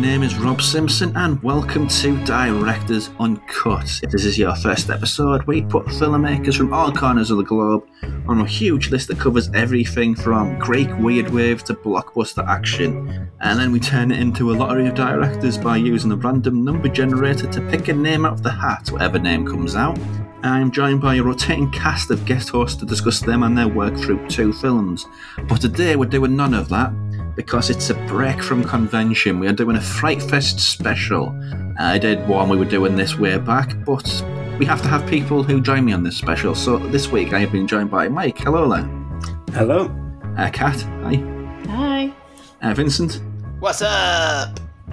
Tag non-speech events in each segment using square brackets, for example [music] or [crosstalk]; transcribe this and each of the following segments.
name is Rob Simpson, and welcome to Directors Uncut. If this is your first episode, we put filmmakers from all corners of the globe on a huge list that covers everything from Greek weird wave to blockbuster action, and then we turn it into a lottery of directors by using a random number generator to pick a name out of the hat, whatever name comes out. I'm joined by a rotating cast of guest hosts to discuss them and their work through two films. But today we're doing none of that because it's a break from convention. We are doing a Fright Fest special. I did one we were doing this way back, but we have to have people who join me on this special. So this week I have been joined by Mike. Hello there. Hello. Uh, Kat. Hi. Hi. Uh, Vincent. What's up? [laughs]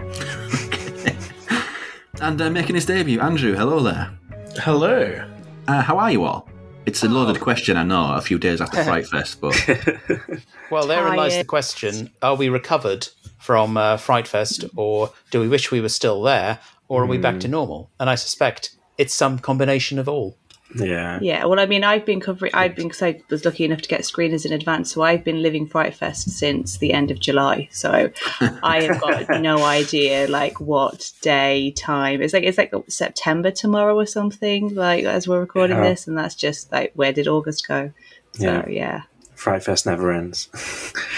and uh, making his debut, Andrew. Hello there. Hello. Uh, how are you all? It's a loaded question, I know, a few days after [laughs] Fright Fest, but [laughs] Well, therein lies the question: Are we recovered from uh, Fright Fest, or do we wish we were still there, or are we back to normal? And I suspect it's some combination of all. Yeah. Yeah, well, I mean, I've been covering. I've been because I was lucky enough to get screeners in advance, so I've been living Fright Fest since the end of July. So I have got [laughs] no idea, like what day, time. It's like it's like September tomorrow or something. Like as we're recording Yeah. this, and that's just like where did August go? So Yeah. yeah, Fright Fest never ends. [laughs]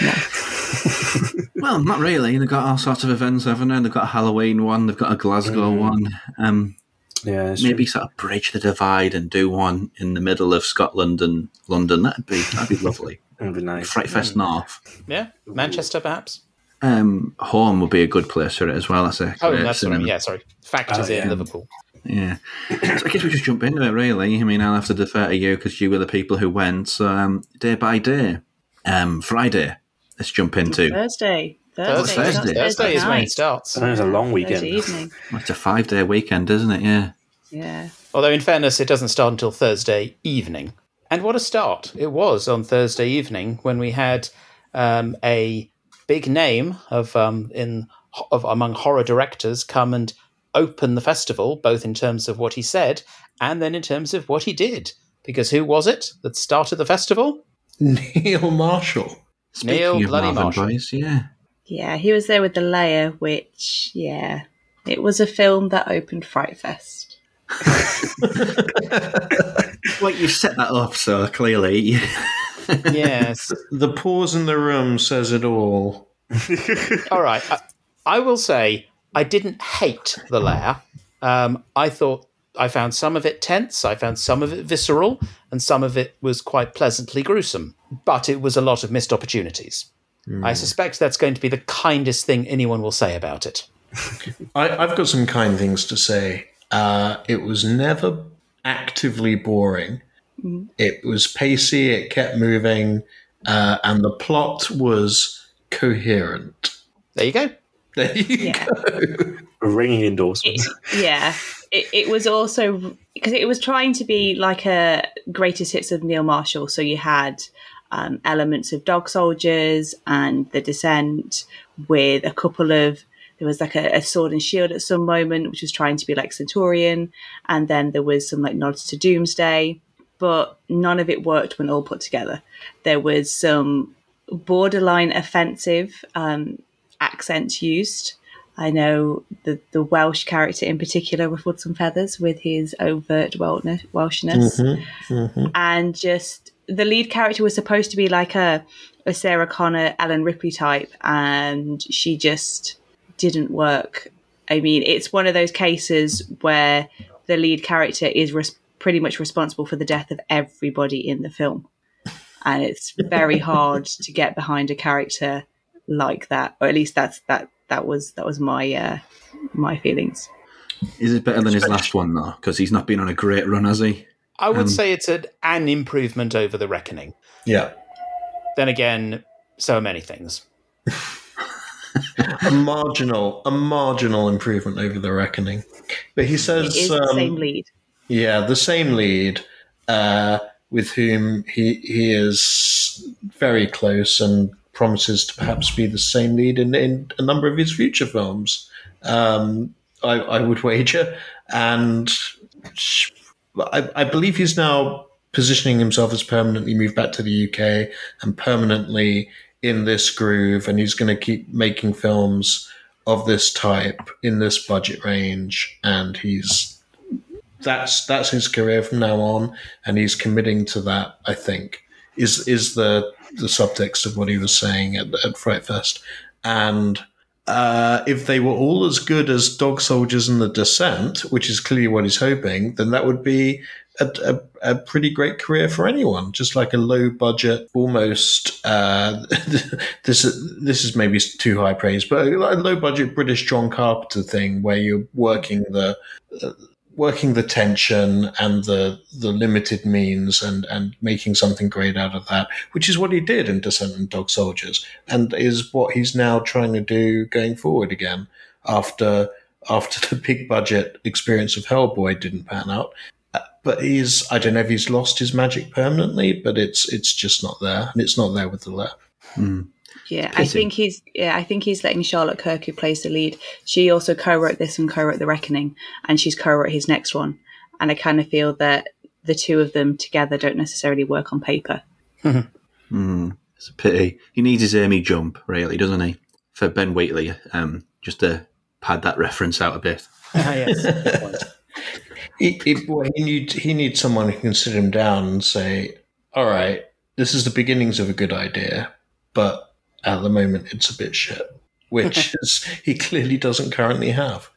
well, not really. They've got all sorts of events, haven't they? They've got a Halloween one, they've got a Glasgow one. Um, Yeah. It's maybe sort of bridge the divide and do one in the middle of Scotland and London. That'd be that'd be lovely. [laughs] It'd be nice. Fright Fest North. Yeah, Manchester, perhaps. Um, home would be a good place for it as well. That's a Oh, great that's what I mean. Yeah, sorry. Factors Oh, in. Liverpool. Yeah. So I guess we just jump into it, really. I mean, I'll have to defer to you because you were the people who went. So, um, day by day, um, Friday, let's jump into. Thursday, Thursday, Thursday, Thursday. Thursday is when night. it starts. It was a long weekend. Thursday evening. Well, It's a five day weekend, isn't it? Yeah. Yeah. Although, in fairness, it doesn't start until Thursday evening. And what a start it was on Thursday evening when we had um, a big name of um, in of among horror directors come and open the festival, both in terms of what he said and then in terms of what he did. Because who was it that started the festival? Neil Marshall. Neil Speaking of Bloody Marvin Marshall. Boys, yeah. Yeah, he was there with the lair, which yeah, it was a film that opened Fright Fest. [laughs] Well, you set that up so clearly. [laughs] yes. The pause in the room says it all. [laughs] All right. I, I will say I didn't hate the lair. Um, I thought I found some of it tense, I found some of it visceral, and some of it was quite pleasantly gruesome. But it was a lot of missed opportunities. I suspect that's going to be the kindest thing anyone will say about it. I, I've got some kind things to say. Uh, it was never actively boring. It was pacey, it kept moving, uh, and the plot was coherent. There you go. There you Yeah. go. A ringing endorsement. yeah it, it was also because it was trying to be like a greatest hits of neil marshall so you had um, elements of dog soldiers and the descent with a couple of there was like a, a sword and shield at some moment which was trying to be like centurion and then there was some like nods to doomsday but none of it worked when all put together. There was some borderline offensive um, accents used. I know the, the Welsh character in particular ruffled some feathers with his overt Welsh- Welshness. And just the lead character was supposed to be like a, a Sarah Connor, Ellen Ripley type, and she just didn't work. I mean, it's one of those cases where the lead character is res- pretty much responsible for the death of everybody in the film. And it's very [laughs] hard to get behind a character like that, or at least that's that that was that was my uh, my feelings. Is it better than his last one, though? Because he's not been on a great run, has he? I would Um, say it's an, an improvement over The Reckoning. Yeah. Then again, so are many things. [laughs] A marginal, a marginal improvement over the reckoning. But he It says, is the um, same lead. yeah, the same lead, uh, with whom he he is very close and promises to perhaps be the same lead in, in a number of his future films. Um, I, I would wager, and I, I believe he's now positioning himself as permanently moved back to the UK and permanently in this groove, and he's going to keep making films of this type in this budget range, and he's that's that's his career from now on, and he's committing to that. I think is is the the subtext of what he was saying at, at Fright Fest, and. Uh, if they were all as good as Dog Soldiers and The Descent, which is clearly what he's hoping, then that would be a, a, a, pretty great career for anyone. Just like a low budget, almost uh, [laughs] this this is maybe too high praise, but a low budget British John Carpenter thing where you're working the working the tension and the the limited means and and making something great out of that, which is what he did in Descent and Dog Soldiers, and is what he's now trying to do going forward again after after the big budget experience of Hellboy didn't pan out. But he's I don't know if he's lost his magic permanently, but it's it's just not there, and it's not there with the left. Yeah, Pity. I think he's yeah, I think he's letting Charlotte Kirk, who plays the lead. She also co-wrote this and co-wrote The Reckoning, and she's co-wrote his next one. And I kind of feel that the two of them together don't necessarily work on paper. mm, it's a pity. He needs his Amy Jump, really, doesn't he? For Ben Wheatley, um, just to pad that reference out a bit. [laughs] ah, yes. he, he, he, need, he needs someone who can sit him down and say, all right, this is the beginnings of a good idea, but at the moment it's a bit shit, which [laughs] is, he clearly doesn't currently have.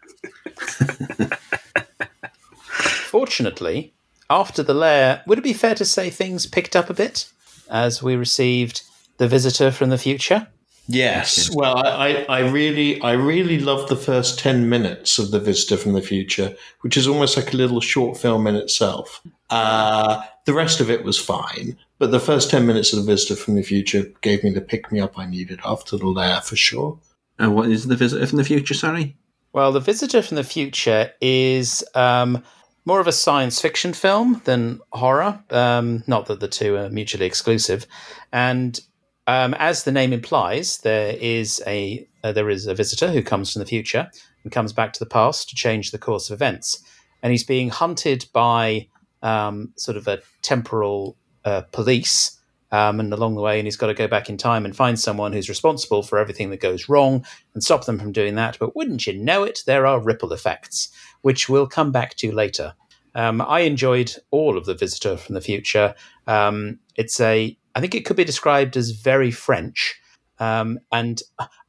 Fortunately, after the lair, would it be fair to say things picked up a bit as we received the visitor from the future? Yes. Well, I, I really, I really love the first ten minutes of the Visitor from the Future, which is almost like a little short film in itself. Uh, the rest of it was fine, but the first ten minutes of the Visitor from the Future gave me the pick me up I needed after the lair for sure. And what is the Visitor from the Future? Sorry. Well, the Visitor from the Future is um, more of a science fiction film than horror. Um, not that the two are mutually exclusive, and um, as the name implies, there is a uh, there is a visitor who comes from the future and comes back to the past to change the course of events, and he's being hunted by um, sort of a temporal uh, police. Um, and along the way, and he's got to go back in time and find someone who's responsible for everything that goes wrong and stop them from doing that. But wouldn't you know it, there are ripple effects, which we'll come back to later. Um, I enjoyed all of the Visitor from the Future. Um, it's a I think it could be described as very French. Um, and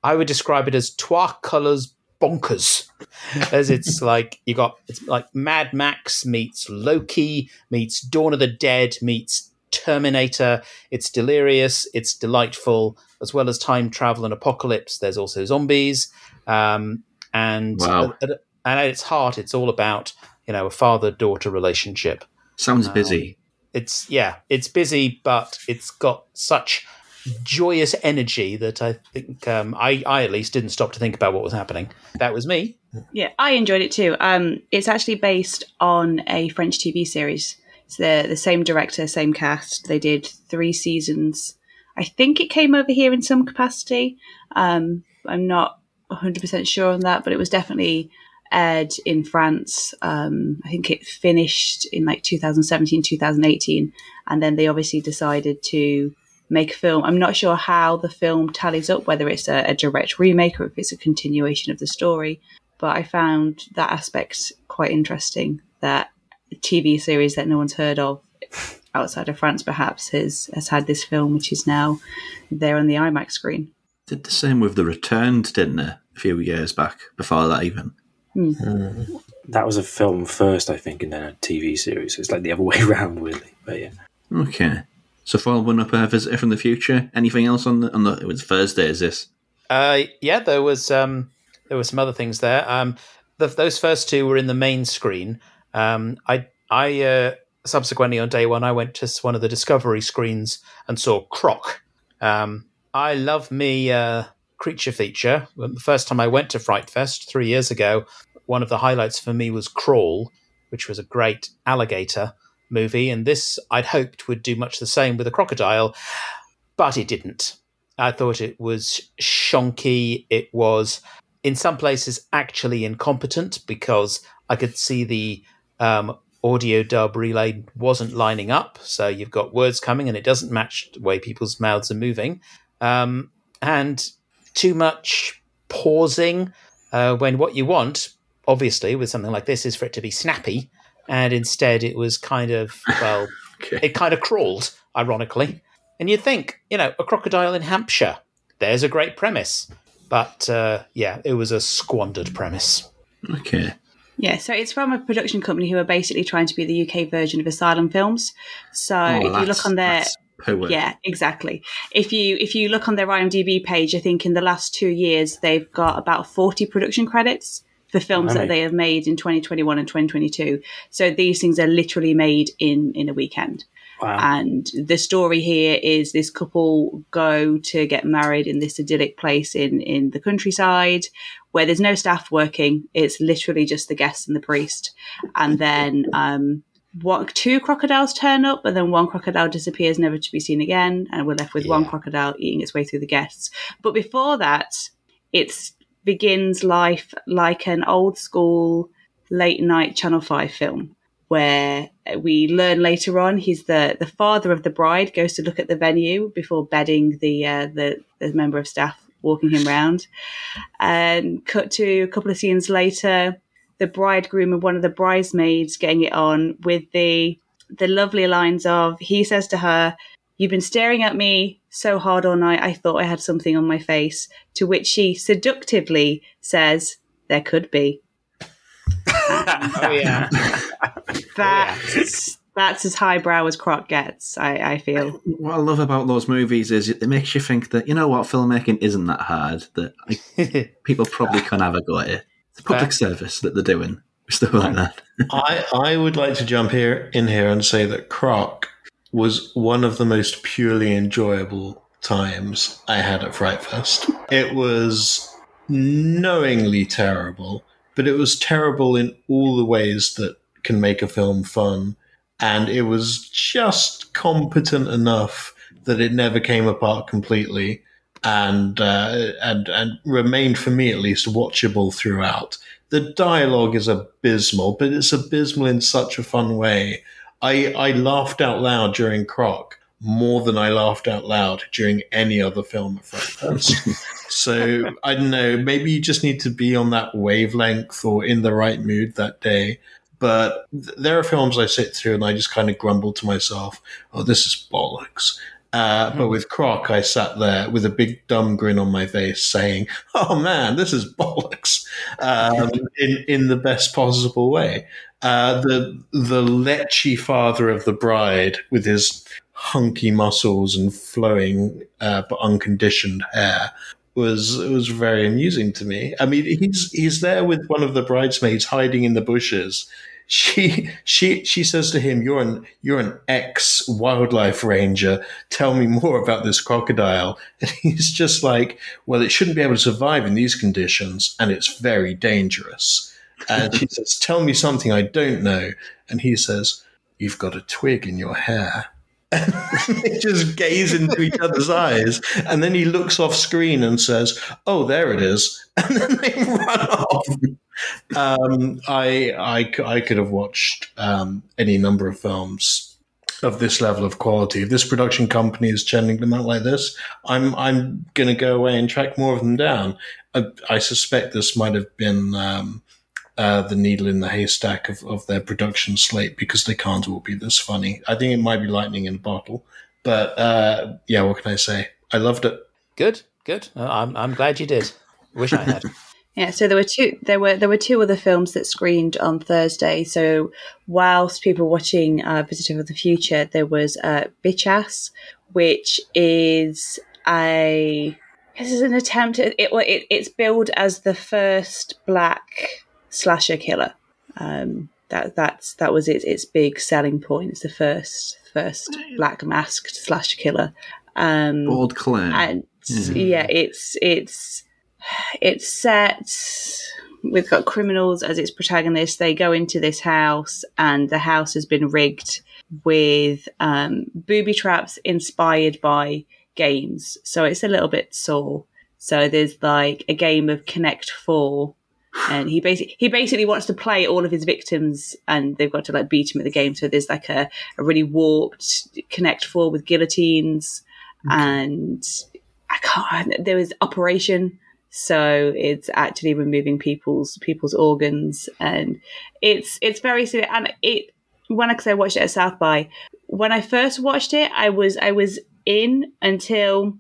I would describe it as trois colors bonkers, [laughs] as it's like you got it's like Mad Max meets Loki meets Dawn of the Dead meets Terminator. It's delirious, it's delightful, as well as time travel and apocalypse. There's also zombies, um, and wow. at, and at its heart, it's all about you know a father daughter relationship. Sounds busy. Um, it's yeah, it's busy, but it's got such joyous energy that I think um, I, I at least didn't stop to think about what was happening. That was me. Yeah, I enjoyed it too. Um, it's actually based on a French TV series. It's the the same director, same cast. They did three seasons. I think it came over here in some capacity. Um, I'm not 100% sure on that, but it was definitely aired in France. Um, I think it finished in like 2017, 2018. And then they obviously decided to make a film. I'm not sure how the film tallies up, whether it's a, a direct remake or if it's a continuation of the story. But I found that aspect quite interesting that a TV series that no one's heard of outside of France perhaps has, has had this film, which is now there on the IMAX screen. Did the same with The Returned, didn't it? A few years back, before that even. Mm. That was a film first, I think, and then a TV series. It's like the other [laughs] way around, really. But yeah. Okay. So following up a visitor from the future. Anything else on the on the? It was Thursday. Is this? Uh, yeah, there was um, there were some other things there. Um, the, those first two were in the main screen. Um, I I uh, subsequently on day one I went to one of the Discovery screens and saw Croc. Um, I love me uh, creature feature. The first time I went to Fright Fest three years ago, one of the highlights for me was Crawl, which was a great alligator movie. And this I'd hoped would do much the same with a crocodile, but it didn't. I thought it was shonky. It was, in some places, actually incompetent because I could see the um, audio dub relay wasn't lining up. So you've got words coming and it doesn't match the way people's mouths are moving. Um, and too much pausing uh, when what you want, obviously, with something like this, is for it to be snappy, and instead it was kind of [laughs] well, Okay. it kind of crawled, ironically. And you'd think, you know, a crocodile in Hampshire, there's a great premise. But uh, yeah, it was a squandered premise. Okay. Yeah, so it's from a production company who are basically trying to be the UK version of Asylum Films. So Oh, if you look on their yeah, exactly. If you if you look on their IMDb page, I think in the last two years they've got about forty production credits for films that they have made in 2021 and 2022. So these things are literally made in in a weekend. Wow. And the story here is this couple go to get married in this idyllic place in, in the countryside where there's no staff working. It's literally just the guests and the priest. And then um, what, two crocodiles turn up, and then one crocodile disappears, never to be seen again. And we're left with one crocodile eating its way through the guests. But before that, it begins life like an old school late night Channel 5 film where we learn later on he's the, the father of the bride goes to look at the venue before bedding the, uh, the the member of staff walking him round and cut to a couple of scenes later the bridegroom and one of the bridesmaids getting it on with the the lovely lines of he says to her you've been staring at me so hard all night i thought i had something on my face to which she seductively says there could be [laughs] Oh yeah, [laughs] that's that's as highbrow as Croc gets. I, I feel. What I love about those movies is it makes you think that you know what filmmaking isn't that hard. That like, [laughs] people probably can have a go at it. It's a public uh, service that they're doing [laughs] stuff like that. I, I would like to jump here in here and say that Croc was one of the most purely enjoyable times I had at Fright Fest. It was knowingly terrible, but it was terrible in all the ways that can make a film fun. And it was just competent enough that it never came apart completely and uh, and and remained for me at least watchable throughout. The dialogue is abysmal, but it's abysmal in such a fun way. I I laughed out loud during Croc more than I laughed out loud during any other film Fright [laughs] so I don't know. Maybe you just need to be on that wavelength or in the right mood that day. But th- there are films I sit through and I just kind of grumble to myself, "Oh, this is bollocks." Uh, But with Croc, I sat there with a big dumb grin on my face, saying, "Oh man, this is bollocks," um, [laughs] in in the best possible way. Uh, the the lechy father of the bride, with his hunky muscles and flowing uh, but unconditioned hair, was was very amusing to me. I mean, he's he's there with one of the bridesmaids hiding in the bushes. She she she says to him, "You're an you're an ex wildlife ranger. Tell me more about this crocodile." And he's just like, "Well, it shouldn't be able to survive in these conditions, and it's very dangerous." And she says, "Tell me something I don't know." And he says, "You've got a twig in your hair." [laughs] they just gaze into each other's eyes, and then he looks off screen and says, "Oh, there it is," [laughs] and then they run off. Um, I, I I could have watched um, any number of films of this level of quality. If this production company is churning them out like this, I'm I'm going to go away and track more of them down. I, I suspect this might have been. Um, uh, the needle in the haystack of, of their production slate because they can't all be this funny. I think it might be lightning in a bottle, but uh, yeah, what can I say? I loved it. good, good. Uh, I'm I'm glad you did. Wish I had. [laughs] Yeah, so there were two. There were there were two other films that screened on Thursday. So whilst people were watching uh, Visitor of the Future, there was uh, Bitch Ass, which is a this is an attempt. At, it, it it's billed as the first black slasher killer. Um, that that's that was its its big selling point. It's the first first black masked slasher killer. Um, Bold claim. and yeah, it's it's it's set. We've got criminals as its protagonists. They go into this house, and the house has been rigged with um, booby traps inspired by games. So it's a little bit sore. So there's like a game of Connect Four, and he basically he basically wants to play all of his victims, and they've got to like beat him at the game. So there's like a, a really warped Connect Four with guillotines, and I can't. There was Operation. So it's actually removing people's people's organs, and it's it's very silly. And it when I, cause I watched it at South by, when I first watched it, I was I was in until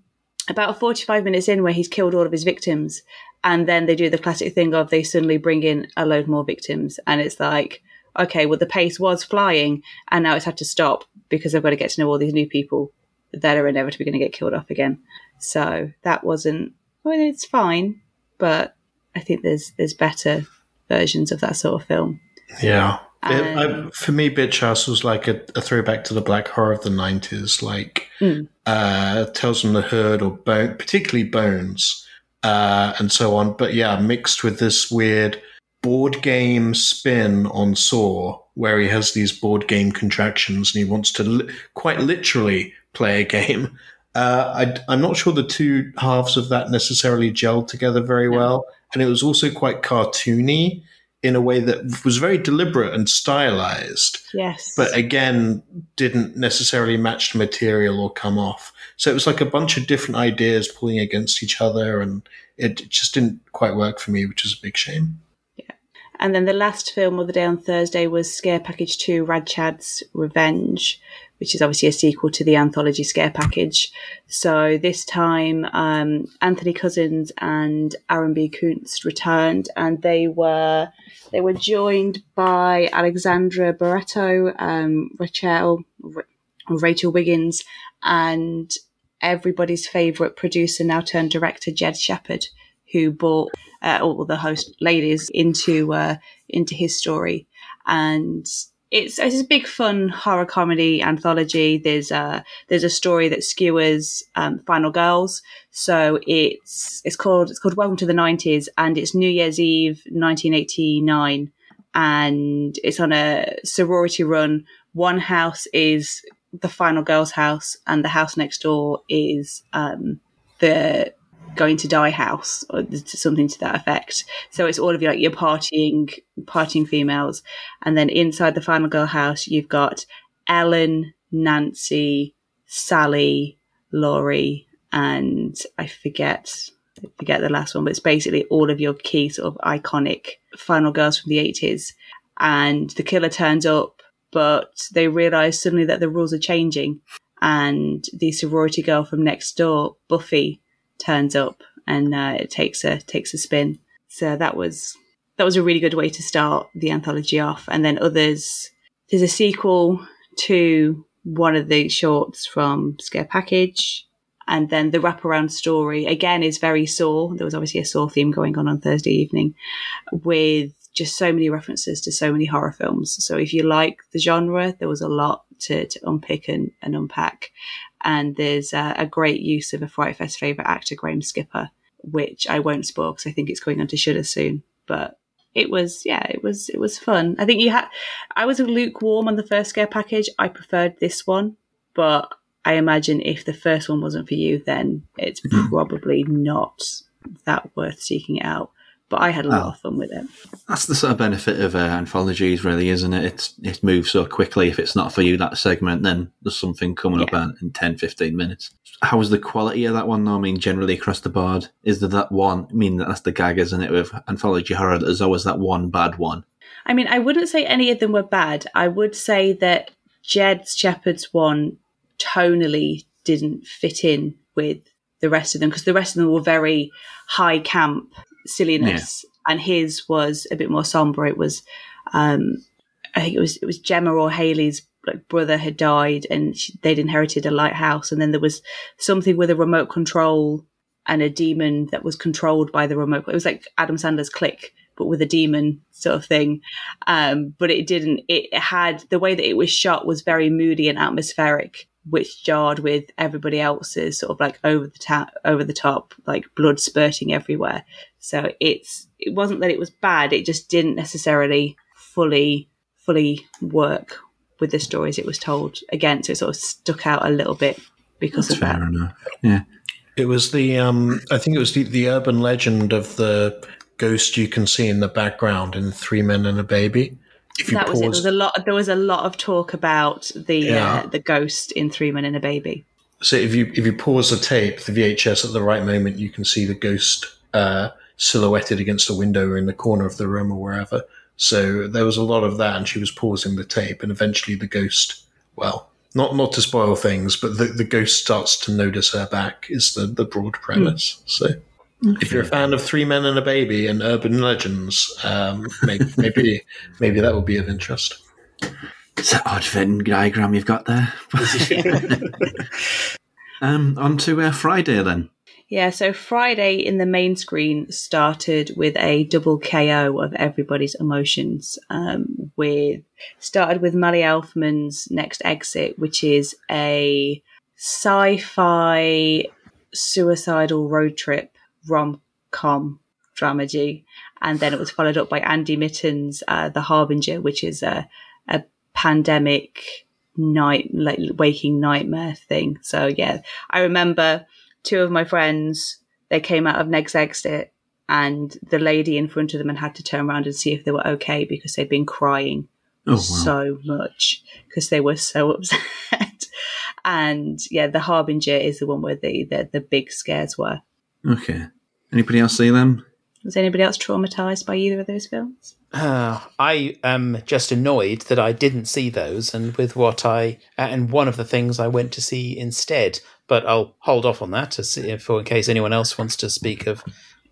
about 45 minutes in where he's killed all of his victims and then they do the classic thing of they suddenly bring in a load more victims and it's like okay well the pace was flying and now it's had to stop because i've got to get to know all these new people that are inevitably going to get killed off again so that wasn't well it's fine but i think there's there's better versions of that sort of film Yeah. It- I, for me, Bitch Ass was like a, a throwback to the black horror of the 90s, like Mm. uh, Tales from the Hood or Bone, particularly Bones, uh, and so on. But yeah, mixed with this weird board game spin on Saw, where he has these board game contractions and he wants to li- quite literally play a game. [laughs] Uh, I, I'm not sure the two halves of that necessarily gelled together very well. And it was also quite cartoony in a way that was very deliberate and stylized, yes but again, didn't necessarily match the material or come off. So it was like a bunch of different ideas pulling against each other, and it just didn't quite work for me, which is a big shame. Yeah. And then the last film of the day on Thursday was Scare Package 2 Rad Chad's Revenge, which is obviously a sequel to the anthology Scare Package. So this time, um, Anthony Cousins and Aaron B. Koontz returned and they were they were joined by Alexandra Barreto, um, Rachel, Ra- Rachel Wiggins, and everybody's favourite producer, now turned director, Jed Shepherd, who brought uh, all the host ladies into uh, into his story, and it's it's a big fun horror comedy anthology. There's a there's a story that skewers um, Final Girls, so it's it's called it's called Welcome to the Nineties, and it's New Year's Eve, 1989, and it's on a sorority run. One house is the Final Girls house, and the house next door is um, the going to die house or something to that effect. So it's all of your like your partying partying females, and then inside the final girl house you've got Ellen, Nancy, Sally, Laurie, and I forget I forget the last one, but it's basically all of your key sort of iconic final girls from the eighties. And the killer turns up, but they realise suddenly that the rules are changing, and the sorority girl from next door, Buffy, turns up and uh, it takes a takes a spin. So that was that was a really good way to start the anthology off. And then others, there's a sequel to one of the shorts from Scare Package, and then the wraparound story again is very Saw. There was obviously a Saw theme going on on Thursday evening, with just so many references to so many horror films. So if you like the genre, there was a lot to, to unpick and, and unpack and there's a, a great use of a Fright Fest favourite actor, Graham Skipper, which I won't spoil because I think it's going on to Shudder soon. But it was, yeah, it was, it was fun. I think you had, I was lukewarm on the first scare package. I preferred this one, but I imagine if the first one wasn't for you, then it's [clears throat] probably not that worth seeking out. But I had a lot Oh. of fun with it. That's the sort of benefit of uh, anthologies, really, isn't it? It's it moves so quickly. If it's not for you that segment, then there's something coming up in 10, 15 minutes. How was the quality of that one, though? I mean, generally across the board, is there that one? I mean, that's the gag, isn't it, with anthology horror? There's always that one bad one. I mean, I wouldn't say any of them were bad. I would say that Jed Shepherd's one tonally didn't fit in with the rest of them because the rest of them were very high camp silliness, and his was a bit more somber. It was, um, I think it was it was Gemma or Haley's like brother had died, and she, they'd inherited a lighthouse, and then there was something with a remote control and a demon that was controlled by the remote. It was like Adam Sandler's Click, but with a demon sort of thing. Um, but it didn't. It had the way that it was shot was very moody and atmospheric, which jarred with everybody else's sort of like over the top, over the top, like blood spurting everywhere. So it's it wasn't that it was bad. It just didn't necessarily fully fully work with the stories it was told. Again, so it sort of stuck out a little bit because That's of that. fair enough. Yeah. It was the, um, I think it was the, the urban legend of the ghost you can see in the background in Three Men and a Baby. That was it. There was a lot. There was a lot of talk about the Yeah. uh, the ghost in Three Men and a Baby. so if you if you pause the tape, the VHS at the right moment, you can see the ghost uh, silhouetted against a window or in the corner of the room or wherever. So there was a lot of that, and she was pausing the tape, and eventually the ghost, well, not not to spoil things, but the, the ghost starts to notice her back is the, the broad premise. So if you're a fan of Three Men and a Baby and urban legends, um, maybe [laughs] maybe maybe that will be of interest. It's an odd Venn diagram you've got there. [laughs] um, on to uh, Friday then. Yeah, so Friday in the main screen started with a double KO of everybody's emotions. Um, with started with Mali Elfman's Next Exit, which is a sci-fi suicidal road trip rom com dramedy, and then it was followed up by Andy Mitton's uh, The Harbinger, which is a a pandemic night like waking nightmare thing. So yeah, I remember two of my friends they came out of Next Exit and the lady in front of them and had to turn around and see if they were okay because they'd been crying Oh, wow. so much because they were so [laughs] upset. and yeah, the Harbinger is the one where the, the the big scares were. Okay. Anybody else see them? Was anybody else traumatized by either of those films? Uh, I am just annoyed that I didn't see those, and with what I and one of the things I went to see instead. But I'll hold off on that to see for in case anyone else wants to speak of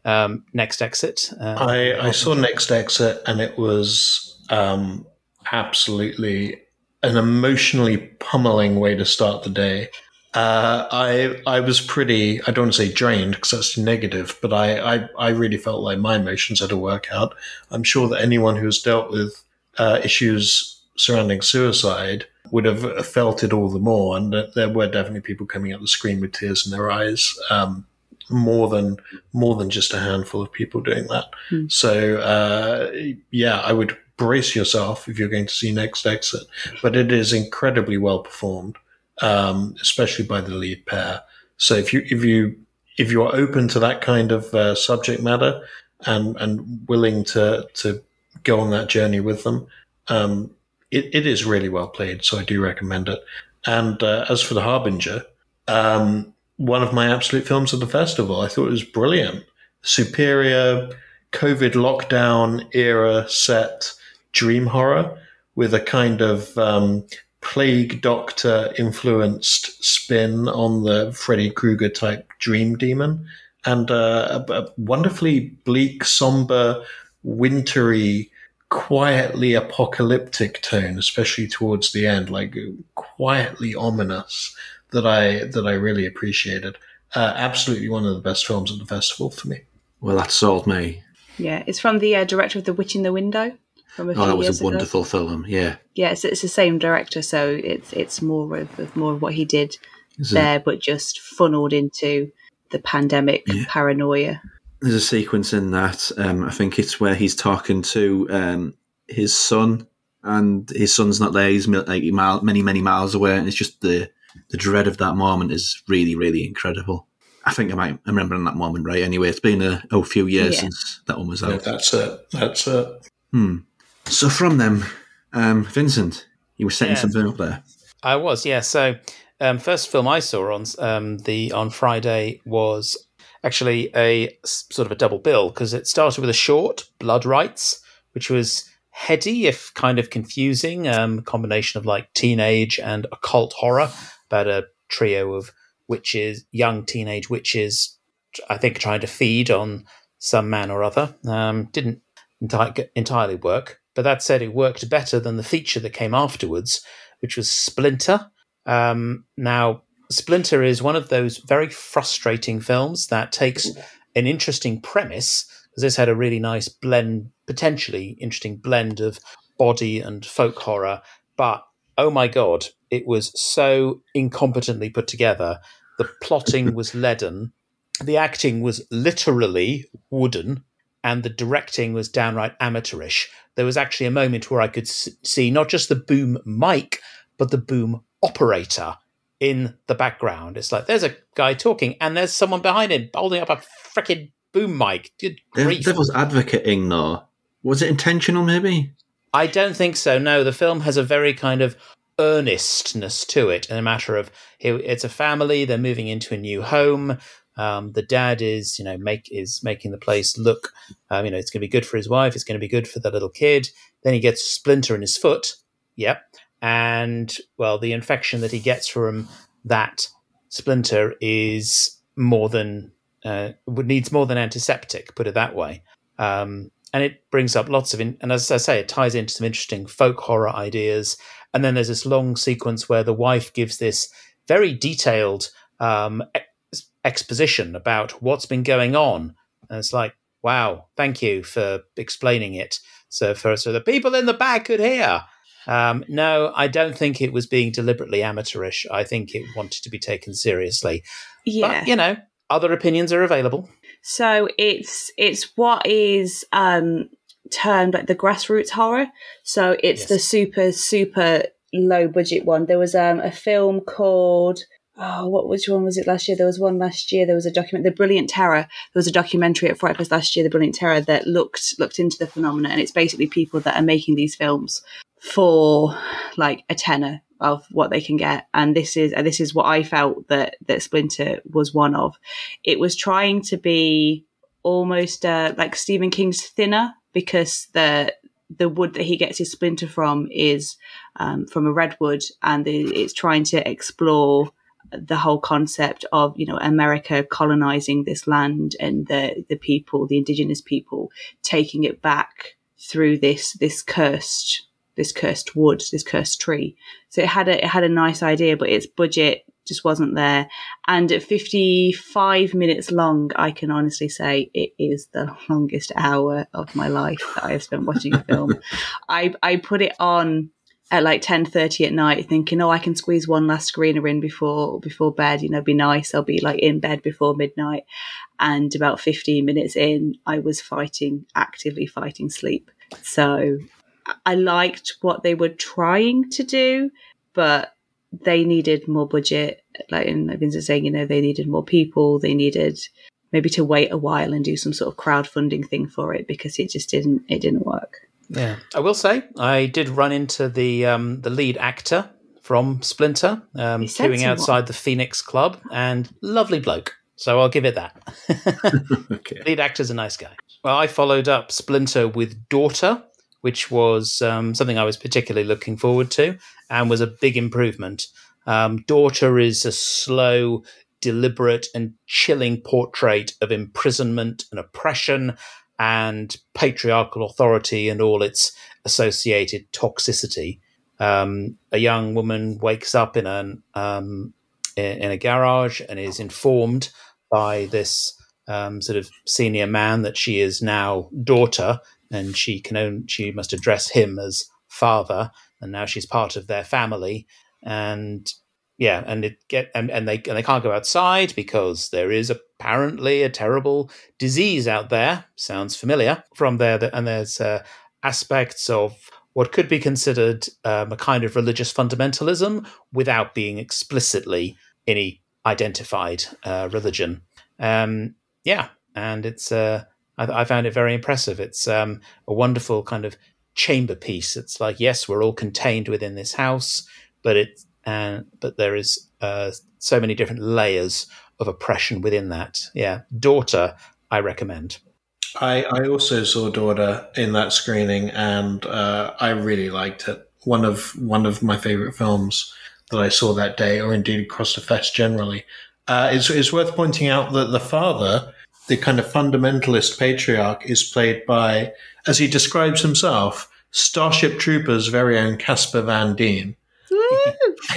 um, next exit. Uh, I, I saw Next Exit, and it was um, absolutely an emotionally pummeling way to start the day. Uh, I I was pretty I don't want to say drained because that's negative, but I, I I really felt like my emotions had to work out. I'm sure that anyone who has dealt with uh, issues surrounding suicide would have felt it all the more, and there were definitely people coming up the screen with tears in their eyes. Um, more than more than just a handful of people doing that. Hmm. So uh, yeah, I would brace yourself if you're going to see Next Exit, but it is incredibly well performed, um, especially by the lead pair. So if you if you if you're open to that kind of uh, subject matter and and willing to to go on that journey with them, um, it, it is really well played. So I do recommend it. And uh, as for the Harbinger, um, one of my absolute films of the festival, I thought it was brilliant, superior COVID lockdown era set dream horror with a kind of um, plague doctor influenced spin on the Freddy Krueger type dream demon and uh, a, a wonderfully bleak, somber, wintry, quietly apocalyptic tone, especially towards the end, like quietly ominous that I that I really appreciated. Uh, absolutely one of the best films of the festival for me. Well, that sold me. Yeah, it's from the uh, director of The Witch in the Window. From a Oh, few that years was a ago. wonderful film. Yeah. Yeah, it's, it's the same director, so it's it's more of, of more of what he did There's a, there, but just funneled into the pandemic Yeah. paranoia. there's a sequence in that. Um, I think it's where he's talking to um, his son, and his son's not there. He's like mile, many, many miles away, and it's just the the dread of that moment is really, really incredible. I think I might I'm remembering that moment right. Anyway, it's been a, oh, few years Yeah. since that one was Yeah, out. that's it. That's it. Hmm. So from them, um, Vincent, you were setting Yeah. something up there. I was, yeah. So, um, first film I saw on um, the on Friday was actually a sort of a double bill because it started with a short, Blood Rights, which was heady if kind of confusing, um, combination of like teenage and occult horror about a trio of witches, young teenage witches, I think trying to feed on some man or other. Um, didn't enti- entirely work, but that said, it worked better than the feature that came afterwards, which was Splinter. Um, now, Splinter is one of those very frustrating films that takes an interesting premise, because this had a really nice blend, potentially interesting blend of body and folk horror, but oh my god, it was so incompetently put together. The plotting was [laughs] leaden, the acting was literally wooden, and the directing was downright amateurish. There was actually a moment where I could see not just the boom mic, but the boom operator in the background. It's like there's a guy talking, and there's someone behind him holding up a freaking boom mic. Good grief! Devil's advocating though. Was it intentional? Maybe. I don't think so. No, the film has a very kind of earnestness to it in a matter of it's a family they're moving into a new home Um, the dad is, you know, make is making the place look, um, you know, it's going to be good for his wife. It's going to be good for the little kid. Then he gets a splinter in his foot. Yep. And well, the infection that he gets from that splinter is more than uh, needs more than antiseptic. Put it that way. Um, and it brings up lots of, in, and as I say, it ties into some interesting folk horror ideas. And then there's this long sequence where the wife gives this very detailed um, exposition about what's been going on, and it's like, wow, thank you for explaining it, so for so the people in the back could hear. Um, no, I don't think it was being deliberately amateurish. I think it wanted to be taken seriously. Yeah. But, you know, other opinions are available. So it's it's what is um termed like the grassroots horror. So it's Yes. the super super low budget one. There was um a film called oh what which one was it last year? There was one last year. There was a document, The Brilliant Terror. There was a documentary at Fright Fest last year, The Brilliant Terror, that looked looked into the phenomena, and it's basically people that are making these films for like a tenner of what they can get and this is and this is what i felt that that splinter was one of it was trying to be almost uh, like stephen king's thinner because the the wood that he gets his splinter from is um, from a redwood and it's trying to explore the whole concept of you know America colonizing this land and the the people the indigenous people taking it back through this this cursed this cursed wood this cursed tree. So it had a it had a nice idea but its budget just wasn't there. And at 55 minutes long i can honestly say it is the longest hour of my life that i have spent watching a film. [laughs] I i put it on at like 10.30 at night thinking oh i can squeeze one last screener in before before bed you know be nice. I'll be like in bed before midnight. And about 15 minutes in i was fighting actively fighting sleep. So i liked what they were trying to do but they needed more budget. Like and like Vincent saying you know they needed more people. They needed maybe to wait a while and do some sort of crowdfunding thing for it because it just didn't it didn't work Yeah, I will say I did run into the um, the lead actor from Splinter, um, queuing someone. outside the Phoenix Club, and lovely bloke. So I'll give it that. [laughs] [laughs] Okay. lead actor's a nice guy. Well, I followed up Splinter with Daughter, which was um, something I was particularly looking forward to, and was a big improvement. Um, Daughter is a slow, deliberate, and chilling portrait of imprisonment and oppression and patriarchal authority and all its associated toxicity. Um, a young woman wakes up in an um, in, in a garage and is informed by this um, sort of senior man that she is now daughter, and she can own, she must address him as father, and now she's part of their family, and yeah, and it get and, and they and they can't go outside because there is apparently a terrible disease out there. Sounds familiar from there, and there's uh, aspects of what could be considered um, a kind of religious fundamentalism without being explicitly any identified uh, religion. Um, yeah, and it's uh, I, I found it very impressive. It's um, a wonderful kind of chamber piece. It's like yes, we're all contained within this house, but it uh, but there is uh, so many different layers of oppression within that. Yeah, daughter, I recommend. I, I also saw Daughter in that screening, and uh, I really liked it. One of one of my favorite films that I saw that day, or indeed across the fest generally. Uh, it's, it's worth pointing out that the father, the kind of fundamentalist patriarch, is played by, as he describes himself, Starship Troopers' very own Casper Van Dien. [laughs]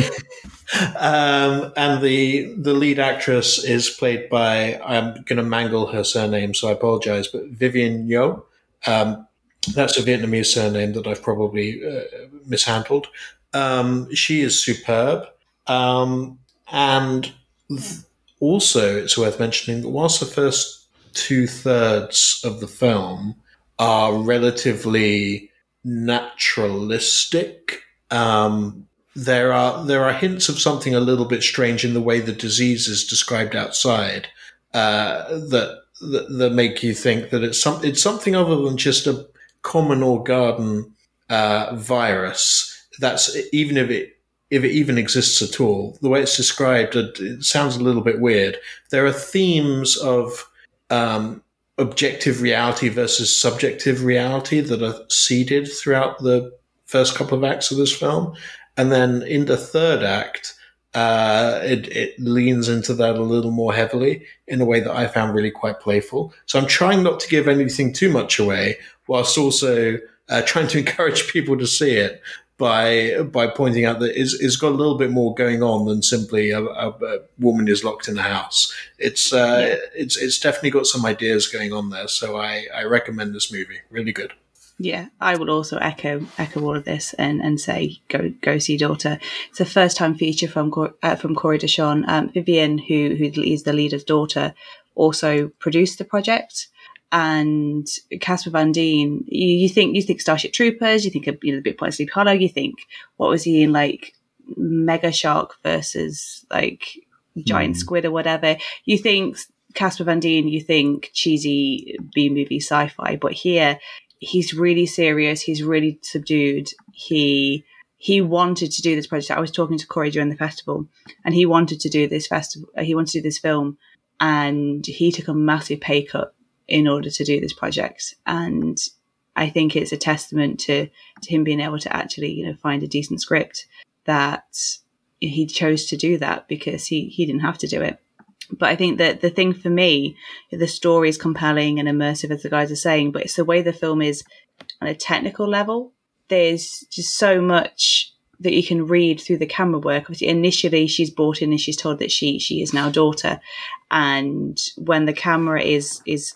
Um, and the the lead actress is played by I'm going to mangle her surname, so I apologize, but Vivien Yo. Um, that's a Vietnamese surname that I've probably uh, mishandled. Um, she is superb, um, and th- also it's worth mentioning that whilst the first two thirds of the film are relatively naturalistic. Um, there are there are hints of something a little bit strange in the way the disease is described outside uh, that, that that make you think that it's some it's something other than just a common or garden uh, virus. That's even if it if it even exists at all. The way it's described, it, sounds a little bit weird. There are themes of um, objective reality versus subjective reality that are seeded throughout the first couple of acts of this film. And then in the third act, uh, it, it leans into that a little more heavily in a way that I found really quite playful. So I'm trying not to give anything too much away, whilst also uh, trying to [laughs] encourage people to see it by by pointing out that it's, it's got a little bit more going on than simply a, a, a woman is locked in a house. It's uh, yeah. it's it's definitely got some ideas going on there. So I, I recommend this movie. Really good. Yeah, I would also echo echo all of this and, and say go go see Daughter. It's a first time feature from uh, from Corey Deshon. Um, Vivien, who who is the leader's daughter, also produced the project. And Casper Van Dien, you, you think you think Starship Troopers, you think of you know the Big Point Sleepy Hollow, you think what was he in like Mega Shark versus like Giant mm. Squid or whatever. You think Casper Van Dien, you think cheesy B movie sci fi, but here he's really serious. He's really subdued. He he wanted to do this project. I was talking to Corey during the festival, and he wanted to do this festival. Uh, he wanted to do this film, and he took a massive pay cut in order to do this project. And I think it's a testament to to him being able to actually, you know, find a decent script that he chose to do that because he he didn't have to do it. But I think that the thing for me, the story is compelling and immersive, as the guys are saying, but it's the way the film is on a technical level. There's just so much that you can read through the camera work. Obviously, initially she's brought in and she's told that she she is now daughter, and when the camera is is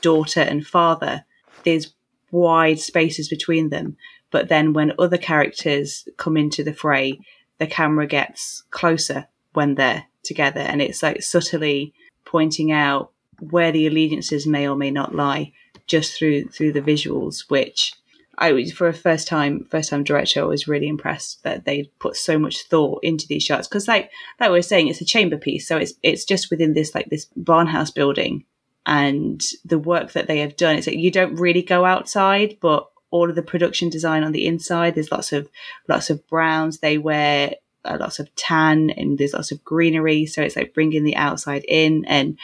daughter and father, there's wide spaces between them. But then when other characters come into the fray, the camera gets closer when they're together and it's like subtly pointing out where the allegiances may or may not lie just through through the visuals which I was for a first time first time director I was really impressed that they put so much thought into these shots because like like we were saying it's a chamber piece so it's it's just within this like this barnhouse building and the work that they have done it's like you don't really go outside but all of the production design on the inside there's lots of lots of browns they wear lots of tan and there's lots of greenery. So it's like bringing the outside in and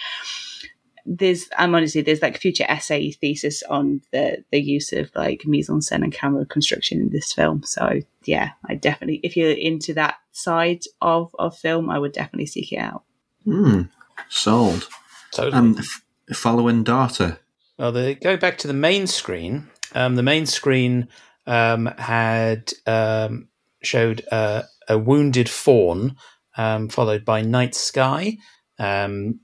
there's I'm honestly there's like future essay thesis on the the use of like mise en scène and camera construction in this film. So yeah, I definitely if you're into that side of of film, I would definitely seek it out. Hmm. Sold. Totally. Um, f- following data. Well, the, going back to the main screen, um, the main screen um, had um, showed uh, a wounded fawn, um, followed by night sky. Um,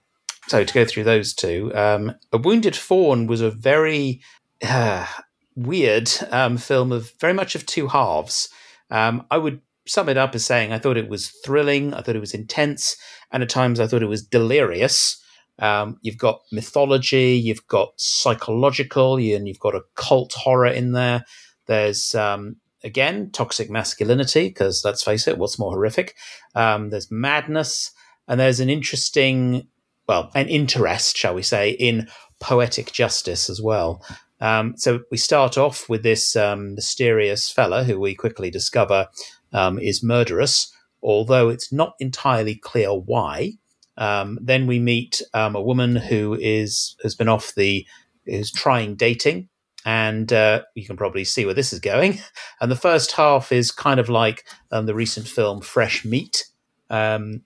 so to go through those two, um, a wounded fawn was a very uh, weird um, film of very much of two halves. Um, I would sum it up as saying I thought it was thrilling, I thought it was intense, and at times I thought it was delirious. Um, you've got mythology, you've got psychological, and you've got a cult horror in there. There's um, again, toxic masculinity, because let's face it, what's more horrific? Um, there's madness, and there's an interesting, well, an interest, shall we say, in poetic justice as well. Um, so we start off with this um, mysterious fella who we quickly discover um, is murderous, although it's not entirely clear why. Um, then we meet um, a woman who is has been off the is trying dating and uh, you can probably see where this is going. [laughs] And the first half is kind of like um, the recent film Fresh Meat. Um,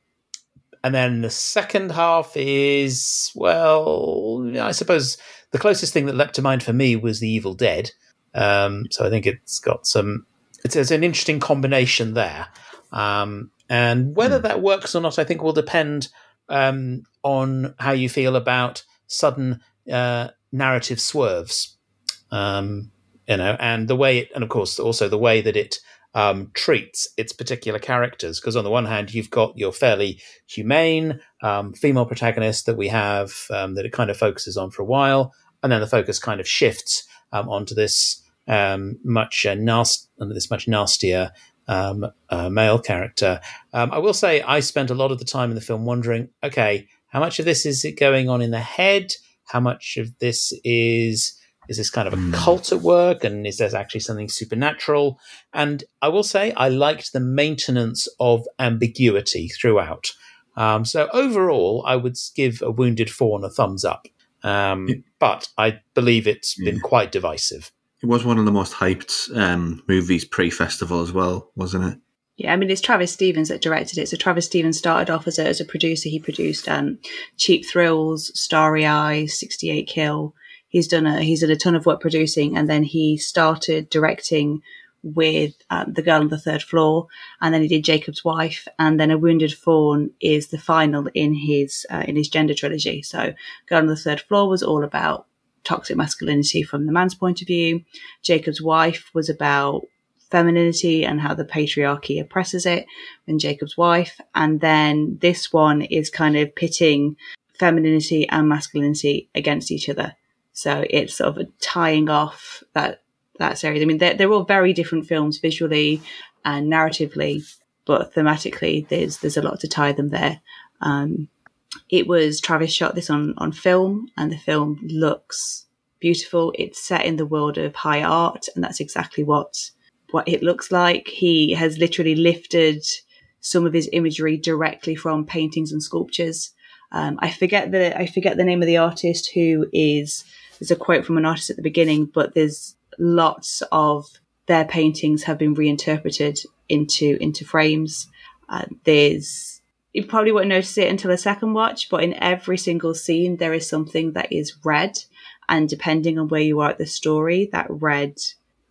and then the second half is, well, I suppose the closest thing that leapt to mind for me was The Evil Dead. Um, so I think it's got some, it's, it's an interesting combination there. Um, and whether mm. that works or not, I think will depend um, on how you feel about sudden uh, narrative swerves um, you know, and the way, it, and of course, also the way that it um, treats its particular characters. Because on the one hand, you've got your fairly humane um, female protagonist that we have um, that it kind of focuses on for a while, and then the focus kind of shifts um, onto this um, much uh, nast- this much nastier um, uh, male character. Um, I will say, I spent a lot of the time in the film wondering, okay, how much of this is it going on in the head? How much of this is Is this kind of a cult at work? And is there actually something supernatural? And I will say, I liked the maintenance of ambiguity throughout. Um, so overall, I would give A Wounded Fawn a thumbs up. Um, but I believe it's been quite divisive. It was one of the most hyped um, movies pre-festival as well, wasn't it? Yeah, I mean it's Travis Stevens that directed it. So Travis Stevens started off as a, as a producer. He produced um, Cheap Thrills, Starry Eyes, Sixty Eight Kill. He's done a he's done a ton of work producing, and then he started directing with um, The Girl on the Third Floor, and then he did Jacob's Wife, and then A Wounded Fawn is the final in his uh, in his gender trilogy. So Girl on the Third Floor was all about toxic masculinity from the man's point of view. Jacob's Wife was about femininity and how the patriarchy oppresses it in Jacob's wife. And then this one is kind of pitting femininity and masculinity against each other. So it's sort of tying off that that series. I mean, they're, they're all very different films visually and narratively, but thematically, there's there's a lot to tie them there. Um, it was Travis shot this on on film, and the film looks beautiful. It's set in the world of high art, and that's exactly what what it looks like. He has literally lifted some of his imagery directly from paintings and sculptures. Um, I forget the I forget the name of the artist who is. There's a quote from an artist at the beginning, but there's lots of their paintings have been reinterpreted into into frames. Uh, there's you probably won't notice it until a second watch, but in every single scene there is something that is red, and depending on where you are at the story, that red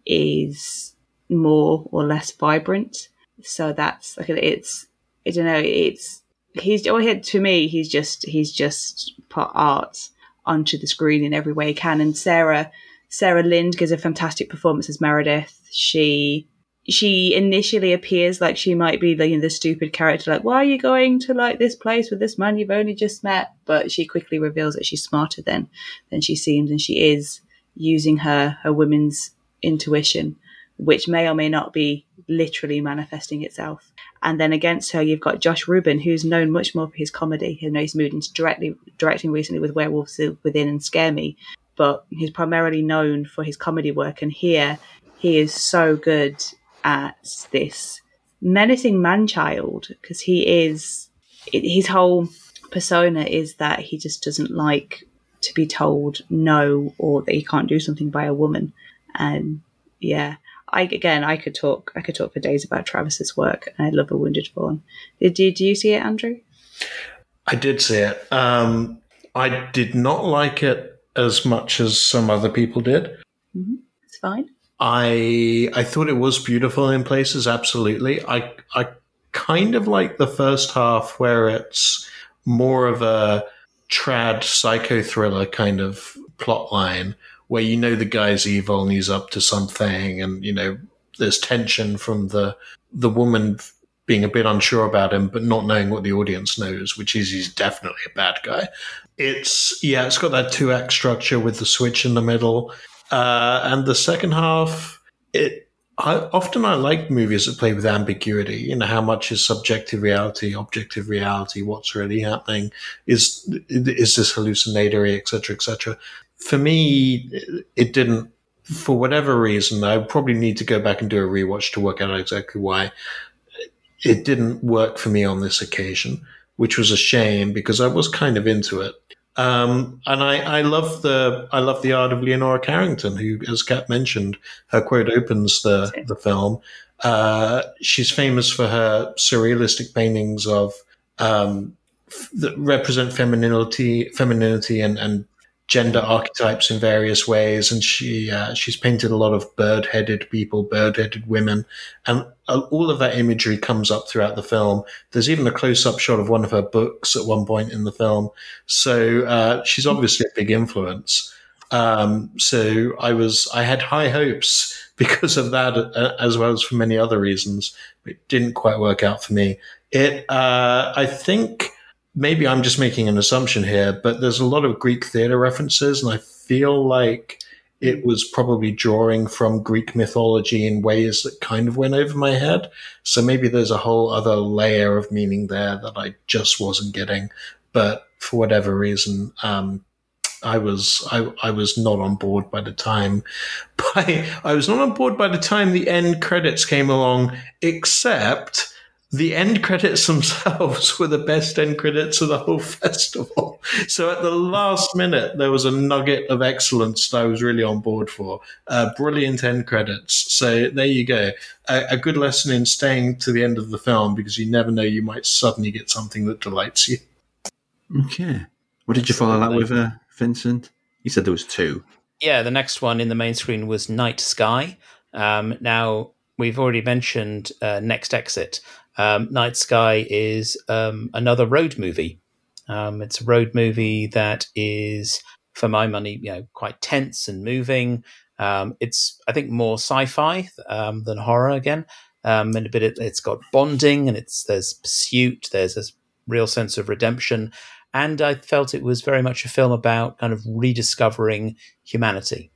is more or less vibrant. So that's like it's I don't know it's he's oh to me he's just he's just put art onto the screen in every way he can. And Sarah Sarah Lind gives a fantastic performance as Meredith. She she initially appears like she might be the, you know, the stupid character, like, why are you going to like this place with this man you've only just met? But she quickly reveals that she's smarter than than she seems, and she is using her her women's intuition which may or may not be literally manifesting itself. And then against her, you've got Josh Ruben, who's known much more for his comedy. You know, he's moved into directly directing recently with Werewolves Within and Scare Me, but he's primarily known for his comedy work. And here, he is so good at this menacing man-child because he is his whole persona is that he just doesn't like to be told no or that he can't do something by a woman. And yeah, I again, I could talk. I could talk for days about Travis's work, and I love A Wounded Fawn. Did, did you see it, Andrew? I did see it. Um, I did not like it as much as some other people did. Mm-hmm. It's fine. I I thought it was beautiful in places. Absolutely. I I kind of like the first half where it's more of a trad psycho thriller kind of plot line where you know the guy's evil and he's up to something, and you know there's tension from the the woman being a bit unsure about him, but not knowing what the audience knows, which is he's definitely a bad guy. It's yeah, it's got that two act structure with the switch in the middle, uh, and the second half. It I, often I like movies that play with ambiguity. You know, how much is subjective reality, objective reality? What's really happening? Is is this hallucinatory, etc., etc for me, it didn't. For whatever reason, I probably need to go back and do a rewatch to work out exactly why it didn't work for me on this occasion, which was a shame because I was kind of into it. Um, and I, I love the I love the art of Leonora Carrington, who, as Kat mentioned, her quote opens the the film. Uh, she's famous for her surrealistic paintings of um, that represent femininity, femininity, and, and gender archetypes in various ways, and she uh, she's painted a lot of bird-headed people, bird-headed women, and uh, all of that imagery comes up throughout the film. There's even a close-up shot of one of her books at one point in the film, so uh, she's obviously a big influence. Um, so I was I had high hopes [laughs] because of that, uh, as well as for many other reasons. It didn't quite work out for me. It uh, I think maybe I'm just making an assumption here, but there's a lot of Greek theater references, and I feel like it was probably drawing from Greek mythology in ways that kind of went over my head. So maybe there's a whole other layer of meaning there that I just wasn't getting. But for whatever reason, um, I was I, I was not on board by the time [laughs] by I was not on board by the time the end credits came along, except the end credits themselves [laughs] were the best end credits of the whole [laughs] festival. So at the last minute, there was a nugget of excellence that I was really on board for. Uh, brilliant end credits. So there you go. A, a, good lesson in staying to the end of the film because you never know, you might suddenly get something that delights you. Okay. What did you follow that with, uh, Vincent? You said there was two. Yeah, the next one in the main screen was Night Sky. Um, now, we've already mentioned uh, Next Exit. Um, Night Sky is um, another road movie. Um, it's a road movie that is, for my money, you know, quite tense and moving. Um, it's, I think, more sci-fi um, than horror again. Um, and a bit, it, it's got bonding and it's there's pursuit. There's a real sense of redemption, and I felt it was very much a film about kind of rediscovering humanity.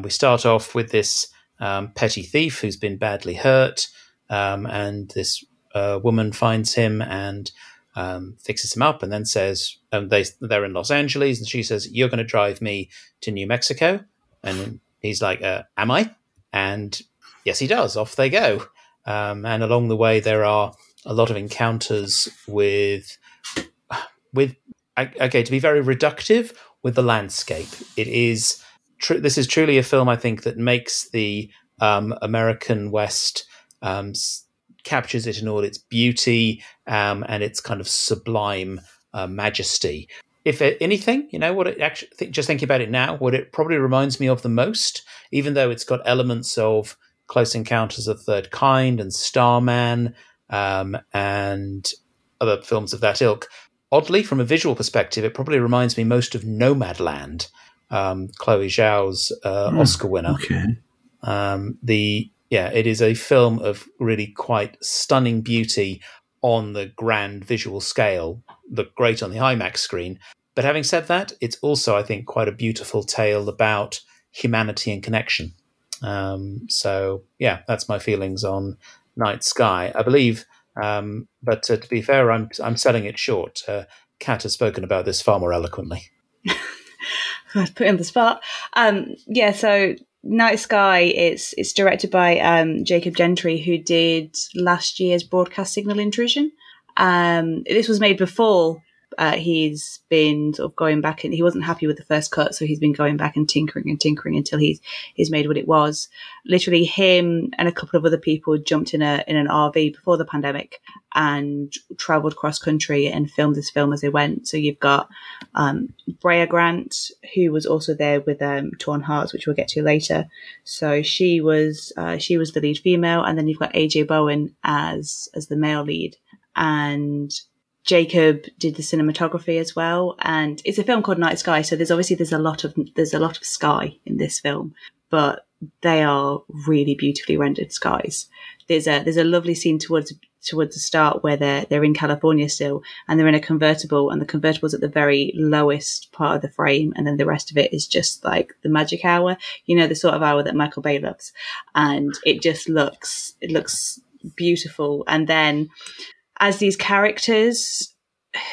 we start off with this petty thief who's been badly hurt, and this a woman finds him and um, fixes him up, and then says they they're in Los Angeles, and she says, "You're going to drive me to New Mexico," and he's like, uh, "Am I?" And yes, he does. Off they go, um, and along the way there are a lot of encounters with with okay to be very reductive with the landscape. It is tr- this is truly a film I think that makes the um, American West um, captures it in all its beauty um, and its kind of sublime uh, majesty. If anything, you know what it actually th- just thinking about it now, what it probably reminds me of the most, even though it's got elements of Close Encounters of the Third Kind and Starman um, and other films of that ilk. Oddly, from a visual perspective, it probably reminds me most of Nomadland, um, Chloe Zhao's uh, mm, Oscar winner. Okay. Um, the yeah, it is a film of really quite stunning beauty on the grand visual scale, look great on the IMAX screen. But having said that, it's also, I think, quite a beautiful tale about humanity and connection. Um, so, yeah, that's my feelings on Night Sky. I believe, um, but uh, to be fair, I'm I'm selling it short. Uh, Kat has spoken about this far more eloquently. [laughs] put in the spot. Um, yeah, so Night Sky, it's it's directed by um, Jacob Gentry, who did last year's Broadcast Signal Intrusion. Um, this was made before uh, he's been sort of going back and he wasn't happy with the first cut, so he's been going back and tinkering and tinkering until he's he's made what it was. Literally, him and a couple of other people jumped in a in an RV before the pandemic and travelled cross country and filmed this film as they went. So you've got um, Brea Grant, who was also there with um, Torn Hearts, which we'll get to later. So she was uh, she was the lead female, and then you've got AJ Bowen as as the male lead and Jacob did the cinematography as well, and it's a film called Night Sky. So there's obviously there's a lot of there's a lot of sky in this film, but they are really beautifully rendered skies. There's a there's a lovely scene towards towards the start where they're they're in California still, and they're in a convertible, and the convertible's at the very lowest part of the frame, and then the rest of it is just like the magic hour, you know, the sort of hour that Michael Bay loves, and it just looks it looks beautiful, and then as these characters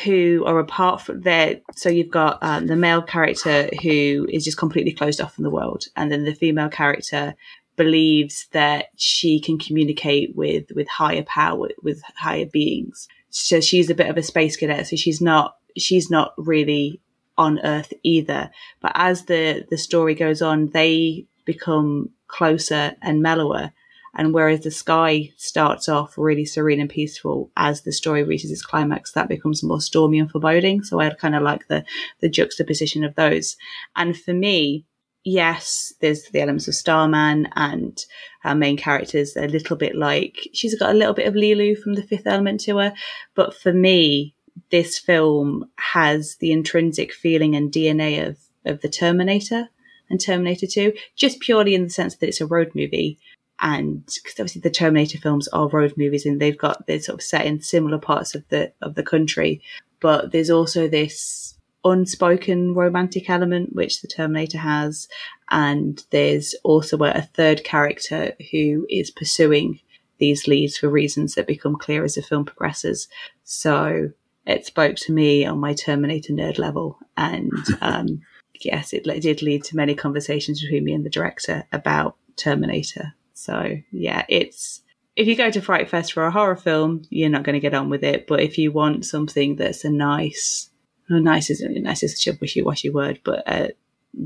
who are apart from their so you've got um, the male character who is just completely closed off from the world and then the female character believes that she can communicate with with higher power with higher beings. So she's a bit of a space cadet so she's not she's not really on earth either. But as the the story goes on they become closer and mellower and whereas the sky starts off really serene and peaceful, as the story reaches its climax, that becomes more stormy and foreboding. So I kind of like the the juxtaposition of those. And for me, yes, there's the elements of Starman and our main characters a little bit like she's got a little bit of Leeloo from the Fifth Element to her, but for me, this film has the intrinsic feeling and DNA of of the Terminator and Terminator 2, just purely in the sense that it's a road movie and because obviously the Terminator films are road movies and they've got they're sort of set in similar parts of the of the country, but there's also this unspoken romantic element which the Terminator has, and there's also a third character who is pursuing these leads for reasons that become clear as the film progresses. So it spoke to me on my Terminator nerd level, and [laughs] um, yes, it did lead to many conversations between me and the director about Terminator. So yeah, it's if you go to Fright Fest for a horror film, you're not going to get on with it. But if you want something that's a nice, oh, nice isn't nice is a wishy-washy word, but a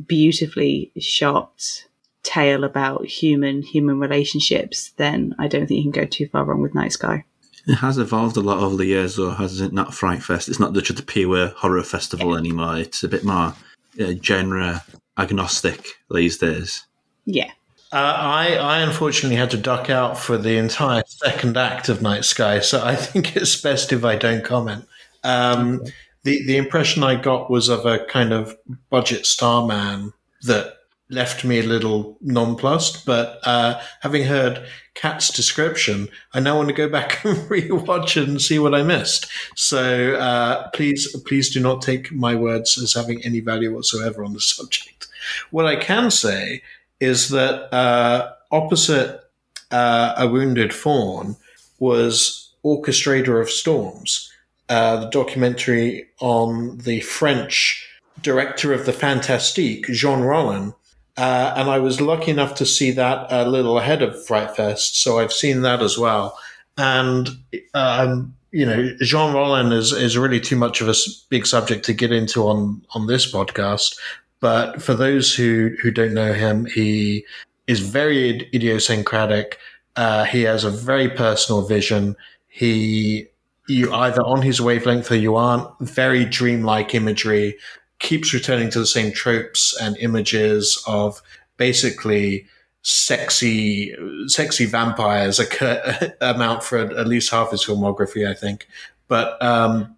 beautifully shot tale about human human relationships, then I don't think you can go too far wrong with Night Sky. It has evolved a lot over the years, though, has it? Not Fright Fest. It's not just a pure horror festival anymore. It's a bit more uh, genre agnostic these days. Yeah, Uh, I, I unfortunately had to duck out for the entire second act of Night Sky, so I think [laughs] it's best if I don't comment. Um, the the impression I got was of a kind of budget starman that left me a little nonplussed. But uh, having heard Kat's description, I now want to go back [laughs] and rewatch it and see what I missed. So uh, please please do not take my words as having any value whatsoever on the [laughs] subject. What I can say is that uh, opposite uh, A Wounded Fawn was Orchestrator of Storms, uh, the documentary on the French director of the Fantastique, Jean Rollin. Uh, and I was lucky enough to see that a little ahead of Fright Fest, so I've seen that as well. And um, you know, Jean Rollin is is really too much of a big subject to get into on on this podcast. But for those who who don't know him, he is very idiosyncratic. Uh, he has a very personal vision. He you either on his wavelength or you aren't. Very dreamlike imagery. Keeps returning to the same tropes and images of basically sexy sexy vampires occur, [laughs] amount for at least half his filmography, I think. But um,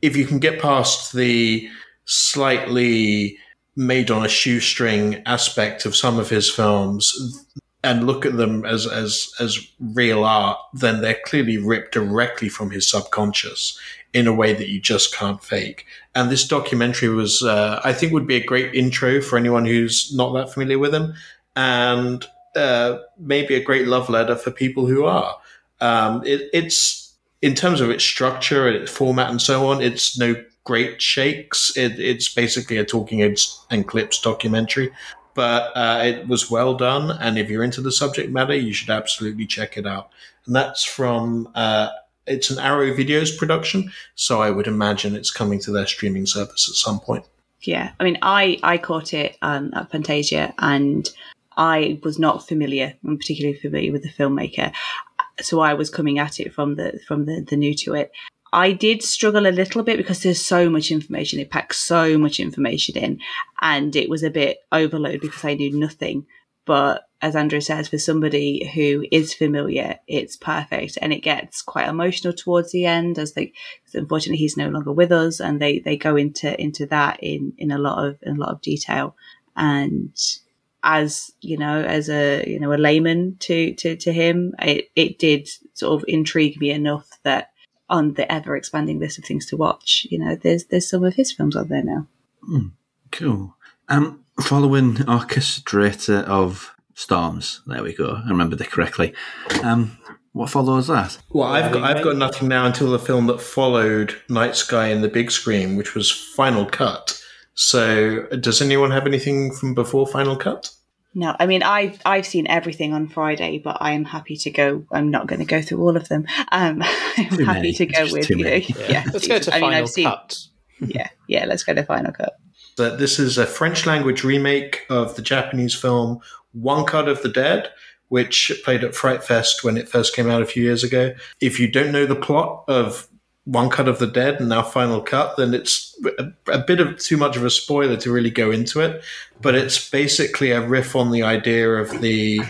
if you can get past the slightly made on a shoestring aspect of some of his films and look at them as as as real art, then they're clearly ripped directly from his subconscious in a way that you just can't fake. And this documentary was, uh, I think, would be a great intro for anyone who's not that familiar with him, and uh, maybe a great love letter for people who are. Um, it, it's in terms of its structure and its format and so on. It's no great shakes. It, it's basically a talking heads and clips documentary, but uh, it was well done. And if you're into the subject matter, you should absolutely check it out. And that's from. Uh, it's an Arrow Videos production, so I would imagine it's coming to their streaming service at some point. yeah. I mean, I I caught it um, at Fantasia, and I was not familiar, I'm particularly familiar with the filmmaker, so I was coming at it from the from the, the new to it. I did struggle a little bit because there's so much information. It packs so much information in, and it was a bit overload because I knew nothing. But as Andrew says, for somebody who is familiar, it's perfect, and it gets quite emotional towards the end. As they, unfortunately, he's no longer with us, and they they go into into that in in a lot of in a lot of detail. And as you know, as a you know a layman to to to him, it it did sort of intrigue me enough that on the ever expanding list of things to watch, you know, there's there's some of his films on there now. Cool. Um, following Orchestrator of Storms. There we go. I remembered it correctly. Um, what follows that? Well, I've got, I've got nothing now until the film that followed Night Sky in the big screen, which was Final Cut. So, does anyone have anything from before Final Cut? No, I mean I've I've seen everything on Friday, but I'm happy to go. I'm not going to go through all of them. Um, [laughs] I'm Too happy many. to go Just with you know, many. [laughs] yeah. Let's go to I mean, Final I've seen, Cut. [laughs] yeah, yeah. Let's go to Final Cut. That this is a French language remake of the Japanese film One Cut of the Dead, which played at Fright Fest when it first came out a few years ago. If you don't know the plot of One Cut of the Dead and now Final Cut, then it's a, a bit of too much of a spoiler to really go into it. But it's basically a riff on the idea of the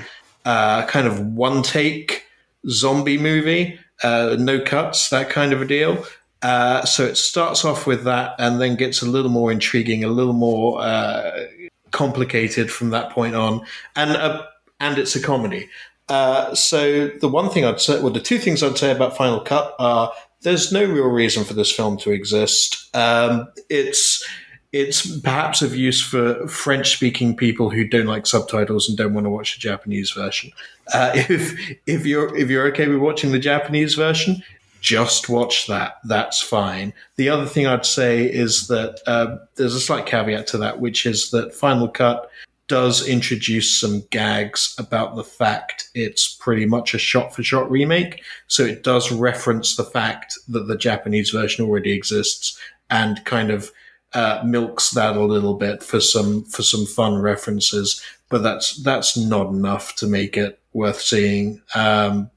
uh, kind of one take zombie movie, uh, no cuts, that kind of a deal. Uh, so it starts off with that and then gets a little more intriguing, a little more uh, complicated from that point on, and and it's a comedy. Uh, so the one thing I'd say, well, the two things I'd say about Final Cut are there's no real reason for this film to exist. Um, it's it's perhaps of use for French speaking people who don't like subtitles and don't want to watch the Japanese version. Uh, [laughs] if if you're if you're okay with watching the Japanese version, just watch that. That's fine. The other thing I'd say is that uh, there's a slight caveat to that, which is that Final Cut does introduce some gags about the fact it's pretty much a shot for shot remake. So it does reference the fact that the Japanese version already exists and kind of uh, milks that a little bit for some for some fun references. But that's that's not enough to make it worth seeing. Um,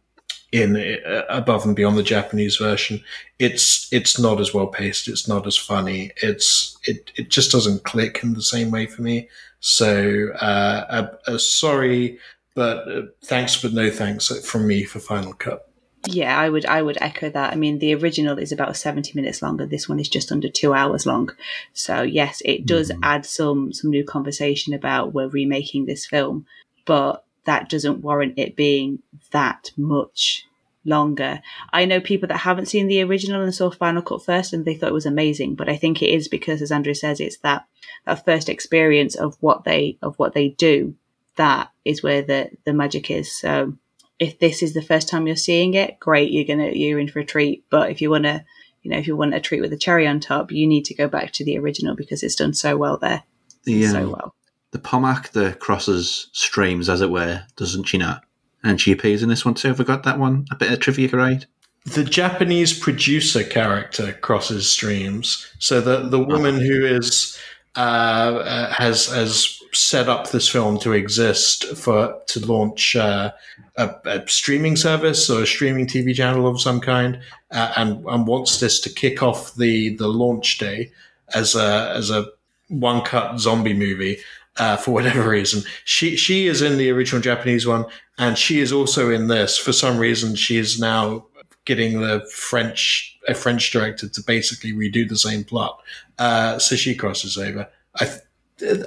in uh, above and beyond the Japanese version, it's it's not as well paced. It's not as funny. It's it it just doesn't click in the same way for me. So, uh, a, a sorry, but uh, thanks, but no thanks from me for Final Cut. Yeah, I would I would echo that. I mean, the original is about seventy minutes longer. This one is just under two hours long. So yes, it does mm-hmm. add some some new conversation about we're remaking this film, but that doesn't warrant it being that much longer. I know people that haven't seen the original and saw Final Cut first and they thought it was amazing, but I think it is because, as Andrew says, it's that that first experience of what they of what they do that is where the the magic is. So if this is the first time you're seeing it, great, you're gonna you're in for a treat. But if you want to, you know, if you want a treat with a cherry on top, you need to go back to the original because it's done so well there. The, um, so well. The Pomac that crosses streams, as it were, doesn't she not? And she appears in this one too. Have I got that one? A bit of trivia right? The Japanese producer character crosses streams. So the the woman oh. who is uh, uh, has has set up this film to exist for to launch uh, a, a, streaming service or a streaming TV channel of some kind, uh, and and wants this to kick off the the launch day as a as a one cut zombie movie. Uh, for whatever reason, she she is in the original Japanese one, and she is also in this. For some reason, she is now getting the French a French director to basically redo the same plot. Uh, so she crosses over. Th-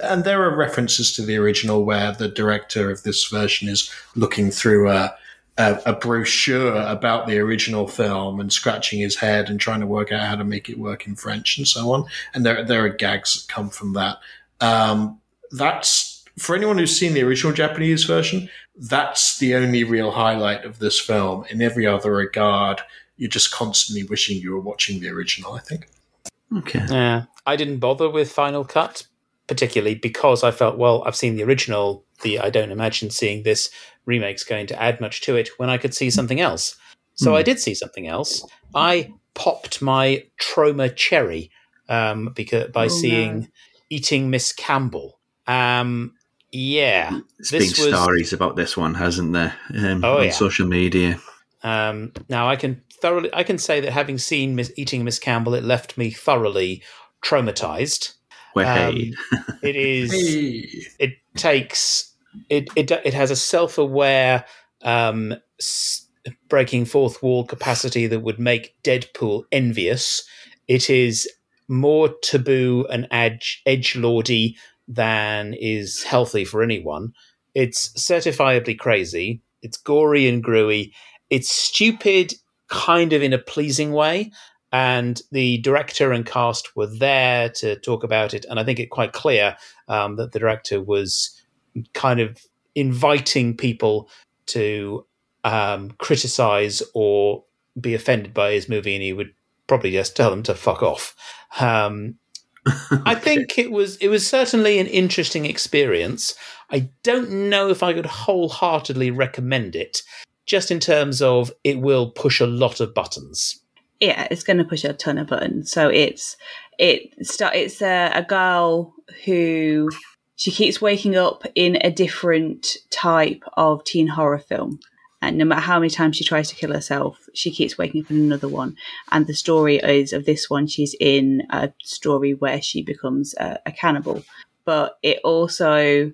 and there are references to the original where the director of this version is looking through a, a, a, brochure about the original film and scratching his head and trying to work out how to make it work in French and so on. And there, there are gags that come from that. Um, that's for anyone who's seen the original Japanese version. That's the only real highlight of this film. In every other regard, you're just constantly wishing you were watching the original. I think. Okay. Yeah, I didn't bother with Final Cut particularly because I felt, well, I've seen the original. The I don't imagine seeing this remake's going to add much to it when I could see something else. So mm. I did see something else. I popped my Troma cherry um, because by oh, seeing no. Eating Miss Campbell. Um, yeah, there's been was, stories about this one, hasn't there? Um, oh, on yeah. social media. Um, now I can thoroughly, I can say that having seen Miss, Eating Miss Campbell, it left me thoroughly traumatized. Um, [laughs] it is. Hey. It takes. It it it has a self aware um, breaking fourth wall capacity that would make Deadpool envious. It is more taboo and edge edge lordy than is healthy for anyone. It's certifiably crazy. It's gory and gruey. It's stupid, kind of in a pleasing way. And the director and cast were there to talk about it. And I think it quite clear um, that the director was kind of inviting people to um, criticize or be offended by his movie, and he would probably just tell them to fuck off. Um, [laughs] I think it was it was certainly an interesting experience. I don't know if I could wholeheartedly recommend it, just in terms of it will push a lot of buttons yeah, it's going to push a ton of buttons. So it's it start it's a, a girl who she keeps waking up in a different type of teen horror film. And no matter how many times she tries to kill herself, she keeps waking up in another one. And the story is of this one, she's in a story where she becomes a, a cannibal. But it also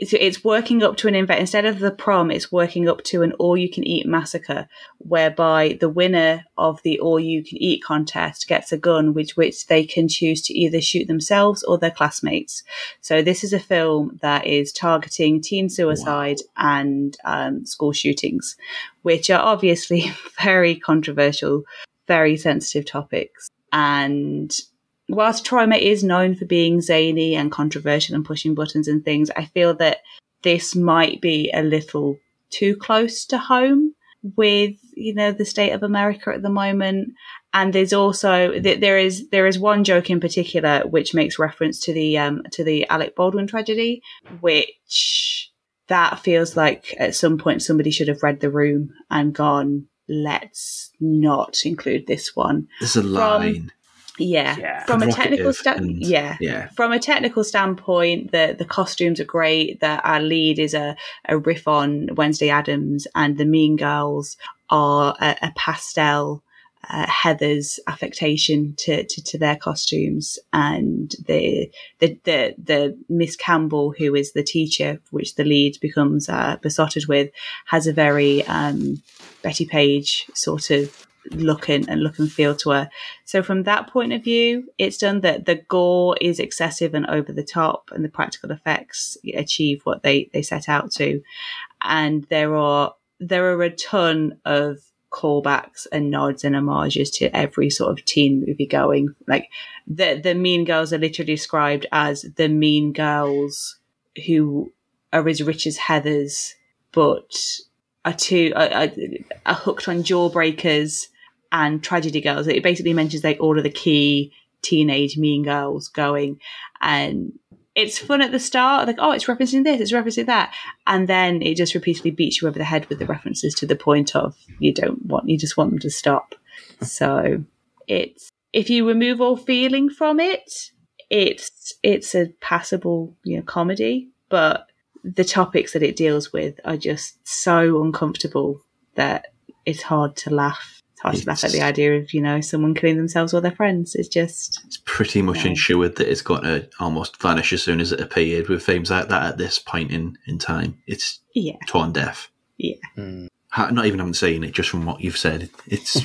it's, it's working up to an event instead of the prom it's working up to an all you can eat massacre whereby the winner of the all you can eat contest gets a gun which which they can choose to either shoot themselves or their classmates so this is a film that is targeting teen suicide wow. and um, school shootings which are obviously [laughs] very controversial very sensitive topics and whilst Troma is known for being zany and controversial and pushing buttons and things, I feel that this might be a little too close to home with you know the state of America at the moment. And there's also there is there is one joke in particular which makes reference to the um, to the Alec Baldwin tragedy, which that feels like at some point somebody should have read the room and gone, let's not include this one. There's a line. Yeah. Yeah. From a technical Provocative stand, yeah. yeah. From a technical standpoint, the the costumes are great. That our lead is a, a riff on Wednesday Addams, and the Mean Girls are a, a pastel uh, Heather's affectation to, to, to their costumes, and the the the the Miss Campbell, who is the teacher, which the lead becomes uh, besotted with, has a very um, Bettie Page sort of look and, and look and feel to her. So from that point of view, it's done that the gore is excessive and over the top, and the practical effects achieve what they they set out to. And there are there are a ton of callbacks and nods and homages to every sort of teen movie going. Like the the Mean Girls are literally described as the Mean Girls who are as rich as Heather's, but are too are, are, are hooked on jawbreakers and tragedy girls. It basically mentions like all of the key teenage mean girls going, and it's fun at the start. Like, oh, it's referencing this, it's referencing that, and then it just repeatedly beats you over the head with the references to the point of you don't want, you just want them to stop. So it's if you remove all feeling from it, it's it's a passable you know comedy, but the topics that it deals with are just so uncomfortable that it's hard to laugh. It's hard to laugh at the idea of you know someone killing themselves or their friends. It's just It's pretty much Yeah. ensured that it's going to almost vanish as soon as it appeared with themes like that at this point in, in time. It's yeah, torn deaf. yeah. Ha- Not even having seen it, just from what you've said. It's.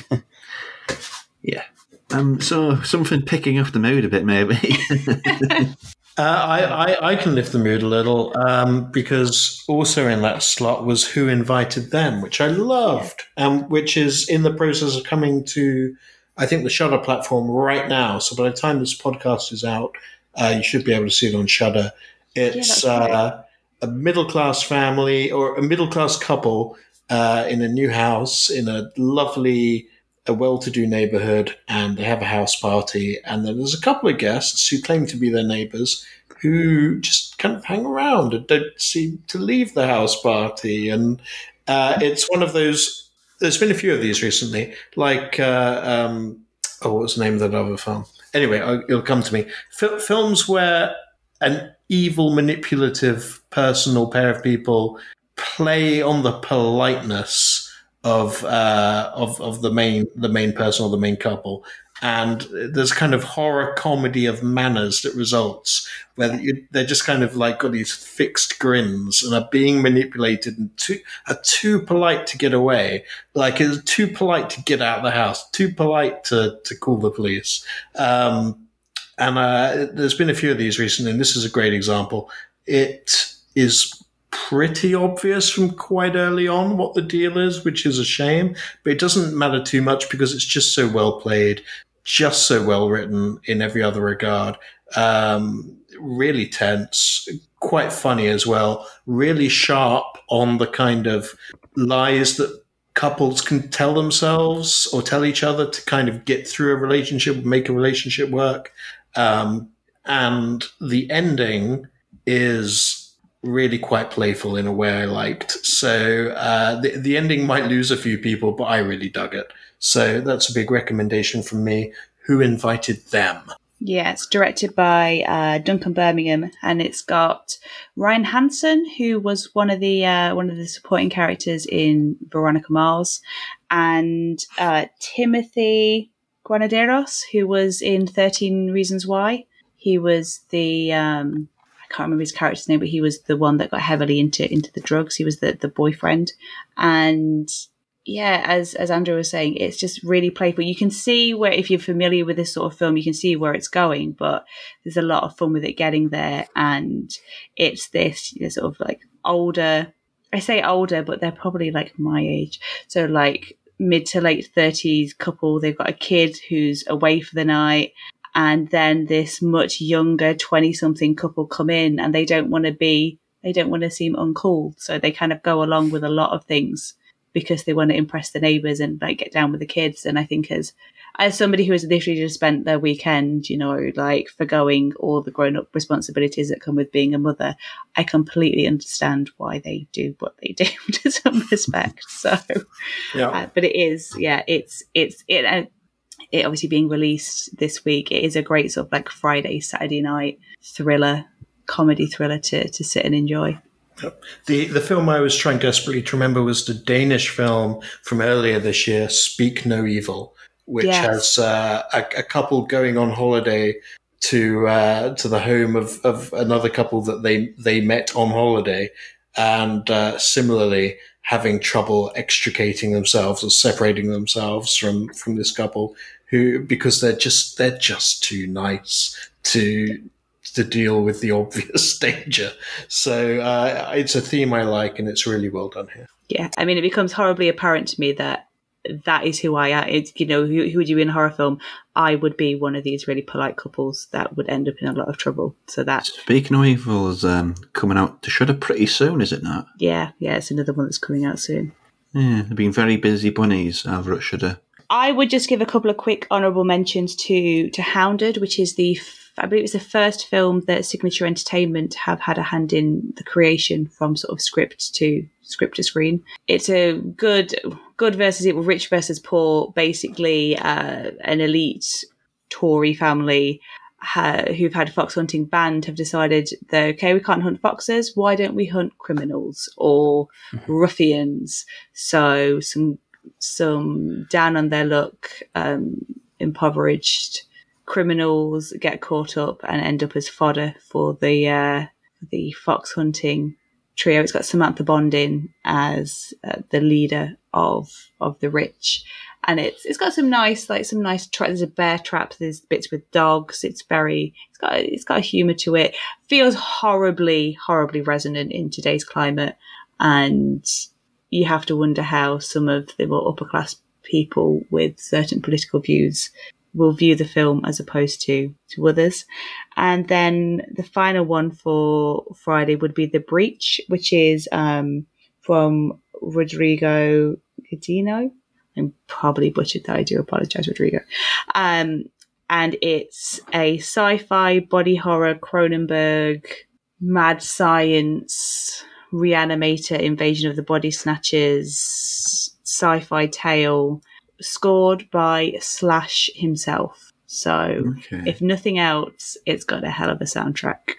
[laughs] yeah. Um, so something picking up the mood a bit, maybe. [laughs] Uh, I, I, I can lift the mood a little um, because also in that slot was Who Invited Them, which I loved, um, which is in the process of coming to, I think, the Shudder platform right now. So by the time this podcast is out, uh, you should be able to see it on Shudder. It's great. uh, a middle class family or a middle class couple uh, in a new house in a lovely, a well to do neighborhood, and they have a house party. And then there's a couple of guests who claim to be their neighbors who just kind of hang around and don't seem to leave the house party. And uh, it's one of those. There's been a few of these recently, like uh, um, oh, what was the name of that other film? Anyway, I- it'll come to me. Fil- films where an evil, manipulative person or pair of people play on the politeness of uh, of of the main the main person or the main couple, and there's kind of horror comedy of manners that results where they're just kind of like got these fixed grins and are being manipulated and too are too polite to get away, like is too polite to get out of the house, too polite to to call the police. Um, and uh, there's been a few of these recently, and this is a great example. It is pretty obvious from quite early on what the deal is, which is a shame, but it doesn't matter too much because it's just so well played, just so well written in every other regard. Um, really tense, quite funny as well, really sharp on the kind of lies that couples can tell themselves or tell each other to kind of get through a relationship, make a relationship work. Um, and the ending is really quite playful in a way I liked. So uh, the the ending might lose a few people, but I really dug it. So that's a big recommendation from me. Who invited them? Yeah, it's directed by uh, Duncan Birmingham, and it's got Ryan Hansen, who was one of the uh, one of the supporting characters in Veronica Mars, and uh, Timothy Granaderos, who was in Thirteen Reasons Why. He was the um, can't remember his character's name, but he was the one that got heavily into into the drugs. He was the the boyfriend, and yeah, as as Andrew was saying, it's just really playful. You can see where if you're familiar with this sort of film, you can see where it's going, but there's a lot of fun with it getting there. And it's this you know, sort of like older. I say older, but they're probably like my age. So like mid to late thirties couple. They've got a kid who's away for the night, and then this much younger twenty something couple come in, and they don't want to be. They don't want to seem uncool, so they kind of go along with a lot of things because they want to impress the neighbors and like get down with the kids. And I think as as somebody who has literally just spent their weekend, you know, like forgoing all the grown up responsibilities that come with being a mother, I completely understand why they do what they do [laughs] to some respect. So, Yeah. uh, but it is, yeah, it's it's it. Uh, it obviously being released this week, it is a great sort of like Friday, Saturday night thriller, comedy thriller to to sit and enjoy. The the film I was trying desperately to remember was the Danish film from earlier this year, Speak No Evil, which Yes. has uh, a, a couple going on holiday to uh, to the home of, of another couple that they they met on holiday, and uh, similarly having trouble extricating themselves or separating themselves from from this couple who because they're just they're just too nice to to deal with the [laughs] obvious danger. So uh, it's a theme I like, and it's really well done here. Yeah, I mean, it becomes horribly apparent to me that that is who I am. It's, you know, who, who would you be in a horror film? I would be one of these really polite couples that would end up in a lot of trouble. So that, Speak No Evil is um, coming out to Shudder pretty soon, is it not? yeah, yeah, it's another one that's coming out soon. Yeah, they've been very busy bunnies over at Shudder. I would just give a couple of quick honourable mentions to to Hounded, which is the f- I believe it's the first film that Signature Entertainment have had a hand in the creation from sort of script to script to screen. It's a good good versus evil, rich versus poor. Basically, uh, an elite Tory family who've had a fox hunting banned have decided that okay, we can't hunt foxes. Why don't we hunt criminals or ruffians? So some some down on their luck, um, impoverished criminals get caught up and end up as fodder for the uh, the fox hunting trio. It's got Samantha Bond in as uh, the leader of of the rich, and it's it's got some nice like some nice tra- there's a bear trap. There's bits with dogs. It's very it's got it's got a humour to it. Feels horribly horribly resonant in today's climate, and you have to wonder how some of the more upper class people with certain political views will view the film as opposed to to others. And then the final one for Friday would be The Breach, which is um, from Rodrigo Cadino. I'm probably butchered that. I do apologize, Rodrigo. Um, and it's a sci-fi body horror Cronenberg mad science reanimator invasion of the body snatchers sci-fi tale scored by slash himself so Okay. if nothing else it's got a hell of a soundtrack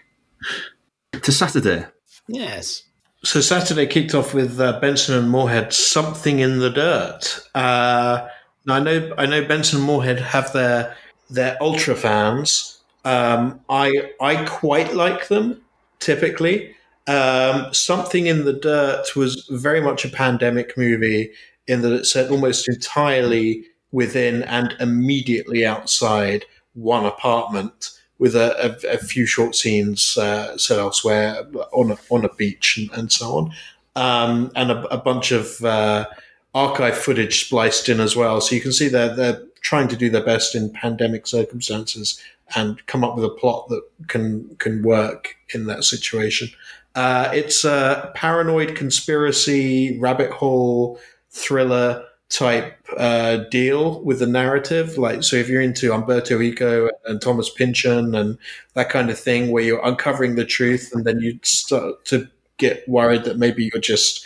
to Saturday. Yes. So Saturday kicked off with uh, Benson and Moorhead, "Something in the Dirt." Uh, now I know I know Benson and Moorhead have their their ultra fans. Um, I I quite like them typically. Um, Something in the Dirt was very much a pandemic movie in that it's set almost entirely within and immediately outside one apartment with a, a, a few short scenes uh, set elsewhere on a, on a beach and, and so on, um, and a, a bunch of uh, archive footage spliced in as well. So you can see they're they're trying to do their best in pandemic circumstances and come up with a plot that can can work in that situation. Uh, it's a paranoid conspiracy rabbit hole thriller type uh, deal with the narrative. Like, so if you're into Umberto Eco and Thomas Pynchon and that kind of thing, where you're uncovering the truth and then you start to get worried that maybe you're just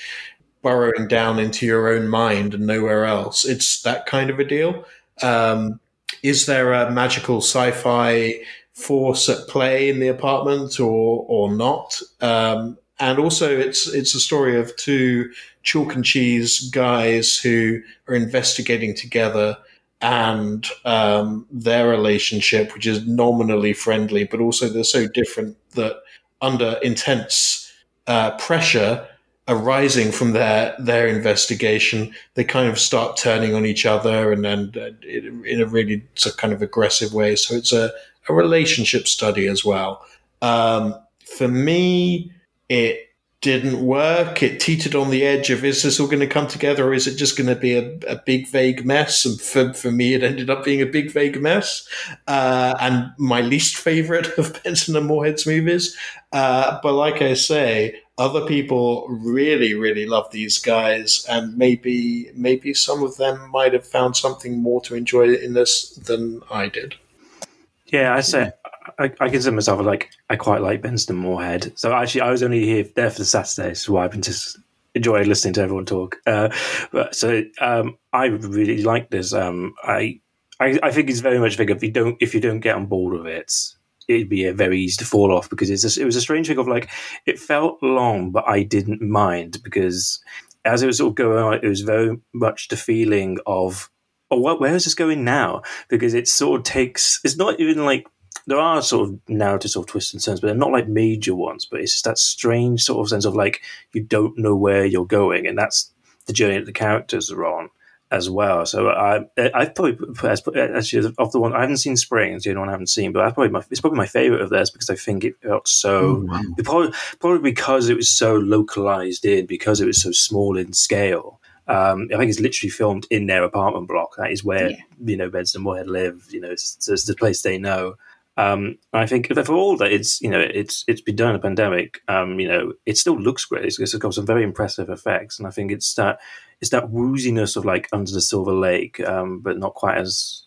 burrowing down into your own mind and nowhere else. It's that kind of a deal. Um, is there a magical sci-fi force at play in the apartment or or not? Um, and also, it's it's a story of two chalk and cheese guys who are investigating together and um, their relationship, which is nominally friendly, but also they're so different that under intense uh, pressure arising from their their investigation, they kind of start turning on each other and and uh, in a really sort of kind of aggressive way. So it's a, a relationship study as well. Um, for me, it didn't work. It teetered on the edge of is this all going to come together or is it just going to be a, a big vague mess? And for, for me, it ended up being a big vague mess. Uh, and my least favorite of [laughs] Benson and Moorhead's movies. Uh, but like I say, other people really, really love these guys, and maybe maybe some of them might have found something more to enjoy in this than I did. Yeah, I say I, I consider myself like I quite like Benston Moorhead. So actually, I was only here there for the Saturday, so I've been just enjoying listening to everyone talk. Uh, but so um, I really like this. Um, I, I I think it's very much big. If you don't if you don't get on board with it, it'd be a very easy to fall off because it's a, it was a strange thing of like it felt long, but I didn't mind because as it was sort of going on, it was very much the feeling of oh, what, where is this going now? Because it sort of takes. It's not even like there are sort of narrative sort of twists and turns, but they're not like major ones. But it's just that strange sort of sense of like you don't know where you're going, and that's the journey that the characters are on as well. So I I've probably actually of the one I haven't seen Spring, it's the only one I haven't seen, but I probably my, it's probably my favorite of theirs because I think it felt so Oh, wow. probably probably because it was so localized in because it was so small in scale. Um, I think it's literally filmed in their apartment block. That is where Yeah. you know Benson and Moorhead live. You know, it's, it's the place they know. Um, I think for all that it's you know it's it's been done in a pandemic. Um, you know, it still looks great. It's, it's got some very impressive effects, and I think it's that it's that wooziness of like Under the Silver Lake, um, but not quite as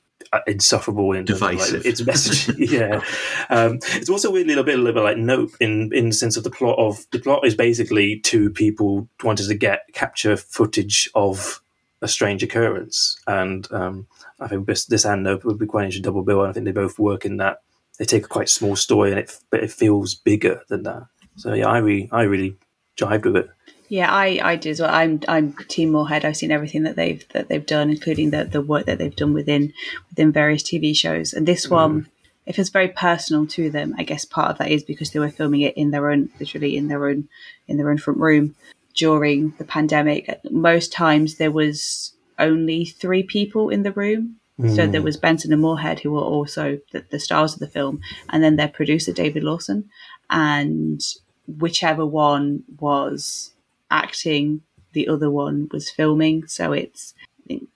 insufferable in terms of, like, Divisive. its message. [laughs] yeah, um, it's also weirdly a little bit, a little bit like Nope in in the sense of the plot of the plot is basically two people wanted to get capture footage of a strange occurrence, and um, I think this, this and Nope would be quite an interesting double bill. And I think they both work in that they take a quite small story and it but it feels bigger than that. So yeah, I really I really jived with it. Yeah, I, I did as well. I'm I'm Team Moorhead. I've seen everything that they've that they've done, including the, the work that they've done within within various TV shows. And this mm-hmm. one, it feels very personal to them. I guess part of that is because they were filming it in their own, literally in their own in their own front room during the pandemic. Most times there was only three people in the room. So there mm. was Benson and Moorhead, who were also the, the stars of the film, and then their producer David Lawson, and whichever one was acting, the other one was filming. So it's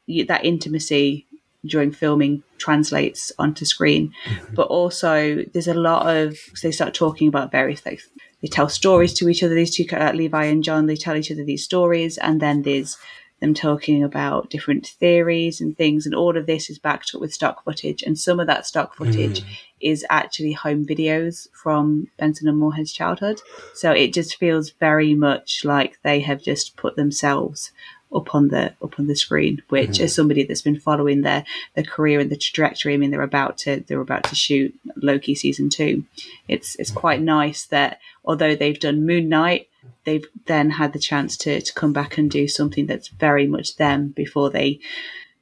that intimacy during filming translates onto screen. But also, there's a lot of they start talking about various things. They tell stories to each other. These two, uh, Levi and John, they tell each other these stories, and then there's them talking about different theories and things. And all of this is backed up with stock footage, and some of that stock mm. footage is actually home videos from Benson and Moorhead's childhood. So it just feels very much like they have just put themselves up on the up on the screen. Which, mm. as somebody that's been following their their career and the trajectory, I mean, they're about to they're about to shoot Loki season two. It's it's mm. quite nice that although they've done Moon Knight, they've then had the chance to to come back and do something that's very much them before they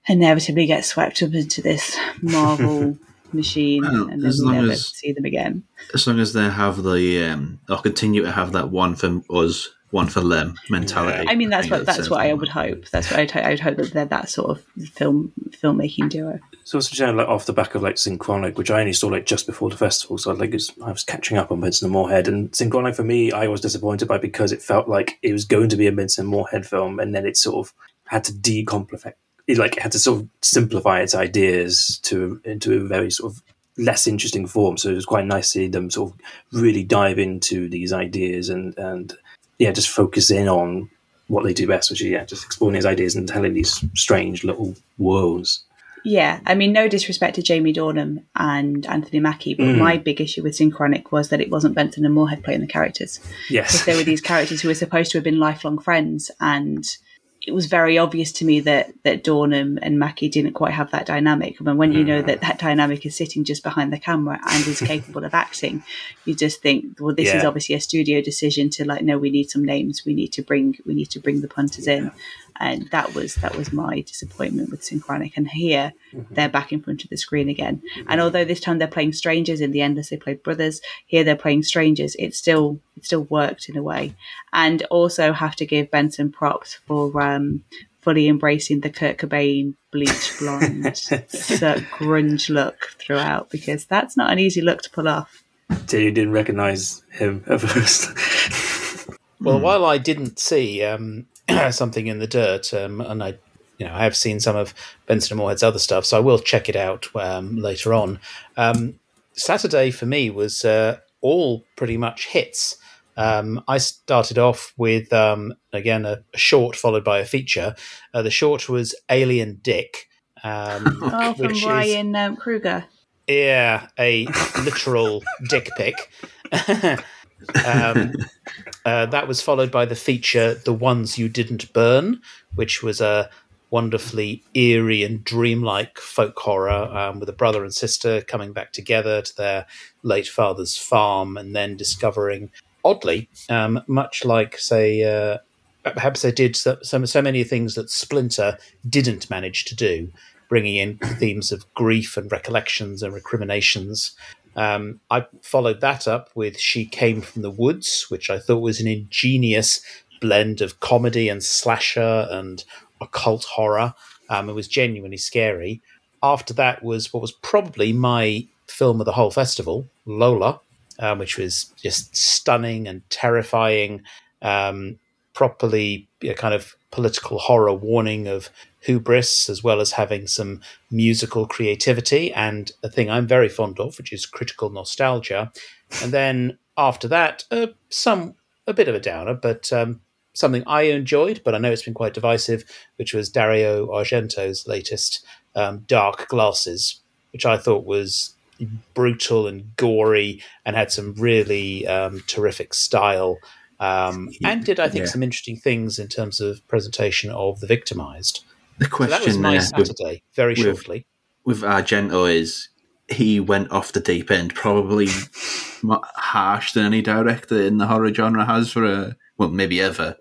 inevitably get swept up into this Marvel [laughs] machine Well, and then as never as- see them again. As long as they have the, um, or continue to have that one for us, one for them mentality. I mean, that's think what that's says what I would hope. That's what I'd, ho- I'd hope that they're that sort of film filmmaking duo. It's also kind of like off the back of like Synchronic, which I only saw like just before the festival, so I like it's, I was catching up on Benson and Moorhead. And Synchronic for me, I was disappointed by because it felt like it was going to be a Benson and Moorhead film, and then it sort of had to decomplify, it like had to sort of simplify its ideas to into a very sort of less interesting form. So it was quite nice to see them sort of really dive into these ideas and and yeah, just focus in on what they do best, which is yeah, just exploring these ideas and telling these strange little worlds. Yeah, I mean, no disrespect to Jamie Dornan and Anthony Mackie, but mm. my big issue with Synchronic was that it wasn't Benson and Moorhead playing the characters. Yes. because there were these characters who were supposed to have been lifelong friends, and it was very obvious to me that that Dornan and Mackie didn't quite have that dynamic. I mean, when you know that that dynamic is sitting just behind the camera and is [laughs] capable of acting, you just think, well, this is obviously a studio decision to like, no, we need some names, we need to bring, we need to bring the punters in, and that was that was my disappointment with Synchronic. And here they're back in front of the screen again, and although this time they're playing strangers, in the Endless they played brothers. Here they're playing strangers. It still it still worked in a way, and also have to give Benson props for um, fully embracing the Kurt Cobain bleach blonde [laughs] grunge look throughout because that's not an easy look to pull off. So you didn't recognize him at first. Well, while I didn't see um, [clears throat] something in the dirt, um, and I, you know, I have seen some of Benson and Moorhead's other stuff, so I will check it out um, later on. Um, Saturday for me was uh, all pretty much hits. Um, I started off with um, again a, a short followed by a feature. Uh, the short was Alien Dick. Um, [laughs] Oh, from is- Ryan um, Kruger. yeah, a literal dick pic. [laughs] uh, that was followed by the feature "The Ones You Didn't Burn," which was a wonderfully eerie and dreamlike folk horror um, with a brother and sister coming back together to their late father's farm and then discovering, oddly, um, much like say. Uh, Perhaps they did so, so, so many things that Splinter didn't manage to do, bringing in themes of grief and recollections and recriminations. Um, I followed that up with She Came from the Woods, which I thought was an ingenious blend of comedy and slasher and occult horror. Um, it was genuinely scary. After that was what was probably my film of the whole festival, Lola, um, which was just stunning and terrifying. Um, properly know, kind of political horror warning of hubris, as well as having some musical creativity and a thing I'm very fond of, which is critical nostalgia. And then after that, uh, some a bit of a downer, but um, something I enjoyed, but I know it's been quite divisive, which was Dario Argento's latest um, Dark Glasses, which I thought was brutal and gory and had some really um, terrific style. Um, and did I think Yeah. some interesting things in terms of presentation of the victimized. The So question that was my there with, Saturday, very with- shortly. with Argento is he went off the deep end, probably [laughs] more harsh than any director in the horror genre has for a well, maybe ever.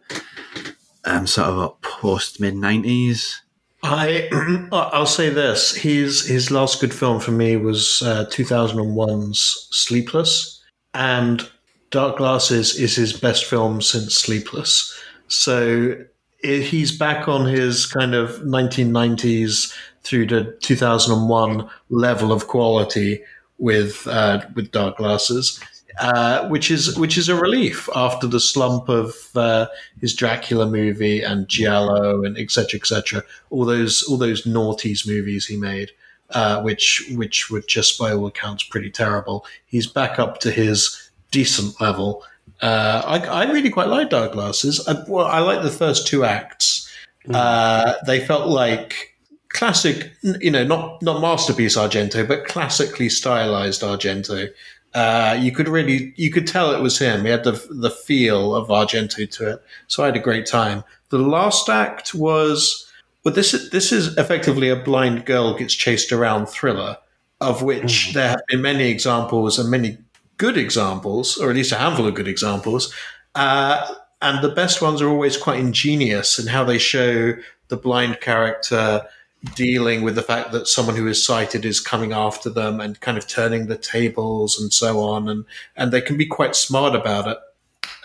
Um, sort of a post mid nineties. [clears throat] I I'll say this: his his last good film for me was uh, 2001's Sleepless, and Dark Glasses is his best film since Sleepless. So i he's back on his kind of 1990s through to 2001 level of quality with uh, with Dark Glasses. Uh, which is which is a relief after the slump of uh, his Dracula movie and Giallo and etc. etc. All those all those noughties movies he made, uh, which which were just by all accounts pretty terrible. He's back up to his decent level. Uh, I, I really quite like Dark Glasses. I, well, I like the first two acts. Uh, they felt like classic, you know, not not masterpiece Argento, but classically stylized Argento. Uh, you could really, you could tell it was him. He had the the feel of Argento to it. So I had a great time. The last act was, well, this is this is effectively a blind girl gets chased around thriller, of which there have been many examples and many good examples, or at least a handful of good examples. Uh, and the best ones are always quite ingenious in how they show the blind character dealing with the fact that someone who is sighted is coming after them and kind of turning the tables and so on, and and they can be quite smart about it.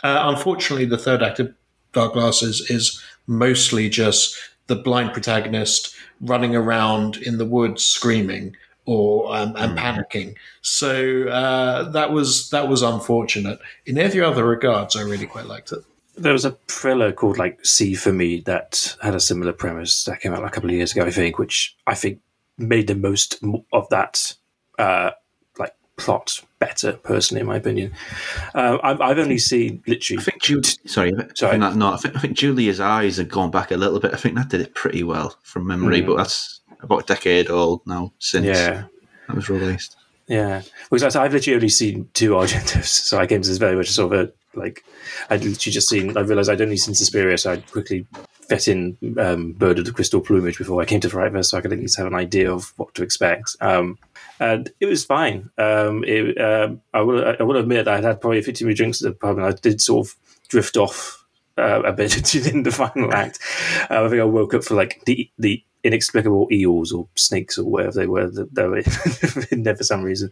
Uh, unfortunately, the third act of Dark Glasses is mostly just the blind protagonist running around in the woods screaming or um, and panicking. So uh, that was that was unfortunate. In every other regards, I really quite liked it. There was a thriller called like "See for Me" that had a similar premise that came out like a couple of years ago, I think, which I think made the most of that uh, like plot better, personally, in my opinion. Uh, I've, I've only seen literally. I literally. think Julie. Sorry, I Sorry. think that, no, I think, I think Julia's eyes had gone back a little bit. I think that did it pretty well from memory, Mm. but that's about a decade old now since Yeah, that was released. yeah. Because I've literally only seen two Argentos, [laughs] so I came to this very much sort of a like. I'd literally just seen. I realised I'd only seen Suspiria, so I'd quickly fit in um, Bird of the Crystal Plumage before I came to Fright so I could at least have an idea of what to expect. Um, and it was fine. Um, it, um, I will. I will admit that I'd had probably a few too many drinks at the pub, and I did sort of drift off uh, a bit [laughs] in the final act. Uh, I think I woke up for like the the inexplicable eels or snakes or whatever they were that they were in [laughs] there for some reason.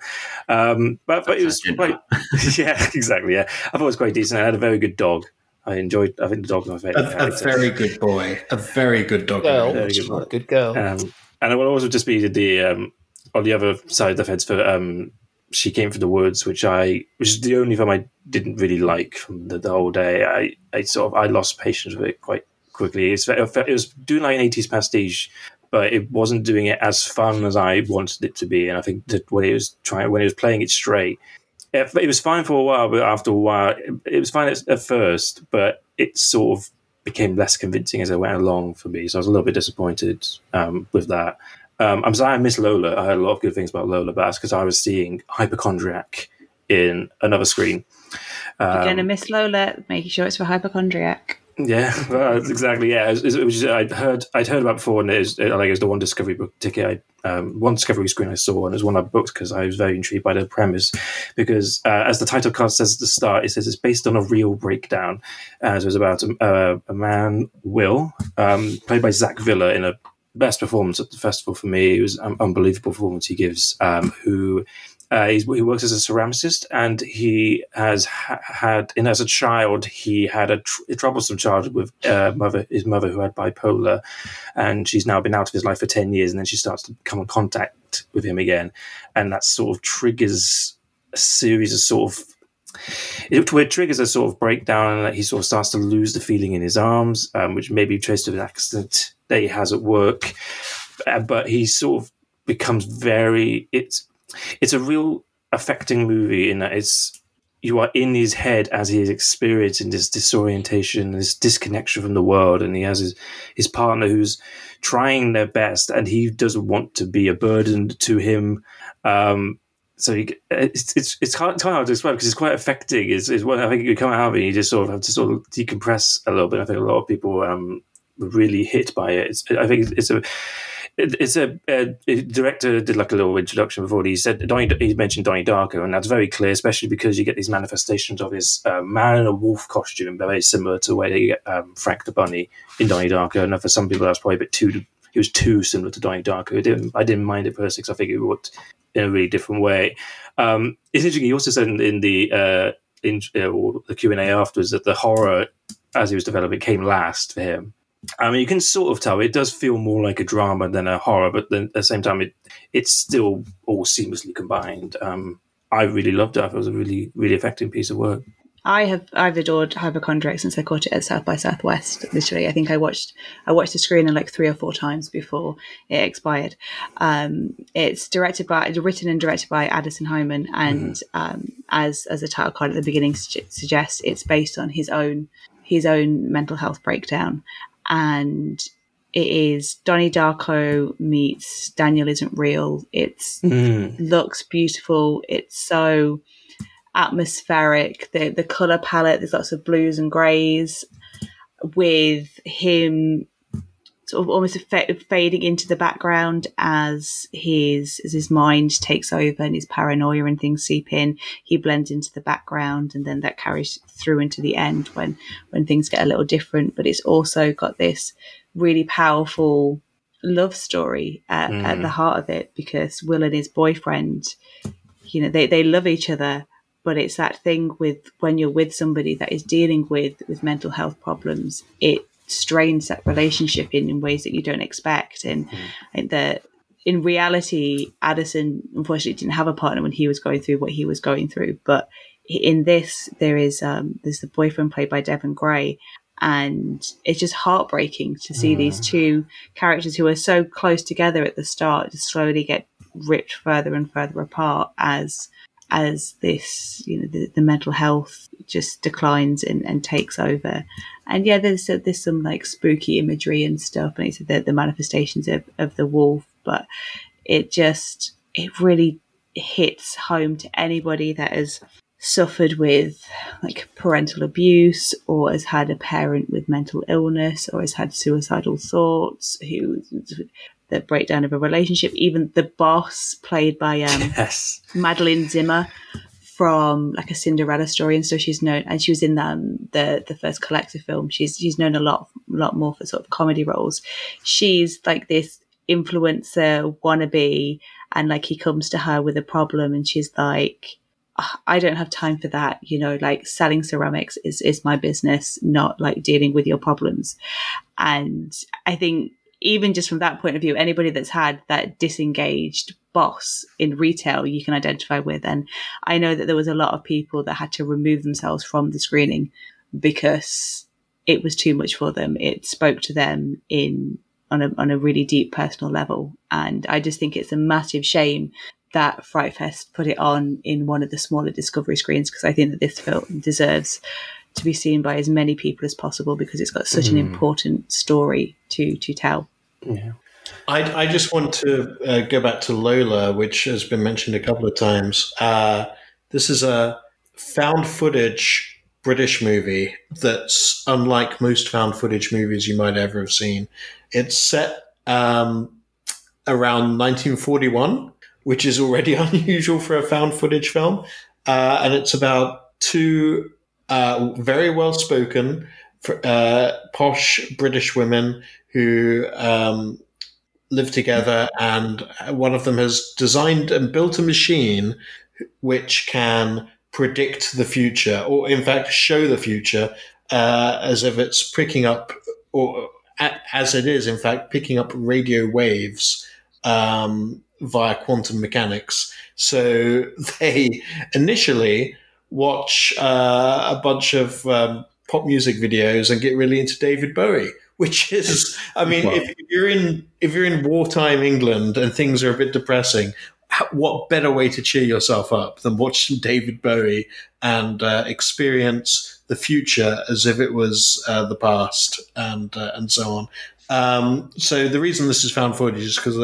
Um, but but it was That's quite [laughs] yeah exactly yeah. I thought it was quite decent. I had a very good dog. I enjoyed. I think the dog was my A, favorite. a character. very good boy, a very good dog. Girl, Very good boy. good girl. Um, and it will also just be the um, on the other side of the fence for um, She Came from the Woods, which I, which is the only film I didn't really like from the, the whole day. I, I sort of, I lost patience with it quite quickly. It's, it was doing like an 80s pastiche, but it wasn't doing it as fun as I wanted it to be. And I think that when it was trying, when it was playing it straight, it, it was fine for a while, but after a while, it, it was fine at, at first, but it sort of became less convincing as I went along for me. So I was a little bit disappointed um, with that. Um, I'm sorry I missed Lola. I heard a lot of good things about Lola, but that's because I was seeing Hypochondriac in another screen. Um, You're going to miss Lola, making sure it's for Hypochondriac. Yeah, [laughs] [laughs] exactly. Yeah, it was, it was, I'd heard I'd heard about before, and it was, like it was the one Discovery book ticket. I, um, one Discovery screen I saw, and it was one I booked because I was very intrigued by the premise. Because uh, as the title card says at the start, it says it's based on a real breakdown. As it was about a, uh, a man, Will, um, played by Zach Villa, in a best performance at the festival for me. It was an unbelievable performance he gives. Um, who uh, he works as a ceramicist, and he has ha- had, and as a child, he had a, tr- a troublesome childhood with uh, mother, his mother, who had bipolar, and she's now been out of his life for ten years, and then she starts to come in contact with him again, and that sort of triggers a series of sort of it, it triggers a sort of breakdown, and he sort of starts to lose the feeling in his arms, um, which may be traced to an accident that he has at work, uh, but he sort of becomes very it's it's a real affecting movie in that it's you are in his head as he is experiencing this disorientation, this disconnection from the world, and he has his his partner who's trying their best, and he doesn't want to be a burden to him. Um, so he, it's it's it's kind of hard to describe because it's quite affecting. Is is what I think you come out of it, you just sort of have to sort of decompress a little bit. I think a lot of people um, were really hit by it. It's, I think it's a it's a, a, a, director did like a little introduction before. He said Donnie, he mentioned Donnie Darko, and that's very clear, especially because you get these manifestations of his uh, man in a wolf costume, very similar to way they get um, Frank the Bunny in Donnie Darko. And for some people, that's probably a bit too. He was too similar to Donnie Darko. I didn't, I didn't mind it personally because I think it worked in a really different way. Um, it's interesting. He also said in, in the uh, in uh, the Q and A afterwards that the horror as he was developing came last for him I mean, you can sort of tell it does feel more like a drama than a horror, but then at the same time, it it's still all seamlessly combined. Um, I really loved it. it was a really, really effective piece of work. I have I've adored Hypochondriac since I caught it at South by Southwest. Literally, I think I watched I watched the screener like three or four times before it expired. Um, it's directed by written and directed by Addison Heimann, and mm-hmm. um, as as the title card at the beginning su- suggests, it's based on his own his own mental health breakdown and it is Donnie Darko meets Daniel isn't real. It's mm. looks beautiful. It's so atmospheric. The the color palette. There's lots of blues and grays, with him sort of almost fading into the background as his as his mind takes over and his paranoia and things seep in. He blends into the background, and then that carries through into the end when when things get a little different. But it's also got this really powerful love story at, mm. at the heart of it because Will and his boyfriend, you know, they they love each other. But it's that thing with when you're with somebody that is dealing with with mental health problems, it strains that relationship in, in ways that you don't expect. And mm. that in reality, Addison unfortunately didn't have a partner when he was going through what he was going through. But in this, there is um, there's the boyfriend played by Devon Graye, and it's just heartbreaking to see mm. these two characters who are so close together at the start just slowly get ripped further and further apart as as this you know the, the mental health just declines and, and takes over and yeah, there's there's some like spooky imagery and stuff, and it's the, the manifestations of, of the wolf, but it just it really hits home to anybody that has suffered with like parental abuse or has had a parent with mental illness or has had suicidal thoughts who the breakdown of a relationship even the boss played by um, [laughs] yes. Madeline Zima from like a Cinderella story and so she's known and she was in um, the the first collector film. She's she's known a lot lot more for sort of comedy roles. She's like this influencer wannabe and like he comes to her with a problem and she's like ah, I don't have time for that you know like selling ceramics is is my business not like dealing with your problems. And I think even just from that point of view, anybody that's had that disengaged boss in retail, you can identify with. And I know that there was a lot of people that had to remove themselves from the screening because it was too much for them. It spoke to them in on a on a really deep personal level, and I just think it's a massive shame that Fright Fest put it on in one of the smaller Discovery screens because I think that this film deserves to be seen by as many people as possible because it's got such an important story to to tell. Yeah. I, I just want to uh, go back to Lola, which has been mentioned a couple of times. Uh, this is a found footage British movie that's unlike most found footage movies you might ever have seen. It's set um, around 1941, which is already [laughs] unusual for a found footage film. Uh, and it's about two uh, very well spoken, uh, posh British women who um, live together, and one of them has designed and built a machine which can predict the future, or in fact, show the future uh, as if it's picking up, or as it is, in fact, picking up radio waves um, via quantum mechanics. So [laughs] they initially watch uh, a bunch of um, pop music videos and get really into David Bowie, [laughs] which is, I mean, wow. if, you're in if you're in wartime England and things are a bit depressing, what better way to cheer yourself up than watch some David Bowie and uh, experience the future as if it was uh, the past and uh, and so on. Um, so the reason this is found footage is because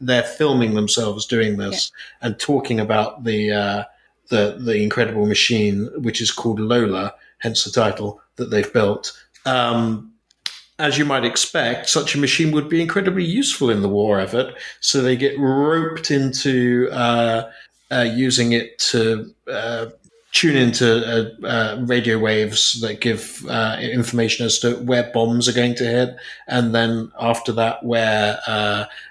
they're filming themselves doing this yeah. and talking about the uh, the the incredible machine, which is called Lola, hence the title that they've built. Um, as you might expect, such a machine would be incredibly useful in the war effort. So they get roped into uh, uh, using it to uh, tune into uh, uh, radio waves that give uh, information as to where bombs are going to hit, and then after that, where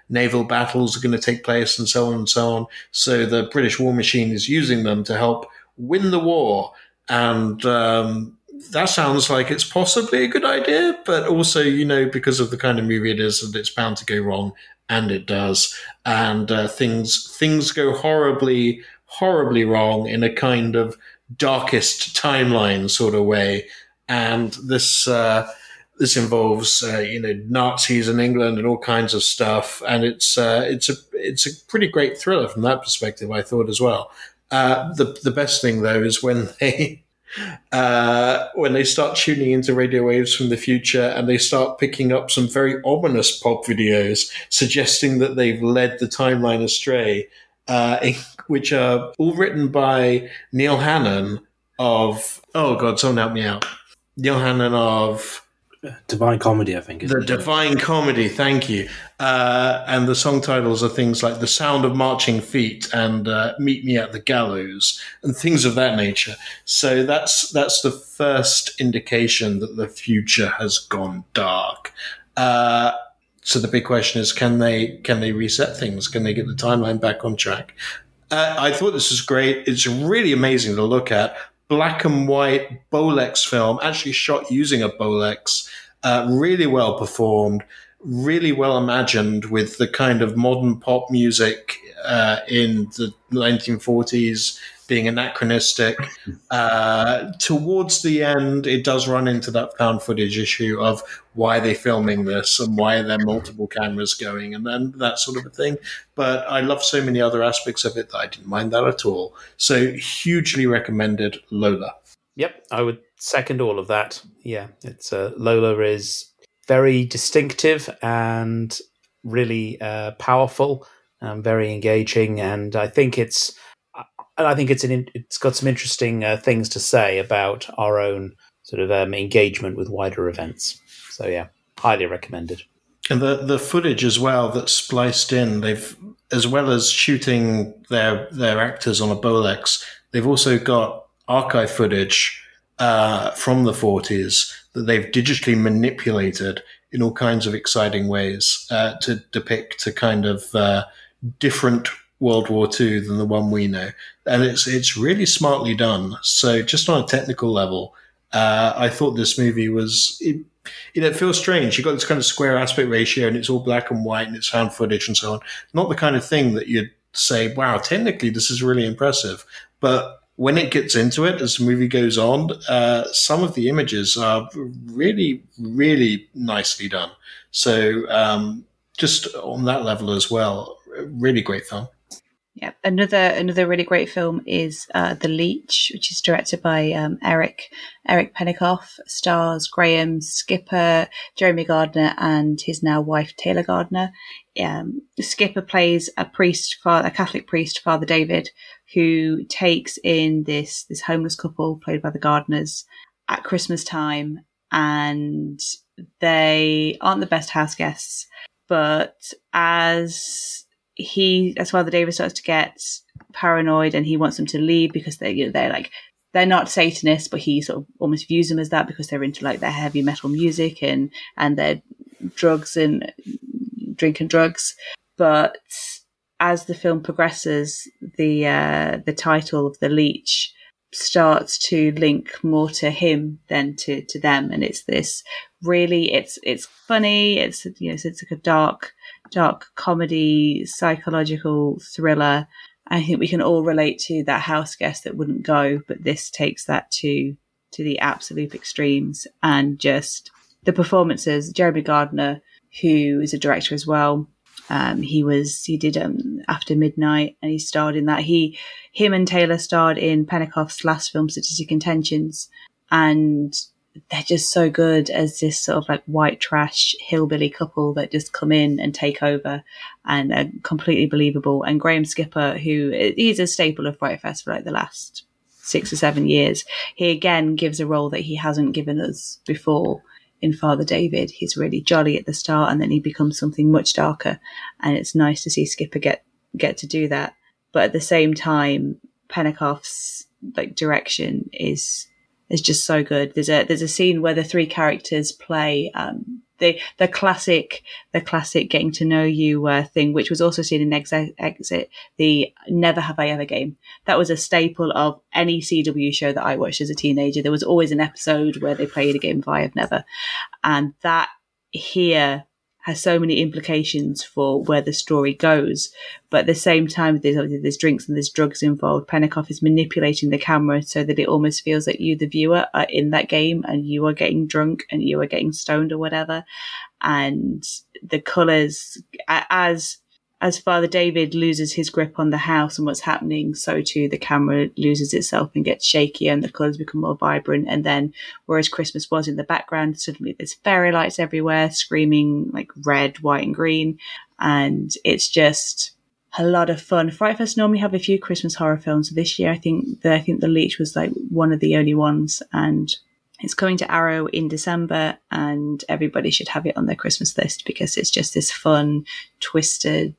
naval battles are going to take place, and so on and so on. So the British war machine is using them to help win the war. And um, that sounds like it's possibly a good idea, but also, you know, because of the kind of movie it is, that it's bound to go wrong, and it does, and uh, things things go horribly, horribly wrong in a kind of darkest timeline sort of way, and this. Uh, this involves uh, you know Nazis in England and all kinds of stuff, and it's uh, it's a it's a pretty great thriller from that perspective. I thought as well. Uh, the the best thing though is when [laughs] they uh, when they start tuning into radio waves from the future and they start picking up some very ominous pop videos suggesting that they've led the timeline astray, uh, which are all written by Neil Hannon of, oh God, someone help me out. Neil Hannon of Divine Comedy, I think. The it? Divine Comedy, thank you. Uh, and the song titles are things like The Sound of Marching Feet and uh, Meet Me at the Gallows and things of that nature. So that's that's the first indication that the future has gone dark. Uh, so the big question is, can they can they reset things? Can they get the timeline back on track? Uh, I thought this was great. It's really amazing to look at black and white Bolex film, actually shot using a Bolex, uh, really well performed, really well imagined with the kind of modern pop music uh, in the 1940s being anachronistic. Uh, towards the end, it does run into that found footage issue of why they're they filming this and why are there multiple cameras going and then that sort of a thing. But I love so many other aspects of it that I didn't mind that at all. So hugely recommended Lola. Yep, I would second all of that. Yeah, it's uh, Lola is very distinctive and really uh, powerful, and very engaging, and I think it's and I think it's an it's got some interesting uh, things to say about our own sort of um, engagement with wider events. So yeah, highly recommended. And the the footage as well that's spliced in, they've as well as shooting their their actors on a Bolex, they've also got archive footage uh, from the 40s that they've digitally manipulated in all kinds of exciting ways uh, to depict a kind of uh, different World War II than the one we know, and it's it's really smartly done. So just on a technical level, uh, I thought this movie was you know, it feels strange. You've got this kind of square aspect ratio and it's all black and white and it's found footage and so on. Not the kind of thing that you'd say, wow, technically this is really impressive. But when it gets into it, as the movie goes on, uh, some of the images are really, really nicely done. So, um, just on that level as well, really great film. Yeah, another another really great film is uh, The Leech, which is directed by um, Eric Eric Pennycoff, stars Graham Skipper, Jeremy Gardner, and his now wife Taylor Gardner. Um, Skipper plays a priest, a Catholic priest, Father David, who takes in this this homeless couple played by the Gardners at Christmas time, and they aren't the best house guests, but as he, as the David starts to get paranoid and he wants them to leave because they, you know, they're like, they're not Satanists, but he sort of almost views them as that because they're into like their heavy metal music and, and their drugs and drinking drugs. But as the film progresses, the, uh, the title of the leech starts to link more to him than to, to them. And it's this really, it's, it's funny. It's, you know, it's, it's like a dark, dark comedy, psychological thriller. I think we can all relate to that house guest that wouldn't go, but this takes that to to the absolute extremes and just the performances. Jeremy Gardner, who is a director as well, um, he was he did um, After Midnight and he starred in that. He him and Taylor starred in Pennycoff's last film, Sadistic Intentions, and they're just so good as this sort of like white trash hillbilly couple that just come in and take over and are completely believable. And Graham Skipper, who he's a staple of Fright Fest for like the last six or seven years, he again gives a role that he hasn't given us before in Father David. He's really jolly at the start and then he becomes something much darker. And it's nice to see Skipper get, get to do that. But at the same time, Pennycoff's like direction is is just so good. There's a there's a scene where the three characters play um, the the classic the classic getting to know you uh, thing, which was also seen in Exit, Exit, the Never Have I Ever game. That was a staple of any CW show that I watched as a teenager. There was always an episode where they played a game of I Have Never, and that here has so many implications for where the story goes. But at the same time, there's obviously there's drinks and there's drugs involved. Pennycoff is manipulating the camera so that it almost feels like you, the viewer, are in that game and you are getting drunk and you are getting stoned or whatever. And the colors, as as Father David loses his grip on the house and what's happening, so too the camera loses itself and gets shaky and the colours become more vibrant. And then, whereas Christmas was in the background, suddenly there's fairy lights everywhere, screaming like red, white, and green. And it's just a lot of fun. Fright Fest normally have a few Christmas horror films. This year, I think the, I think The Leech was like one of the only ones, and it's coming to Arrow in December, and everybody should have it on their Christmas list because it's just this fun, twisted,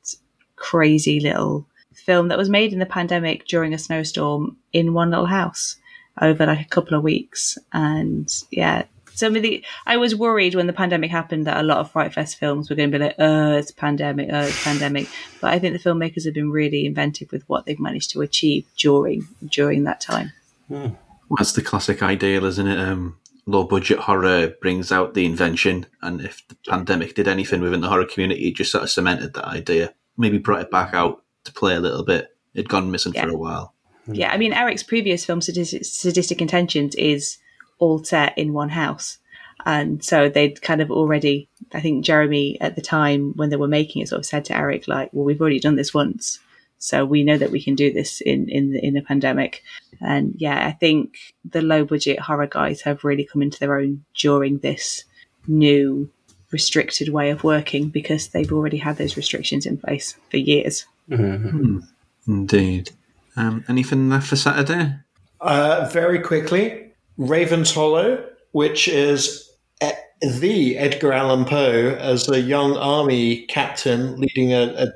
crazy little film that was made in the pandemic during a snowstorm in one little house over like a couple of weeks. And yeah, some of the I was worried when the pandemic happened that a lot of Fright Fest films were going to be like, "Oh, it's pandemic, oh, it's pandemic." But I think the filmmakers have been really inventive with what they've managed to achieve during during that time. Hmm. That's the classic ideal, isn't it? Um, low budget horror brings out the invention, and if the pandemic did anything within the horror community, it just sort of cemented that idea. Maybe brought it back out to play a little bit. It'd gone missing yeah. for a while. Yeah, I mean, Eric's previous film, Sadistic, Sadistic Intentions, is all set in one house. And so they'd kind of already, I think Jeremy at the time when they were making it sort of said to Eric, like, well, we've already done this once. So we know that we can do this in, in, in a pandemic. And yeah, I think the low budget horror guys have really come into their own during this new restricted way of working because they've already had those restrictions in place for years. Mm-hmm. Indeed. Um, anything left for Saturday? Uh, very quickly, Raven's Hollow, which is the Edgar Allan Poe as a young army captain leading a, a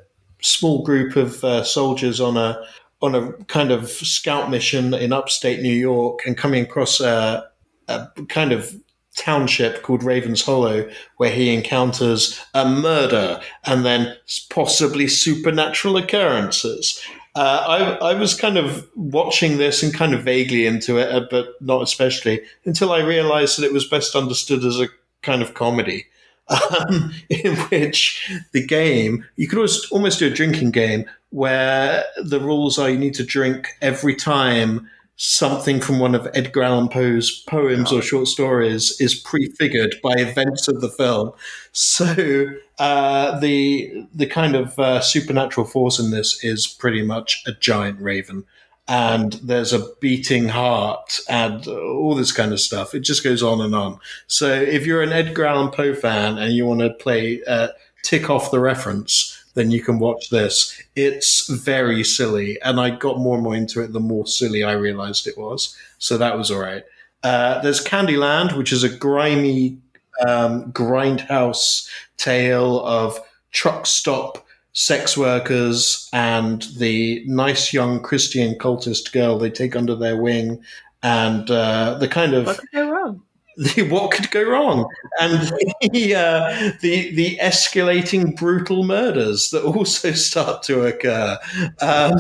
small group of uh, soldiers on a on a kind of scout mission in upstate New York and coming across a, a kind of township called Ravens Hollow, where he encounters a murder and then possibly supernatural occurrences. Uh, I, I, was kind of watching this and kind of vaguely into it, uh, but not especially until I realized that it was best understood as a kind of comedy. Um, [laughs] in which the game you could almost, almost do a drinking game where the rules are you need to drink every time something from one of Edgar Allan Poe's poems or short stories is prefigured by events of the film. So uh, the the kind of uh, supernatural force in this is pretty much a giant raven. And there's a beating heart and all this kind of stuff. It just goes on and on. So if you're an Edgar Allan Poe fan and you want to play uh, tick off the reference, then you can watch this. It's very silly, and I got more and more into it the more silly I realized it was. So that was all right. Uh, there's Candyland, which is a grimy um, grindhouse tale of truck stop sex workers and the nice young Christian cultist girl they take under their wing, and uh, the kind of What could go wrong? the, [laughs] what could go wrong, and [laughs] the, uh, the the escalating brutal murders that also [laughs] start to occur. Um,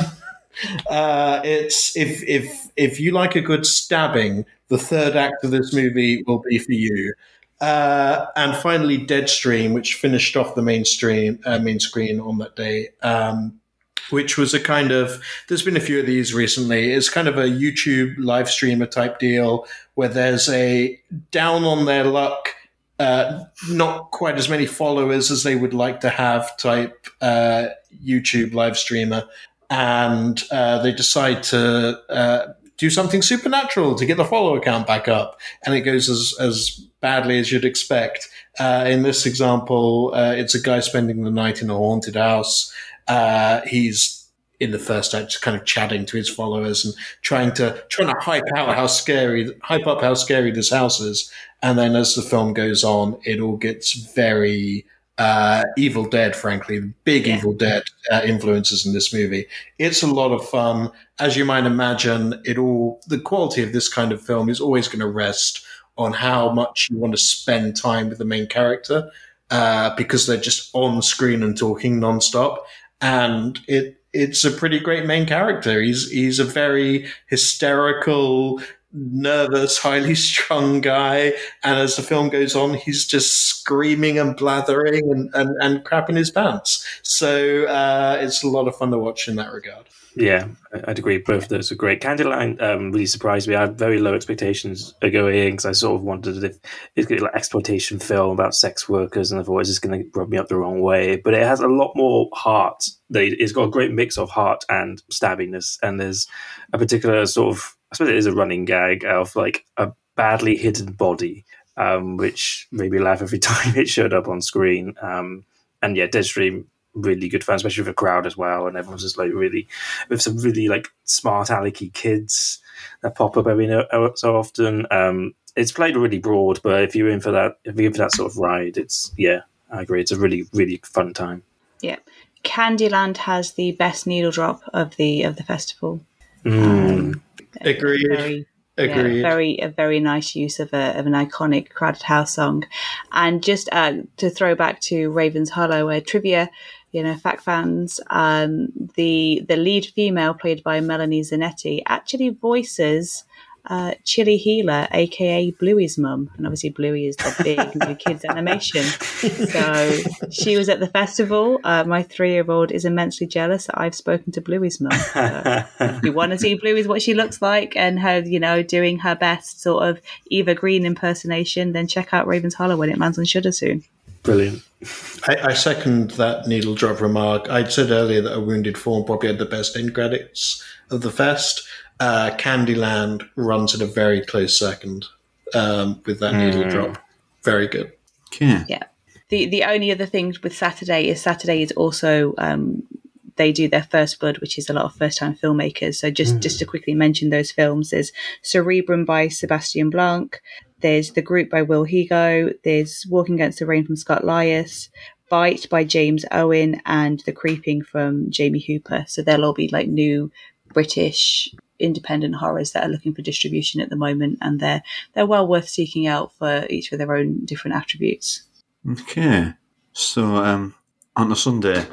uh, it's if if if you like a good stabbing, the third act of this movie will be for you. Uh, and finally, Deadstream, which finished off the mainstream uh, main screen on that day. Um, which was a kind of there's been a few of these recently it's kind of a youtube live streamer type deal where there's a down on their luck uh, not quite as many followers as they would like to have type uh, youtube live streamer and uh, they decide to uh, do something supernatural to get the follower count back up. And it goes as, as badly as you'd expect. Uh, in this example uh, it's a guy spending the night in a haunted house. Uh, he's in the first act kind of chatting to his followers and trying to trying to hype out how scary hype up how scary this house is. And then as the film goes on it all gets very uh, evil dead frankly big Yeah. evil dead uh, influences in this movie it's a lot of fun as you might imagine it all the quality of this kind of film is always going to rest on how much you want to spend time with the main character uh, because they're just on screen and talking nonstop and it it's a pretty great main character. He's he's a very hysterical, nervous, highly strung guy, and as the film goes on, he's just screaming and blathering and and, and crapping his pants. So uh, it's a lot of fun to watch in that regard. Yeah, I'd agree. Both of those are great. Candyland um, really surprised me. I had very low expectations going in because I sort of wondered if it's going to be like exploitation film about sex workers, and I thought it's just going to rub me up the wrong way. But it has a lot more heart. It's got a great mix of heart and stabbiness, and there's a particular sort of I suppose it is a running gag of like a badly hidden body, um, which made me laugh every [laughs] time it showed up on screen. Um, and yeah, Deadstream really good fun, especially with a crowd as well, and everyone's just like really with some really like smart alecky kids that pop up every uh, so often. Um, it's played really broad, but if you're in for that, if you're in for that sort of ride, it's yeah, I agree. It's a really really fun time. Yeah. Candyland has the best needle drop of the of the festival. Mm. Agreed. Very, Agreed. Yeah, very a very nice use of a of an iconic crowded house song, and just uh, to throw back to Ravens Hollow, uh, trivia, you know, fact fans, um, the the lead female played by Melanie Zanetti actually voices. Uh, Chilli Heeler, aka Bluey's mum, and obviously Bluey is the big new kids animation. [laughs] So she was at the festival. Uh, my three-year-old is immensely jealous that I've spoken to Bluey's mum. So if you want to see Bluey's what she looks like and her, you know, doing her best sort of Eva Green impersonation, then check out Raven's Hollow when it lands on Shudder soon. Brilliant. I, I second that needle drop remark. I'd said earlier that A Wounded Fawn probably had the best end credits of the fest. Uh, Candyland runs at a very close second um, with that needle drop. Very good. Okay. Yeah. The the only other thing with Saturday is Saturday is also um, they do their first blood, which is a lot of first time filmmakers. So just just to quickly mention those films, there's Cerebrum by Sebastian Blanc, there's The Group by Will Higo, there's Walking Against the Rain from Scott Lyus, Bite by James Owen, and The Creeping from Jamie Hooper. So they'll all be like new British independent horrors that are looking for distribution at the moment, and they're they're well worth seeking out for each with their own different attributes. Okay. So, um, on a Sunday,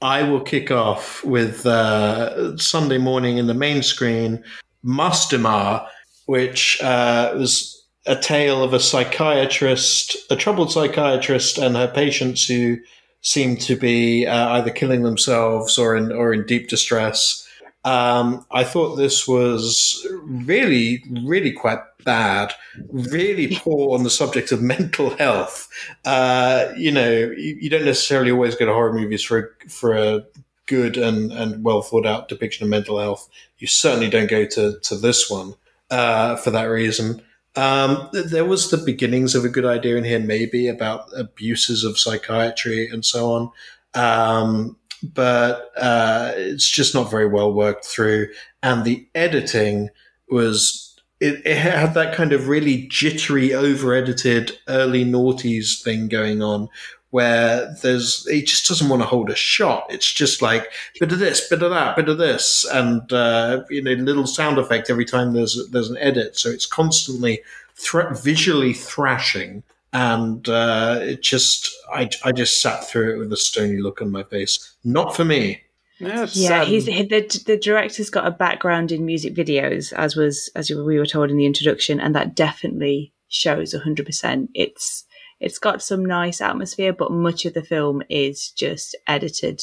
I will kick off with uh, Sunday morning in the main screen, Mastemah, which uh, was a tale of a psychiatrist, a troubled psychiatrist, and her patients who seem to be uh, either killing themselves or in or in deep distress. Um, I thought this was really, really quite bad, really [laughs] poor on the subject of mental health. Uh, you know, you, you, don't necessarily always go to horror movies for for a good and, and well thought out depiction of mental health. You certainly don't go to to this one uh, for that reason. Um, there was the beginnings of a good idea in here, maybe about abuses of psychiatry and so on. Um, but uh, it's just not very well worked through. And the editing was, it, it had that kind of really jittery, over edited early noughties thing going on where there's he just doesn't want to hold a shot. It's just like bit of this, bit of that, bit of this, and uh, you know, little sound effect every time there's there's an edit. So it's constantly visually thrashing, and uh, it just I I just sat through it with a stony look on my face. Not for me. yeah, um, he's the the director's got a background in music videos, as was as we were told in the introduction, and that definitely shows hundred percent. It's it's got some nice atmosphere, but much of the film is just edited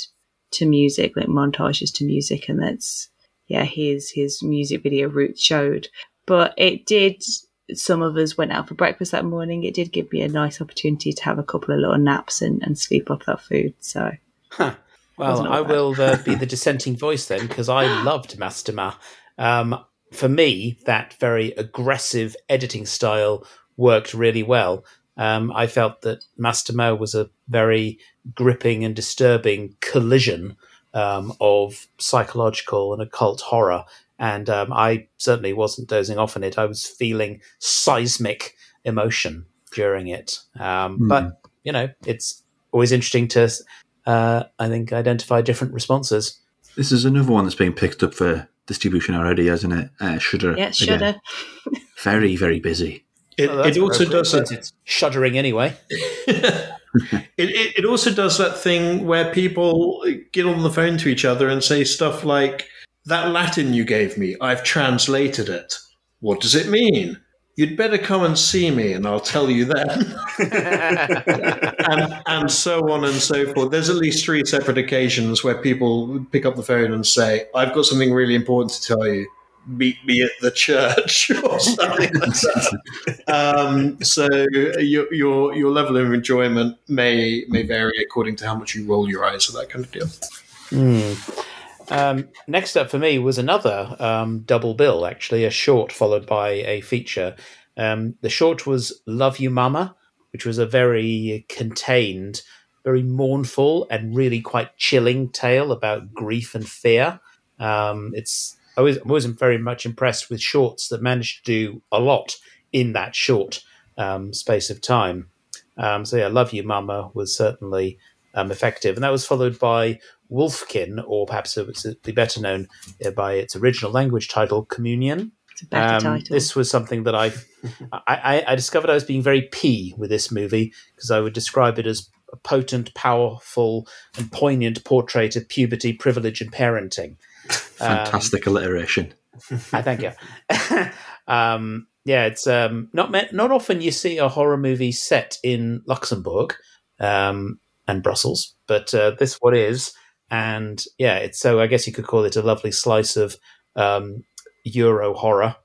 to music, like montages to music, and that's yeah, his his music video route showed. But it did. Some of us went out for breakfast that morning. It did give me a nice opportunity to have a couple of little naps and, and sleep off that food. So, huh. well, I will uh, be [laughs] the dissenting voice then because I loved Mastemah. Um, for me, that very aggressive editing style worked really well. Um, I felt that Mastemah was a very gripping and disturbing collision um, of psychological and occult horror. And um, I certainly wasn't dozing off on it. I was feeling seismic emotion during it. Mm. But, you know, it's always interesting to, uh, I think, identify different responses. This is another one that's being picked up for distribution already, isn't it? Uh, Shudder. Yeah, Shudder. [laughs] very, very busy. It, oh, it also does that. It's shuddering anyway. [laughs] [laughs] it, it, it also does that thing where people get on the phone to each other and say stuff like, That Latin you gave me, I've translated it. What does it mean? You'd better come and see me and I'll tell you then. [laughs] and, and so on and so forth. There's at least three separate occasions where people pick up the phone and say, I've got something really important to tell you meet me at the church [laughs] or something like that. Um, so your, your your level of enjoyment may may vary according to how much you roll your eyes or that kind of deal. Mm. Um, next up for me was another um, double bill, actually, a short followed by a feature. Um, the short was Love You Mama, which was a very contained, very mournful, and really quite chilling tale about grief and fear. Um, it's I was, wasn't very much impressed with shorts that managed to do a lot in that short um, space of time. Um, so yeah, Love You Mama was certainly um, effective, and that was followed by Wolfkin, or perhaps it's better known uh, by its original language title, Communion. A um, title. This was something that I, I, I discovered I was being very p with this movie because I would describe it as a potent, powerful, and poignant portrait of puberty, privilege, and parenting. [laughs] Fantastic um, alliteration. [laughs] I thank you. [laughs] um, yeah, it's um, not not often you see a horror movie set in Luxembourg um, and Brussels, but uh, this one is, and yeah, it's so I guess you could call it a lovely slice of um, Euro horror,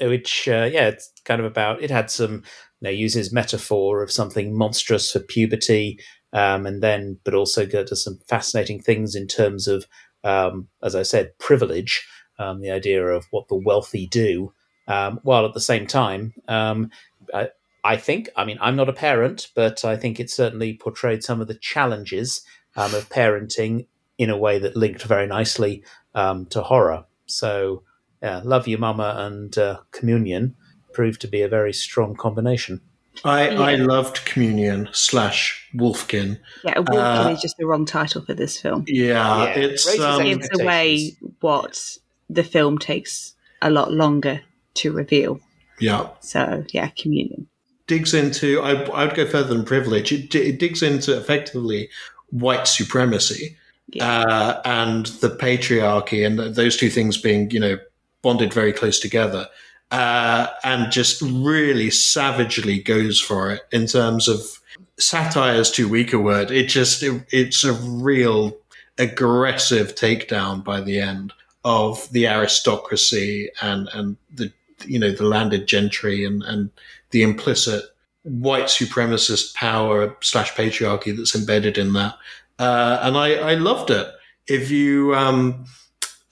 which uh, yeah, it's kind of about. It had some you know, uses metaphor of something monstrous for puberty, um, and then but also got does some fascinating things in terms of um, as I said, privilege, um, the idea of what the wealthy do, um, while at the same time, um, I, I, think, I mean, I'm not a parent, but I think it certainly portrayed some of the challenges um, of parenting in a way that linked very nicely um, to horror. So, yeah, Love You Mama and uh, Communion proved to be a very strong combination. I, yeah. I loved Communion slash Wolfkin. Yeah, Wolfkin uh, is just the wrong title for this film. Yeah, yeah. it's um, gives away what the film takes a lot longer to reveal. Yeah. So yeah, Communion digs into. I, I would go further than privilege. It, it digs into effectively white supremacy yeah. uh, and the patriarchy, and those two things being you know bonded very close together. uh, and just really savagely goes for it in terms of satire is too weak a word. It just it, it's a real aggressive takedown by the end of the aristocracy and and the you know the landed gentry and and the implicit white supremacist power slash patriarchy that's embedded in that. Uh, and I, I loved it. If you, um,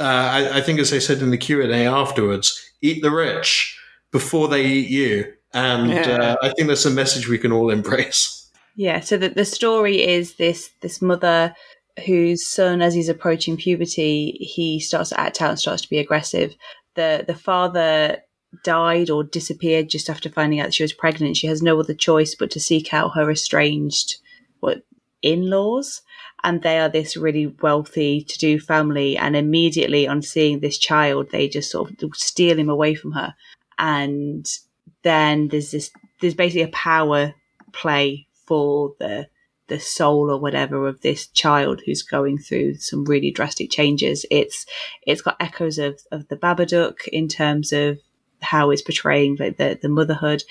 uh, I, I, think as I said in the Q and A afterwards, eat the rich before they eat you, and yeah. uh, I think that's a message we can all embrace. [laughs] Yeah. So that the story is this this mother whose son, as he's approaching puberty, he starts to act out and starts to be aggressive. The the father died or disappeared just after finding out she was pregnant. She has no other choice but to seek out her estranged what in laws. And they are this really wealthy to do family. And immediately on seeing this child, they just sort of steal him away from her. And then there's this, there's basically a power play for the, the soul or whatever of this child who's going through some really drastic changes. It's, it's got echoes of, of the Babadook in terms of how it's portraying like the, the motherhood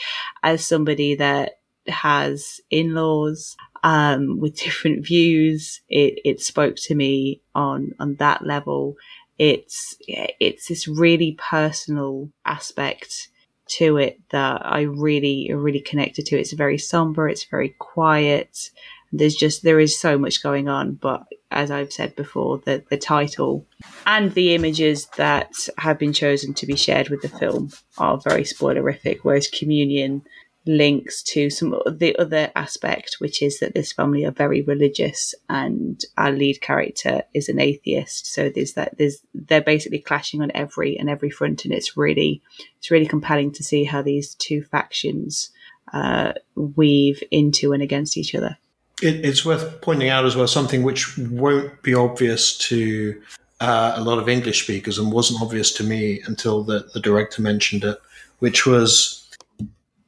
as somebody that has in-laws um, with [laughs] different views. It, it spoke to me on, on that level. It's, it's this really personal aspect to it that I really, really connected to. It's very somber. It's very quiet. There's just, there is so much going on, but as I've said before, the, the title and the images that have been chosen to be shared with the film are very spoilerific, whereas Communion links to some of the other aspect, which is that this family are very religious and our lead character is an atheist. So there's that there's they're basically clashing on every and every front and it's really it's really compelling to see how these two factions uh, weave into and against each other it, it's worth pointing out as well something which won't be obvious to uh, a lot of English speakers and wasn't obvious to me until the, the director mentioned it, which was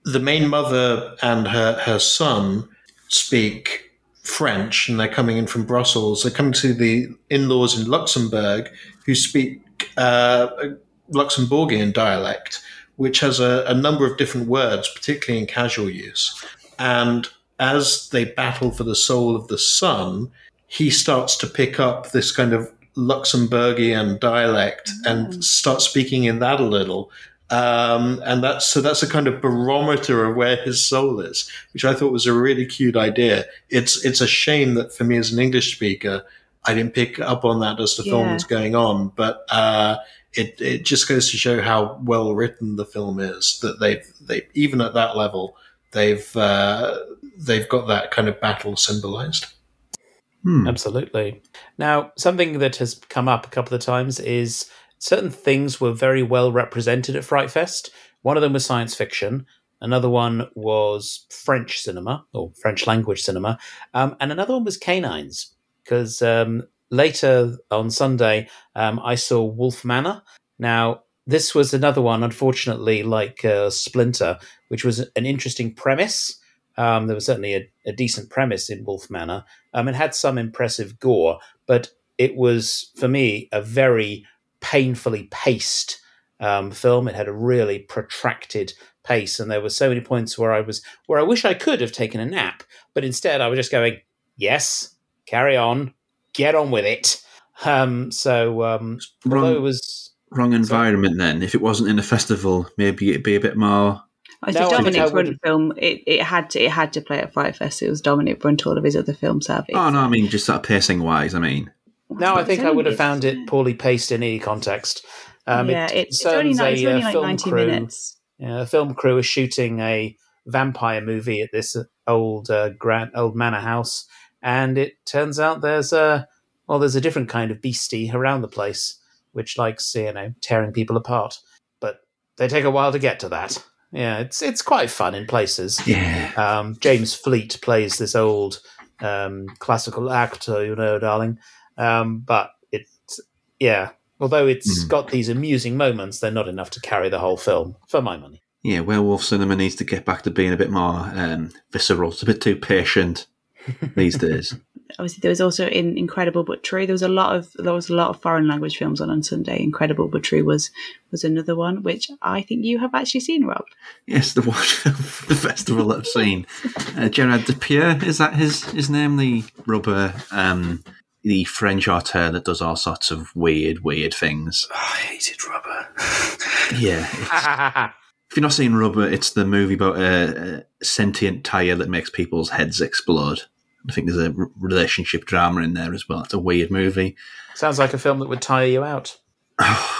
the main mother and her, her son speak French and they're coming in from Brussels. They're coming to the in laws in Luxembourg who speak uh, Luxembourgian dialect, which has a, a number of different words, particularly in casual use. And as they battle for the soul of the son, he starts to pick up this kind of Luxembourgian dialect mm. and start speaking in that a little. Um, and that's so that's a kind of barometer of where his soul is, which I thought was a really cute idea. It's it's a shame that for me as an English speaker, I didn't pick up on that as the yeah. film was going on. But uh, it it just goes to show how well written the film is. That they they even at that level they've uh, they've got that kind of battle symbolized. Hmm. Absolutely. Now, something that has come up a couple of times is certain things were very well represented at Fright Fest. One of them was science fiction. Another one was French cinema or French language cinema, um, and another one was canines. Because um, later on Sunday, um, I saw Wolf Manor. Now, this was another one, unfortunately, like uh, Splinter, which was an interesting premise. Um, there was certainly a, a, decent premise in Wolf Manor. Um, it had some impressive gore, but it was, for me, a very painfully paced um, film. It had a really protracted pace, and there were so many points where I was where I wish I could have taken a nap, but instead I was just going, "Yes, carry on, get on with it." Um, so, um, although it was wrong environment then. If it wasn't in a festival, maybe it'd be a bit more. It's no, a Dominic Brunt film. It, it had to it had to play at Fright Fest. It was Dominic Brunt. All of his other films have. Oh no, I mean just sort of pacing wise. I mean. No, I think I would have found it poorly paced in any context. Um, yeah, it it's, only, it's only uh, like ninety crew, minutes. Yeah, a film crew is shooting a vampire movie at this old uh, grand old manor house, and it turns out there's a well, there's a different kind of beastie around the place which likes you know tearing people apart. But they take a while to get to that. Yeah, it's it's quite fun in places. Yeah. Um, James Fleet plays this old um, classical actor, you know, darling. Um, but it, yeah, although it's mm. got these amusing moments, they're not enough to carry the whole film, for my money. Yeah, werewolf cinema needs to get back to being a bit more um, visceral. It's a bit too patient. These days. [laughs] Obviously, there was also in Incredible but True. There was a lot of there was a lot of foreign language films on on Sunday. Incredible but True was was another one, which I think you have actually seen, Rob. Yes, the one [laughs] the festival that I've seen. Uh, Gerard Depardieu is that his his name? The rubber, um, the French auteur that does all sorts of weird, weird things. Oh, [sighs] I hated rubber. [laughs] Yeah, it's- if you're not seeing Rubber, it's the movie about a, a sentient tire that makes people's heads explode. I think there's a relationship drama in there as well. It's a weird movie. Sounds like a film that would tire you out. [sighs]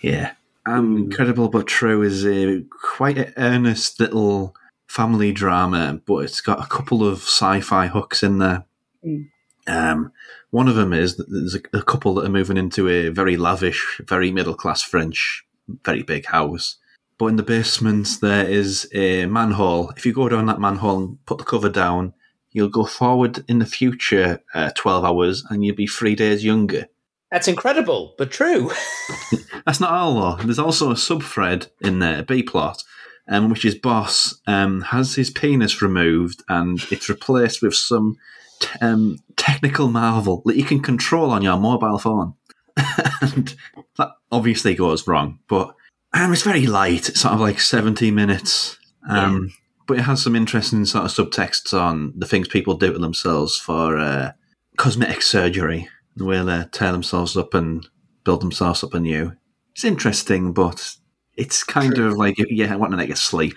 Yeah. Um, Incredible but True is a quite an earnest little family drama, but it's got a couple of sci-fi hooks in there. Mm. Um, one of them is that there's a, a couple that are moving into a very lavish, very middle-class French, very big house. But in the basement there is a manhole. If you go down that manhole and put the cover down, you'll go forward in the future uh, 12 hours and you'll be three days younger. That's incredible, but true. [laughs] That's not all though. There's also a sub thread in there, a B plot, um, which is boss um, has his penis removed and it's replaced with some t- um, technical marvel that you can control on your mobile phone. [laughs] and that obviously goes wrong, but um, it's very light. It's sort of like 70 minutes. Um, But it has some interesting sort of subtexts on the things people do to themselves for uh, cosmetic surgery, the way they tear themselves up and build themselves up anew. It's interesting, but it's kind of like yeah, I want to take a sleep.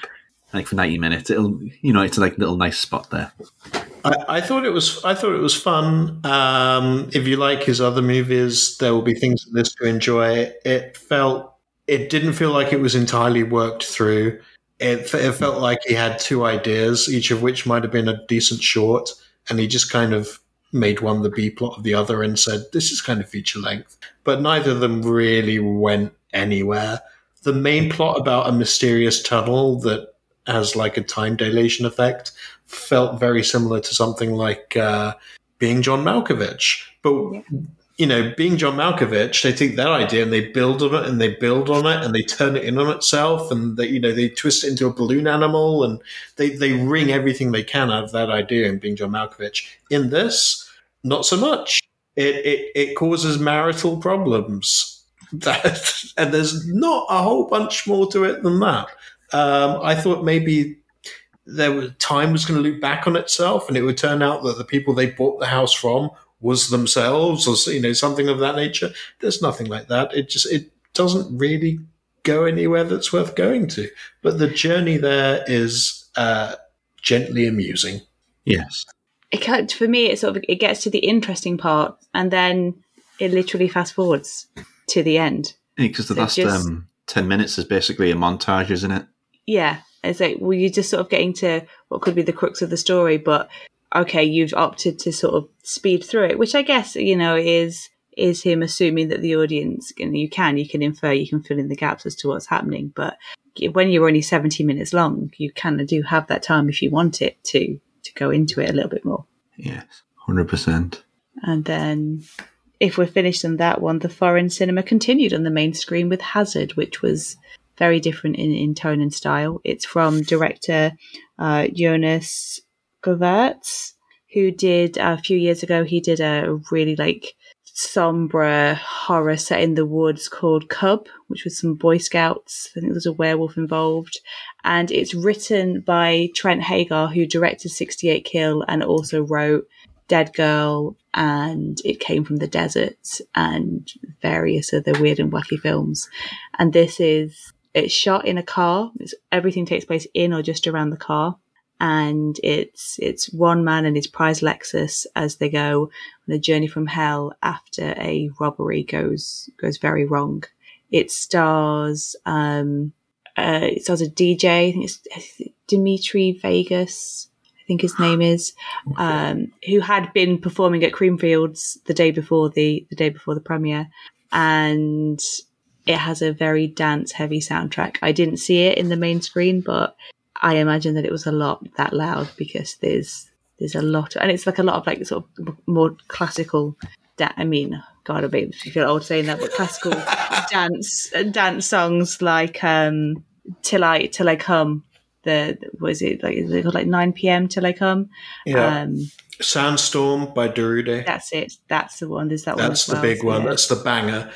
Like for ninety minutes, it'll you know it's like a little nice spot there. I, I thought it was. I thought it was fun. Um, if you like his other movies, there will be things in this to enjoy. It felt. It didn't feel like it was entirely worked through. It, it felt like he had two ideas, each of which might have been a decent short, and he just kind of made one the B plot of the other and said, "This is kind of feature length." But neither of them really went anywhere. The main plot about a mysterious tunnel that has like a time dilation effect felt very similar to something like uh, being John Malkovich. But you know, being John Malkovich, they take that idea and they build on it and they build on it and they turn it in on itself and they, you know, they twist it into a balloon animal and they, they wring everything they can out of that idea in being John Malkovich. In this, not so much. It, it, it causes marital problems. [laughs] That, and there's not a whole bunch more to it than that. Um, I thought maybe there was time was going to loop back on itself, and it would turn out that the people they bought the house from was themselves, or you know something of that nature. There's nothing like that. It just it doesn't really go anywhere that's worth going to. But the journey there is uh, gently amusing. Yes, It for me, it sort of it gets to the interesting part, and then it literally fast forwards to the end. because the So last just- um, ten minutes is basically a montage, isn't it? Yeah, it's like well, you're just sort of getting to what could be the crux of the story, but okay, you've opted to sort of speed through it, which I guess you know is is him assuming that the audience, and you can you can infer, you can fill in the gaps as to what's happening, but when you're only 70 minutes long, you kind of do have that time if you want it to to go into it a little bit more. Yes, hundred percent. And then, if we're finished on that one, the foreign cinema continued on the main screen with Hazard, which was very different in, in tone and style. It's from director uh, Jonas Govaerts, who did uh, a few years ago, he did a really like somber horror set in the woods called Cub, which was some Boy Scouts. I think there was a werewolf involved. And it's written by Trent Haaga, who directed 68 Kill and also wrote Dead Girl and It Came from the Desert and various other weird and wacky films. And this is it's shot in a car. It's, everything takes place in or just around the car. And it's it's one man and his prize Lexus as they go on a journey from hell after a robbery goes goes very wrong. It stars um uh, it stars a DJ. I think it's Dimitri Vegas. I think his name [gasps] is, um, who had been performing at Creamfields the day before the the day before the premiere, and it has a very dance heavy soundtrack. I didn't see it in the main screen, but I imagine that it was a lot that loud because there's there's a lot, and it's like a lot of like sort of more classical. Da- I mean, God, I mean, I feel old saying that, but classical [laughs] dance dance songs like um, "Till I Till I Come" the was it like is it called like nine p.m. till I come. Yeah. Um, Sandstorm by Darude. that's it. That's the one. There's that one. That's the well, big one. That's the banger.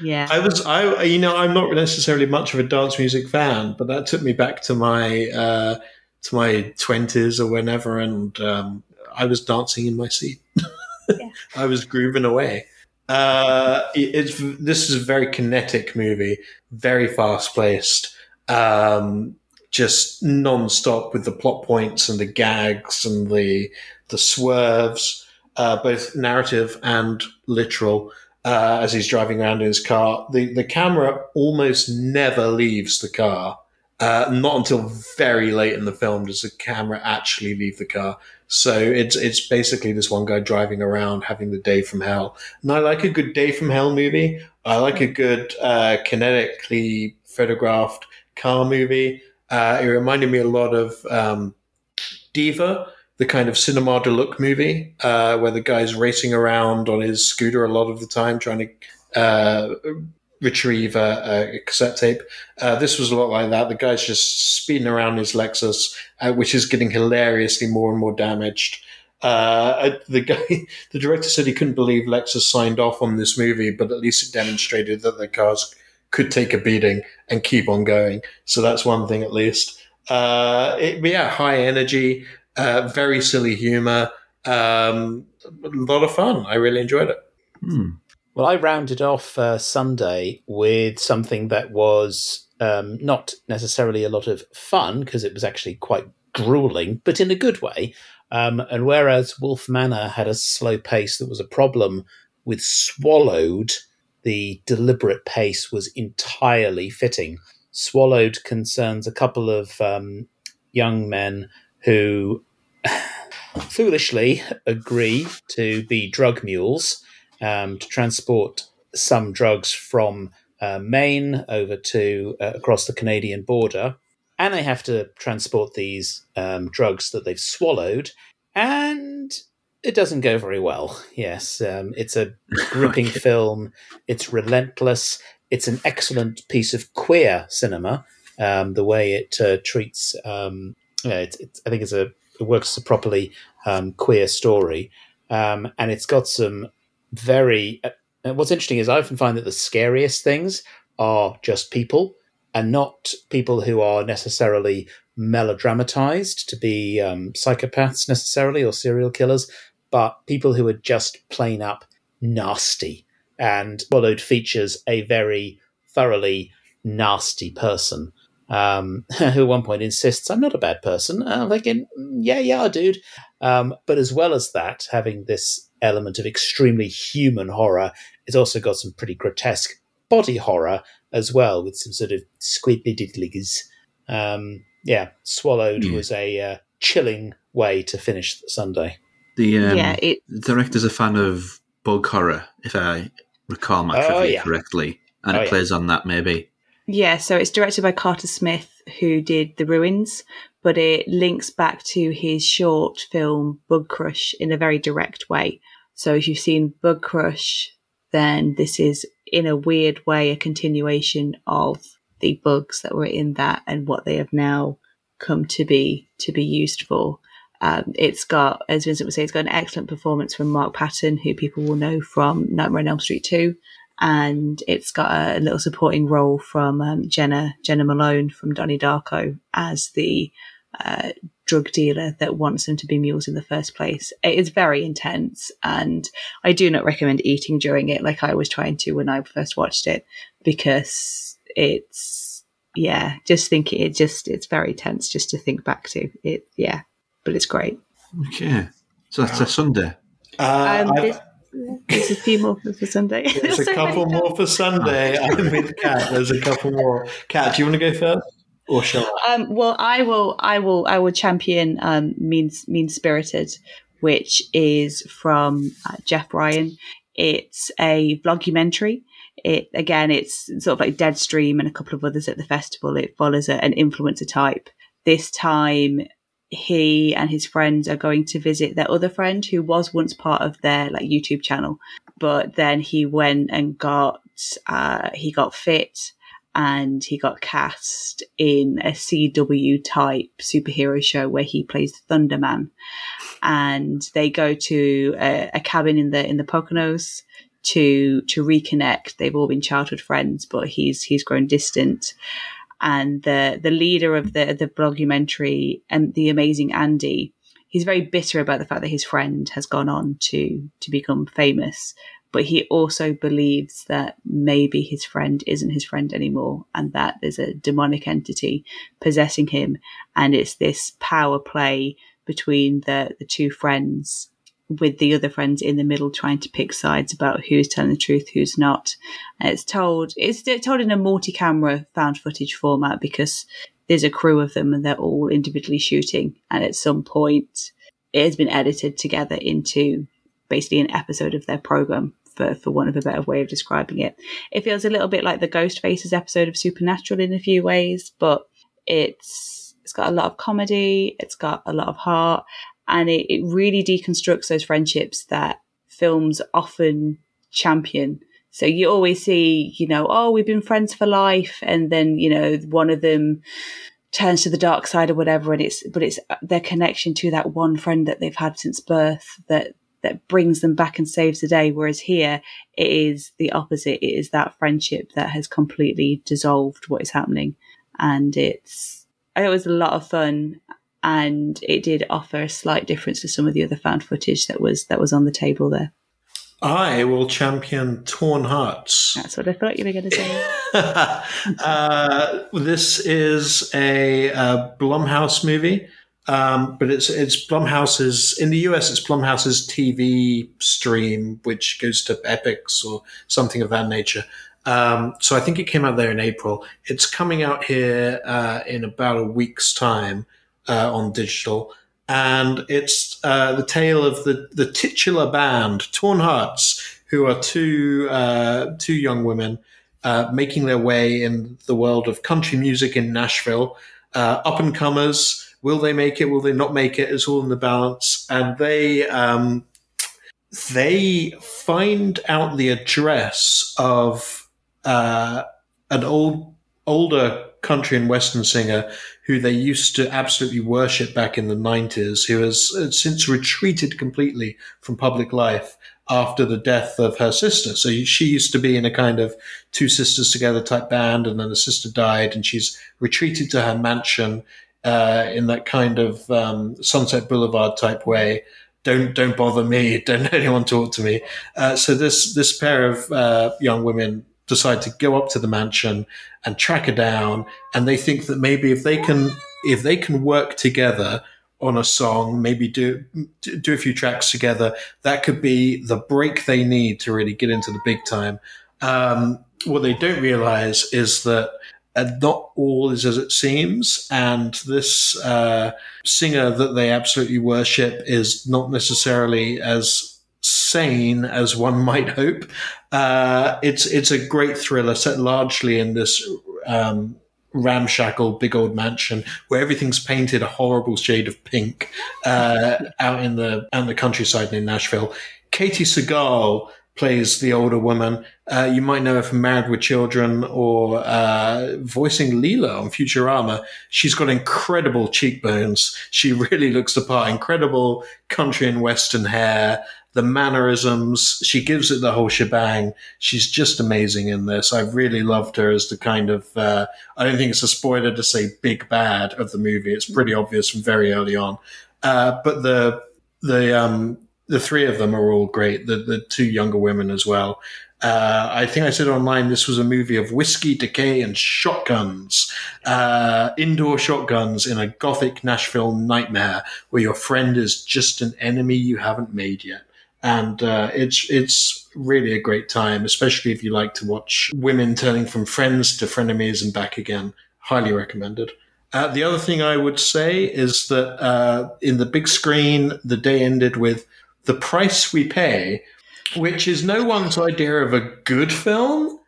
Yeah. I was, I, you know, I'm not necessarily much of a dance music fan, but that took me back to my, uh, to my twenties or whenever, and um, I was dancing in my seat. [laughs] I was grooving away. Uh, it- it's this is a very kinetic movie, very fast paced, um, just non-stop with the plot points and the gags and the the swerves, uh, both narrative and literal. Uh, as he's driving around in his car, the the camera almost never leaves the car. Uh, not until very late in the film does the camera actually leave the car. So it's it's basically this one guy driving around having the day from hell. And I like a good day from hell movie. I like a good uh, kinetically photographed car movie. Uh, it reminded me a lot of um, Diva, the kind of cinéma du look movie uh, where the guy's racing around on his scooter a lot of the time trying to uh, retrieve a, a cassette tape. Uh, this was a lot like that. The guy's just speeding around his Lexus, uh, which is getting hilariously more and more damaged. Uh, the guy, [laughs] the director said he couldn't believe Lexus signed off on this movie, but at least it demonstrated that the cars could take a beating and keep on going. So that's one thing at least. Uh, it, yeah, high energy, uh, very silly humor, um, a lot of fun. I really enjoyed it. Hmm. Well, I rounded off uh, Sunday with something that was um, not necessarily a lot of fun because it was actually quite grueling, but in a good way. Um, and whereas Wolf Manor had a slow pace that was a problem with Swallowed, the deliberate pace was entirely fitting. Swallowed concerns a couple of um, young men who foolishly agree to be drug mules um, to transport some drugs from uh, Maine over to uh, across the Canadian border, and they have to transport these um, drugs that they've swallowed, and it doesn't go very well. Yes, um, it's a [laughs] gripping Okay. film. It's relentless. It's an excellent piece of queer cinema. Um, the way it uh, treats, um, yeah, it's, it's, I think it's a it works a properly um, queer story, um, and it's got some very. Uh, what's interesting is I often find that the scariest things are just people, and not people who are necessarily melodramatized to be um, psychopaths necessarily or serial killers, but people who are just plain up nasty. And Swallowed features a very thoroughly nasty person um, [laughs] who at one point insists, I'm not a bad person. And I'm thinking, "Mm, yeah, yeah, dude. Um, but as well as that, having this element of extremely human horror, it's also got some pretty grotesque body horror as well, with some sort of squeaky diddlies. Um, yeah, Swallowed Yeah. was a uh, chilling way to finish Sunday. The um, yeah, it the director's a fan of bug horror, if I recall my Oh, trivia yeah. correctly, and Oh, it yeah. plays on that maybe. Yeah, so it's directed by Carter Smith, who did The Ruins, but it links back to his short film Bug Crush in a very direct way. So if you've seen Bug Crush, then this is in a weird way a continuation of the bugs that were in that and what they have now come to be to be used for. Um, it's got, as Vincent would say, it's got an excellent performance from Mark Patton, who people will know from Nightmare on Elm Street 2 and it's got a little supporting role from um, Jena Jena Malone from Donnie Darko as the uh, drug dealer that wants them to be mules in the first place. It is very intense, and I do not recommend eating during it, like I was trying to when I first watched it, because it's yeah, just think it just it's very tense just to think back to it. Yeah, but it's great. Okay, so that's a Sunday. Uh, Um, I've- there's, there's a few more for for Sunday. There's [laughs] a so couple more for Sunday. [laughs] I'm with Kat. There's a couple more. Kat, do you want to go first, or shall I? Um, well, I will, I will, I will champion um, mean mean spirited, which is from uh, Jeff Ryan. It's a vlogumentary. It again, it's sort of like Deadstream and a couple of others at the festival. It follows a, an influencer type. This time, he and his friends are going to visit their other friend who was once part of their like YouTube channel, but then he went and got uh, he got fit and he got cast in a CW type superhero show where he plays Thunderman. And they go to a, a cabin in the in the Poconos to to reconnect. They've all been childhood friends, but he's he's grown distant. And the the leader of the the vlogumentary and um, the amazing Andy, he's very bitter about the fact that his friend has gone on to to become famous but he also believes that maybe his friend isn't his friend anymore and that there's a demonic entity possessing him. And it's this power play between the the two friends with the other friends in the middle trying to pick sides about who's telling the truth who's not and it's told it's told in a multi-camera found footage format because there's a crew of them and they're all individually shooting and at some point it has been edited together into basically an episode of their program for, for want of a better way of describing it. It feels a little bit like the Ghostfacers episode of Supernatural in a few ways, but it's it's got a lot of comedy, it's got a lot of heart, and it, it really deconstructs those friendships that films often champion. So you always see, you know, oh, we've been friends for life, and then you know one of them turns to the dark side or whatever, and it's but it's their connection to that one friend that they've had since birth that that brings them back and saves the day. Whereas here, it is the opposite. It is that friendship that has completely dissolved what is happening. And it's, it was a lot of fun. And it did offer a slight difference to some of the other found footage that was, that was on the table there. I will champion Torn Hearts. That's what I thought you were going to say. [laughs] uh, this is a, a Blumhouse movie. Um, but it's it's Blumhouse's in the US. It's Blumhouse's TV stream, which goes to Epix or something of that nature. Um, so I think it came out there in April. It's coming out here uh, in about a week's time uh, on digital, and it's uh, the tale of the the titular band Torn Hearts, who are two uh, two young women uh, making their way in the world of country music in Nashville, uh, up and comers Will they make it? Will they not make it? It's all in the balance. And they um, they find out the address of uh, an old older country and western singer who they used to absolutely worship back in the 90s, who has since retreated completely from public life after the death of her sister. So she used to be in a kind of two sisters together type band, and then the sister died, and she's retreated to her mansion uh, in that kind of um, Sunset Boulevard type way. Don't don't bother me. [laughs] Don't anyone talk to me. Uh, so this this pair of uh, young women decide to go up to the mansion and track her down, and they think that maybe if they can if they can work together on a song, maybe do do a few tracks together, that could be the break they need to really get into the big time. Um, what they don't realize is that and not all is as it seems. And this uh, singer that they absolutely worship is not necessarily as sane as one [laughs] might hope. Uh, it's it's a great thriller set largely in this. Um, ramshackle big old mansion where everything's painted a horrible shade of pink uh, out in the out in the countryside in Nashville. Katey Sagal plays the older woman. Uh, you might know her from Married with Children or uh, voicing Leela on Futurama. She's got incredible cheekbones. She [laughs] really looks the part. Incredible country and western hair. The mannerisms, she gives it the whole shebang. She's just amazing in this. I've really loved her as the kind of, uh, I don't think it's a spoiler to say big bad of the movie. It's pretty obvious from very early on. Uh, but the, the, um, the three of them are all great. The the two younger women as well. Uh, I think I said online this was a movie of whiskey, decay, and shotguns. Uh, indoor shotguns in a gothic Nashville nightmare where your friend is just an enemy you haven't made yet. And uh, it's it's really a great time, especially if you like to watch women turning from friends to frenemies and back again. Highly recommended. Uh, the other thing I would say is that uh, in the big screen, the day ended with the Price We Pay, which is no one's idea of a good film,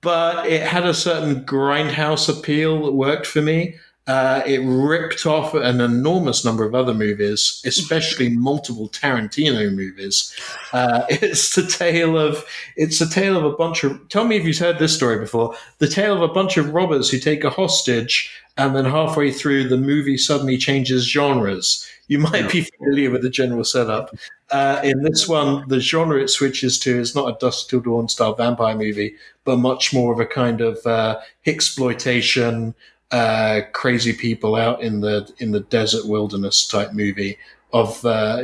but it had a certain grindhouse appeal that worked for me. Uh, it ripped off an enormous number of other movies, especially [laughs] multiple Tarantino movies. Uh, [laughs] it's the tale of it's a tale of a bunch of. Tell me if you've heard this story before. The tale of a bunch of robbers who take a hostage, and then halfway through, the movie suddenly changes genres. You might be familiar with the general setup. Uh, in this one, the genre it switches to is not a Dusk Till Dawn style vampire movie, but much more of a kind of uh, exploitation uh, crazy people out in the in the desert wilderness type movie of uh,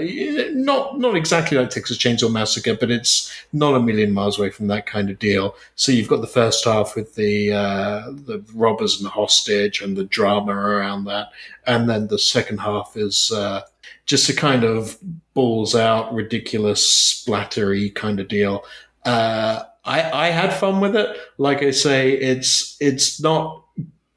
not not exactly like Texas Chainsaw Massacre, but it's not a million miles away from that kind of deal. So you've got the first half with the uh, the robbers and the hostage and the drama around that, and then the second half is uh, just a kind of balls out, ridiculous, splattery kind of deal. Uh, I, I had fun with it. Like I say, it's it's not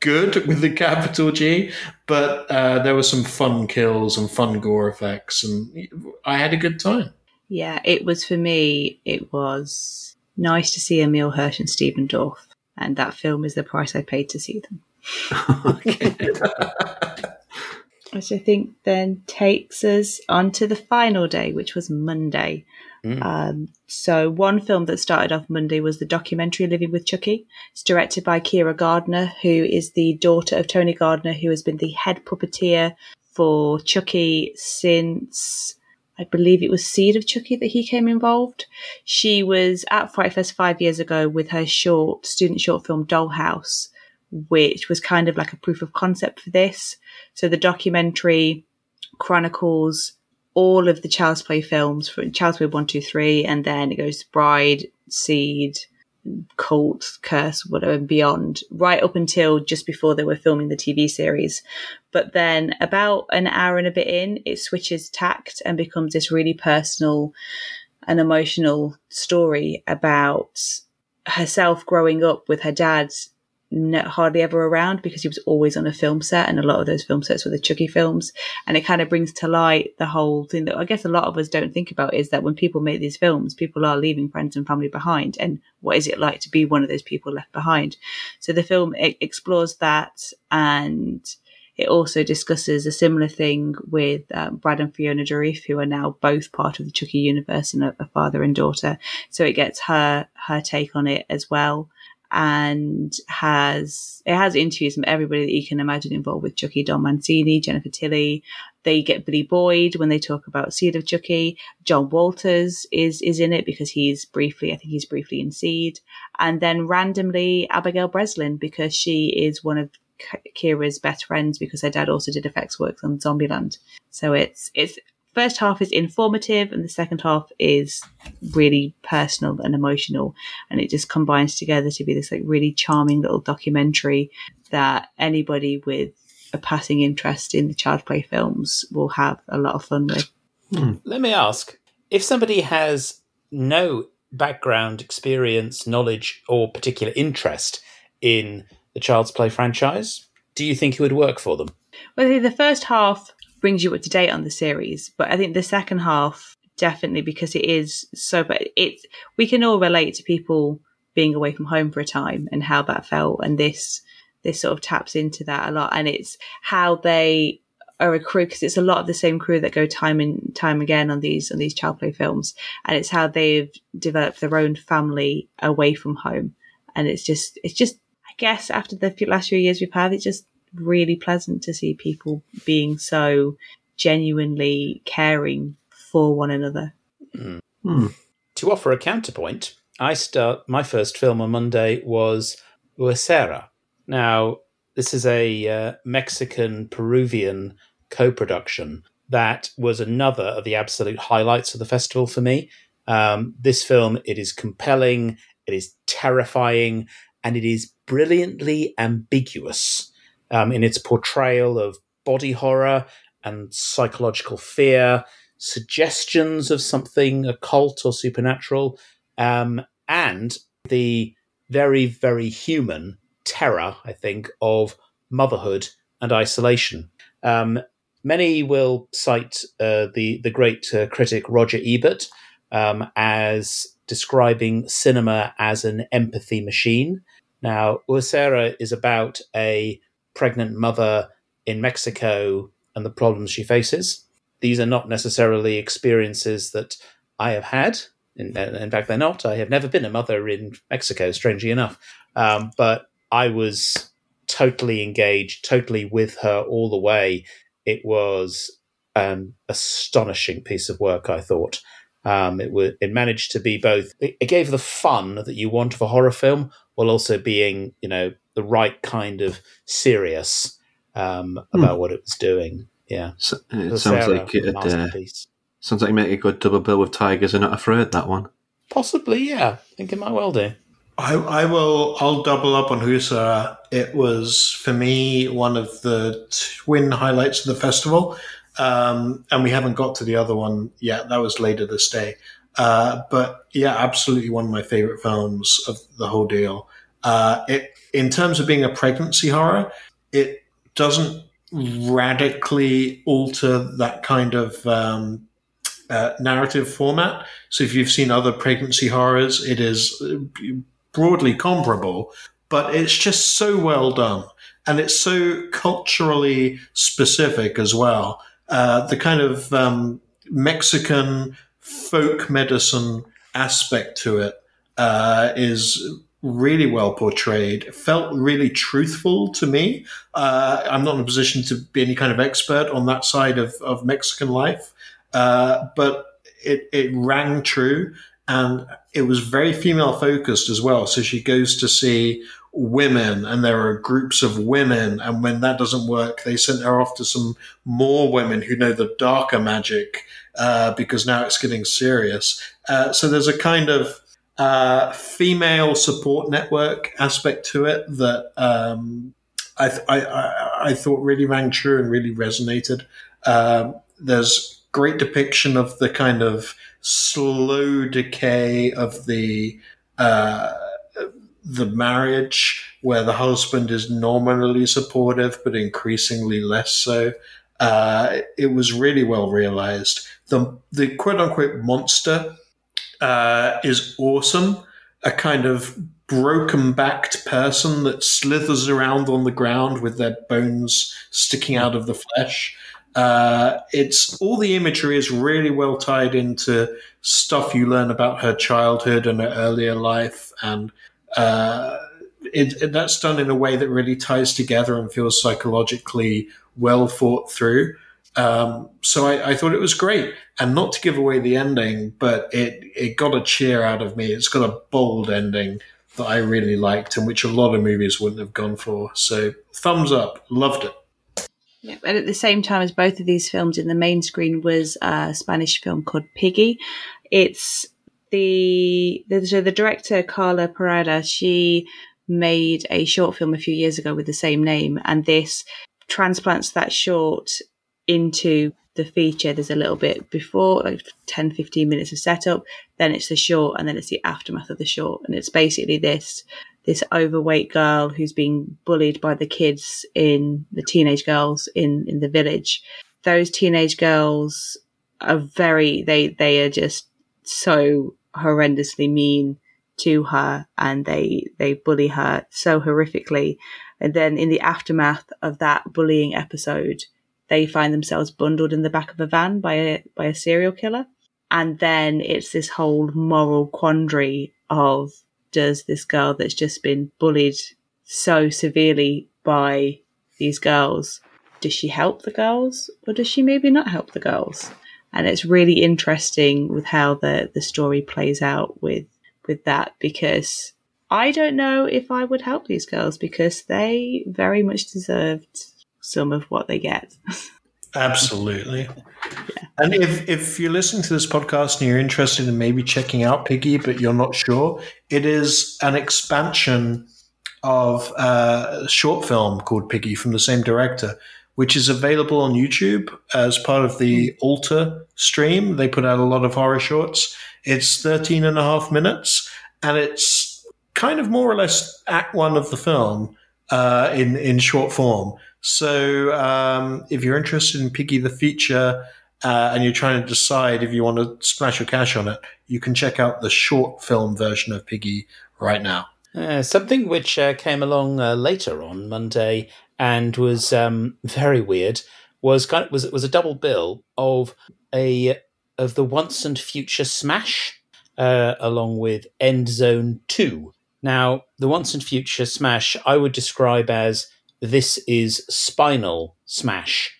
good with the capital G, but uh, there were some fun kills and fun gore effects, and I had a good time. Yeah, it was for me. It was nice to see Emile Hirsch and Stephen Dorff, and that film is the price I paid to see them. [laughs] [laughs] Which I think then takes us on to the final day, which was Monday. Mm. Um, so one film that started off Monday was the documentary Living with Chucky. It's directed by Kyra Gardner, who is the daughter of Tony Gardner, who has been the head puppeteer for Chucky since I believe it was Seed of Chucky that he came involved. She was at Fright Fest five years ago with her short student short film Dollhouse, which was kind of like a proof of concept for this. So the documentary chronicles all of the Child's Play films from Child's Play 1, 2, 3, and then it goes Bride, Seed, Cult, Curse, whatever, and beyond, right up until just before they were filming the TV series. But then about an hour and a bit in, it switches tact and becomes this really personal and emotional story about herself growing up with her dad hardly ever around because he was always on a film set, and a lot of those film sets were the Chucky films. And it kind of brings to light the whole thing that I guess a lot of us don't think about is that when people make these films, people are leaving friends and family behind. And what is it like to be one of those people left behind? So the film explores that and it also discusses a similar thing with um, Brad and Fiona Dourif, who are now both part of the Chucky universe and a, a, father and daughter. So it gets her her take on it as well and has it has interviews from everybody that you can imagine involved with Chucky, Don Mancini, Jennifer Tilly. They get Billy Boyd when they talk about Seed of Chucky. John Waters is is in it because he's briefly, I think he's briefly in Seed, and then randomly Abigail Breslin because she is one of Kyra's best friends because her dad also did effects work on Zombieland. So it's it's first half is informative and the second half is really personal and emotional. And it just combines together to be this like really charming little documentary that anybody with a passing interest in the child play films will have a lot of fun with. Hmm. let me ask if somebody has no background experience knowledge or particular interest in the child's play franchise do you think it would work for them? Well the first half brings you up to date on the series. But I think the second half definitely because it is so. But it's we can all relate to people being away from home for a time and how that felt, and this this sort of taps into that a lot, and it's how they are a crew because it's a lot of the same crew that go time and time again on these on these child play films, and it's how they've developed their own family away from home, and it's just it's just I guess after the last few years we've had, it's just really pleasant to see people being so genuinely caring for one another. Mm. Hmm. To offer a counterpoint, I start my first film on Monday was Huesera. Now, this is a uh, Mexican Peruvian co-production that was another of the absolute highlights of the festival for me. Um, this film, it is compelling, it is terrifying, and it is brilliantly ambiguous um, in its portrayal of body horror and psychological fear, suggestions of something occult or supernatural, um, and the very, very human terror, I think, of motherhood and isolation. Um, many will cite uh, the the great uh, critic Roger Ebert um, as describing cinema as an empathy machine. Now, Huesera is about a pregnant mother in Mexico and the problems she faces. These are not necessarily experiences that I have had. In, in fact, they're not. I have never been a mother in Mexico, strangely enough. Um, but I was totally engaged, totally with her all the way. It was an astonishing piece of work, I thought. Um, it was, it managed to be both. It, it gave the fun that you want of a horror film, while also being, you know, the right kind of serious um, about hmm. what it was doing. Yeah, so, it sounds Sarah, like it. Uh, sounds like you make a good double bill with Tigers Are Not Afraid. That one, possibly. Yeah, I think it might well do. I, I will. I'll double up on Huesera. It was for me one of the twin highlights of the festival, um, and we haven't got to the other one yet. That was later this day. Uh, but yeah, absolutely one of my favorite films of the whole deal. Uh, it in terms of being a pregnancy horror, it doesn't radically alter that kind of um, uh, narrative format. So if you've seen other pregnancy horrors, it is broadly comparable, but it's just so well done. And it's so culturally specific as well. Uh, the kind of um, Mexican folk medicine aspect to it uh, is really well portrayed. Felt really truthful to me. Uh, I'm not in a position to be any kind of expert on that side of, of Mexican life, uh, but it, it rang true and it was very female focused as well. So she goes to see women and there are groups of women. And when that doesn't work, they send her off to some more women who know the darker magic uh, because now it's getting serious. Uh, so there's a kind of uh, female support network aspect to it that um, I, th- I, I, I, thought really rang true and really resonated. Um, there's great depiction of the kind of slow decay of the uh, the marriage, where the husband is nominally supportive but increasingly less so. Uh, it was really well realized. The the quote unquote monster uh, is awesome. A kind of broken backed person that slithers around on the ground with their bones sticking out of the flesh. Uh, it's all the imagery is really well tied into stuff you learn about her childhood and her earlier life, and uh, it, it, that's done in a way that really ties together and feels psychologically well thought through. Um, so I, I, thought it was great, and not to give away the ending, but it it got a cheer out of me. It's got a bold ending that I really liked, and which a lot of movies wouldn't have gone for. So thumbs up, loved it. Yeah, and at the same time as both of these films in the main screen was a Spanish film called Piggy. It's the, the so the director Carla Pereda. She made a short film a few years ago with the same name, and this transplants that short into the feature. There's a little bit before, like 10, 15 minutes of setup, then it's the short, and then it's the aftermath of the short, and it's basically this this overweight girl who's being bullied by the kids in the teenage girls in in the village. Those teenage girls are very they they are just so horrendously mean to her and they they bully her so horrifically and then in the aftermath of that bullying episode they find themselves bundled in the back of a van by a by a serial killer and then it's this whole moral quandary of does this girl that's just been bullied so severely by these girls, does she help the girls or does she maybe not help the girls? And it's really interesting with how the, the story plays out with with that because I don't know if I would help these girls because they very much deserved some of what they get. Absolutely. [laughs] Yeah. And if, if you're listening to this podcast and you're interested in maybe checking out Piggy, but you're not sure, it is an expansion of a short film called Piggy from the same director, which is available on YouTube as part of the Alter stream. They put out a lot of horror shorts. It's 13 and a half minutes, and it's kind of more or less act one of the film uh, in, in short form. So um, if you're interested in Piggy the feature uh, and you're trying to decide if you want to splash your cash on it, you can check out the short film version of Piggy right now. Uh, something which uh, came along uh, later on Monday and was um, very weird. Was kind of, was was a double bill of a of the Once and Future Smash, uh, along with End Zone Two. Now, the Once and Future Smash, I would describe as this is spinal smash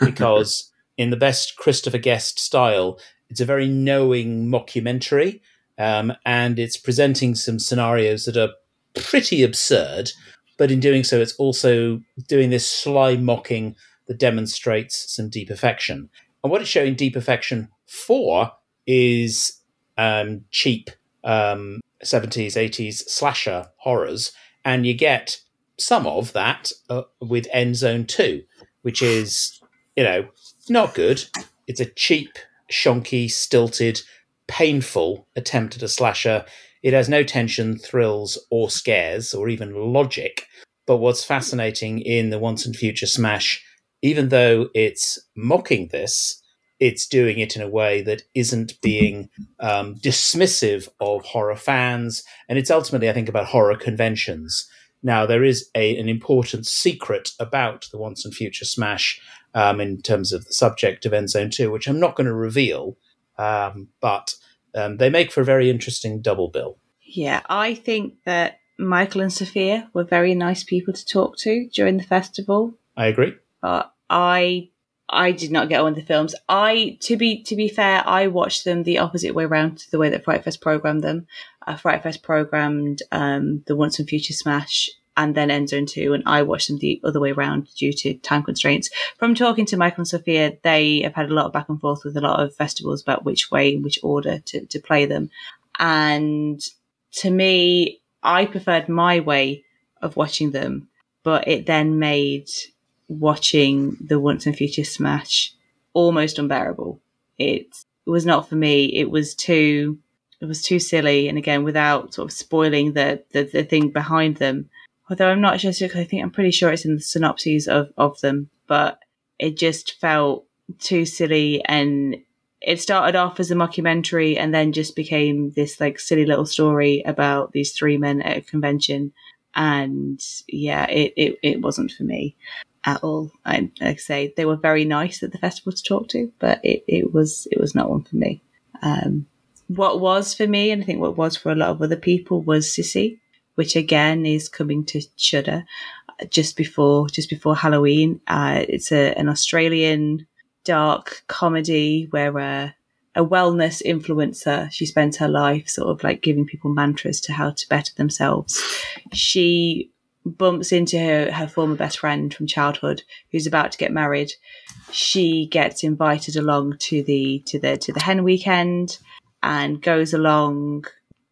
because [laughs] in the best Christopher Guest style, it's a very knowing mockumentary, um, and it's presenting some scenarios that are pretty absurd. But in doing so, it's also doing this sly mocking that demonstrates some deep affection. And what it's showing deep affection for is um, cheap um, 70s, 80s slasher horrors. And you get some of that uh, with End Zone 2, which is, you know, not good. It's a cheap, shonky, stilted, painful attempt at a slasher. It has no tension, thrills, or scares, or even logic. But what's fascinating in the Once and Future Smash, even though it's mocking this, it's doing it in a way that isn't being um, dismissive of horror fans. And it's ultimately, I think, about horror conventions. Now, there is a, an important secret about the Once and Future Smash um, in terms of the subject of End Zone 2, which I'm not going to reveal, um, but um, they make for a very interesting double bill. Yeah, I think that Michael and Sophia were very nice people to talk to during the festival. I agree. Uh, I I did not get on the films. I to be to be fair, I watched them the opposite way around to the way that Fright Fest programmed them. Uh, Fright Fest programmed um, the Once and Future Smash and then End Zone 2, and I watched them the other way around due to time constraints. From talking to Michael and Sophia, they have had a lot of back and forth with a lot of festivals about which way and which order to, to play them. And to me, I preferred my way of watching them, but it then made watching the Once and Future Smash almost unbearable. It was not for me. It was too, it was too silly. And again, without sort of spoiling the, the, the thing behind them, although I'm not sure, because I think I'm pretty sure it's in the synopses of, of them, but it just felt too silly and it started off as a mockumentary and then just became this like silly little story about these three men at a convention and yeah it, it, it wasn't for me at all I, like I say they were very nice at the festival to talk to but it, it was it was not one for me um, what was for me and I think what was for a lot of other people was Sissy which again is coming to Shudder just before just before Halloween. Uh, it's a, an Australian dark comedy where uh, a wellness influencer she spends her life sort of like giving people mantras to how to better themselves. She bumps into her, her former best friend from childhood who's about to get married. She gets invited along to the to the to the hen weekend and goes along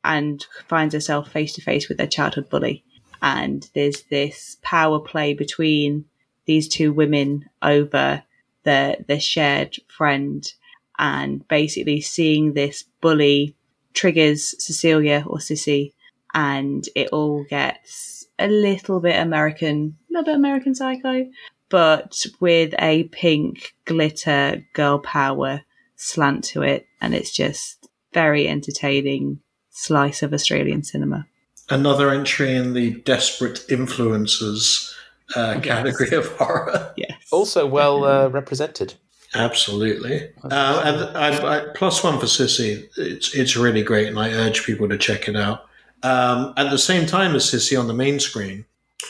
and finds herself face to face with their childhood bully. And there's this power play between these two women over their their shared friend, and basically seeing this bully triggers Cecilia or Sissy, and it all gets a little bit American, not a little bit American Psycho, but with a pink glitter girl power slant to it, and it's just very entertaining slice of Australian cinema. Another entry in the desperate influences uh, yes. category of horror. Yes. Also well uh, represented. Absolutely. Uh, and I, I, plus one for Sissy. It's, it's really great, and I urge people to check it out. Um, at the same time as Sissy on the main screen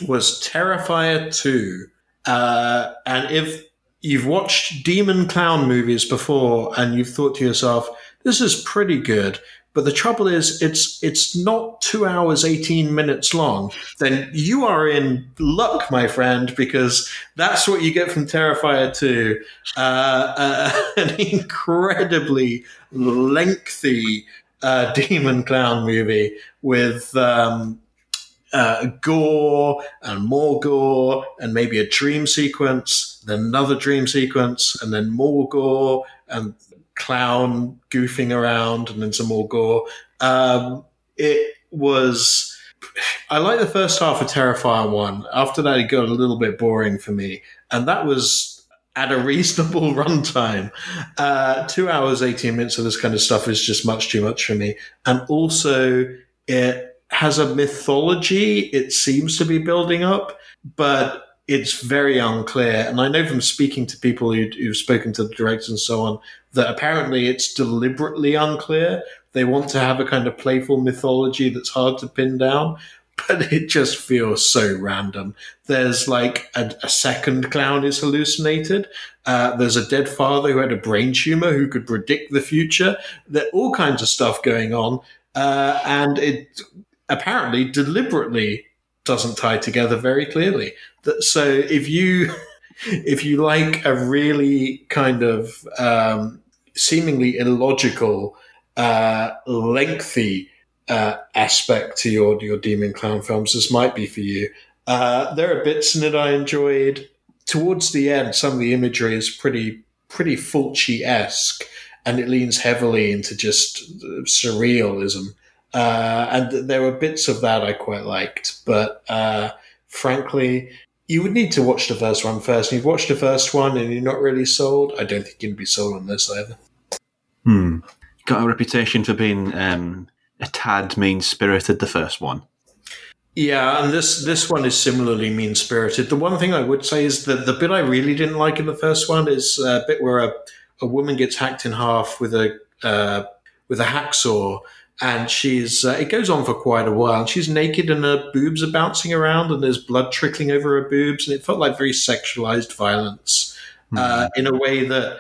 was Terrifier 2. Uh, and if you've watched demon clown movies before and you've thought to yourself, this is pretty good, but the trouble is, it's it's not two hours eighteen minutes long. Then you are in luck, my friend, because that's what you get from Terrifier two, uh, uh, [laughs] an incredibly lengthy uh, demon clown movie with. Um, uh, gore and more gore and maybe a dream sequence, then another dream sequence, and then more gore and clown goofing around and then some more gore. Um, it was. I like the first half of Terrifier 1. After that, it got a little bit boring for me. And that was at a reasonable [laughs] runtime. Uh, two hours, 18 minutes of this kind of stuff is just much too much for me. And also, it has a mythology it seems to be building up, but it's very unclear. And I know from speaking to people who, who've spoken to the directors and so on that apparently it's deliberately unclear. They want to have a kind of playful mythology that's hard to pin down, but it just feels so random. There's like a, a second clown is hallucinated. Uh, there's a dead father who had a brain tumor who could predict the future. There all kinds of stuff going on. Uh, and it apparently deliberately doesn't tie together very clearly. So if you [laughs] if you like a really kind of um, seemingly illogical, uh, lengthy uh, aspect to your your demon clown films, this might be for you. Uh, there are bits in it I enjoyed. Towards the end, some of the imagery is pretty pretty Fulci esque, and it leans heavily into just surrealism. Uh, and there were bits of that I quite liked, but uh, frankly, you would need to watch the first one first. And you've watched the first one and you're not really sold. I don't think you'd be sold on this either. Hmm. Got a reputation for being um, a tad mean spirited. The first one. Yeah, and this this one is similarly mean spirited. The one thing I would say is that the bit I really didn't like in the first one is a bit where a, a woman gets hacked in half with a uh, with a hacksaw, and she's uh, it goes on for quite a while. She's naked and her boobs are bouncing around, and there's blood trickling over her boobs, and it felt like very sexualized violence mm. uh, in a way that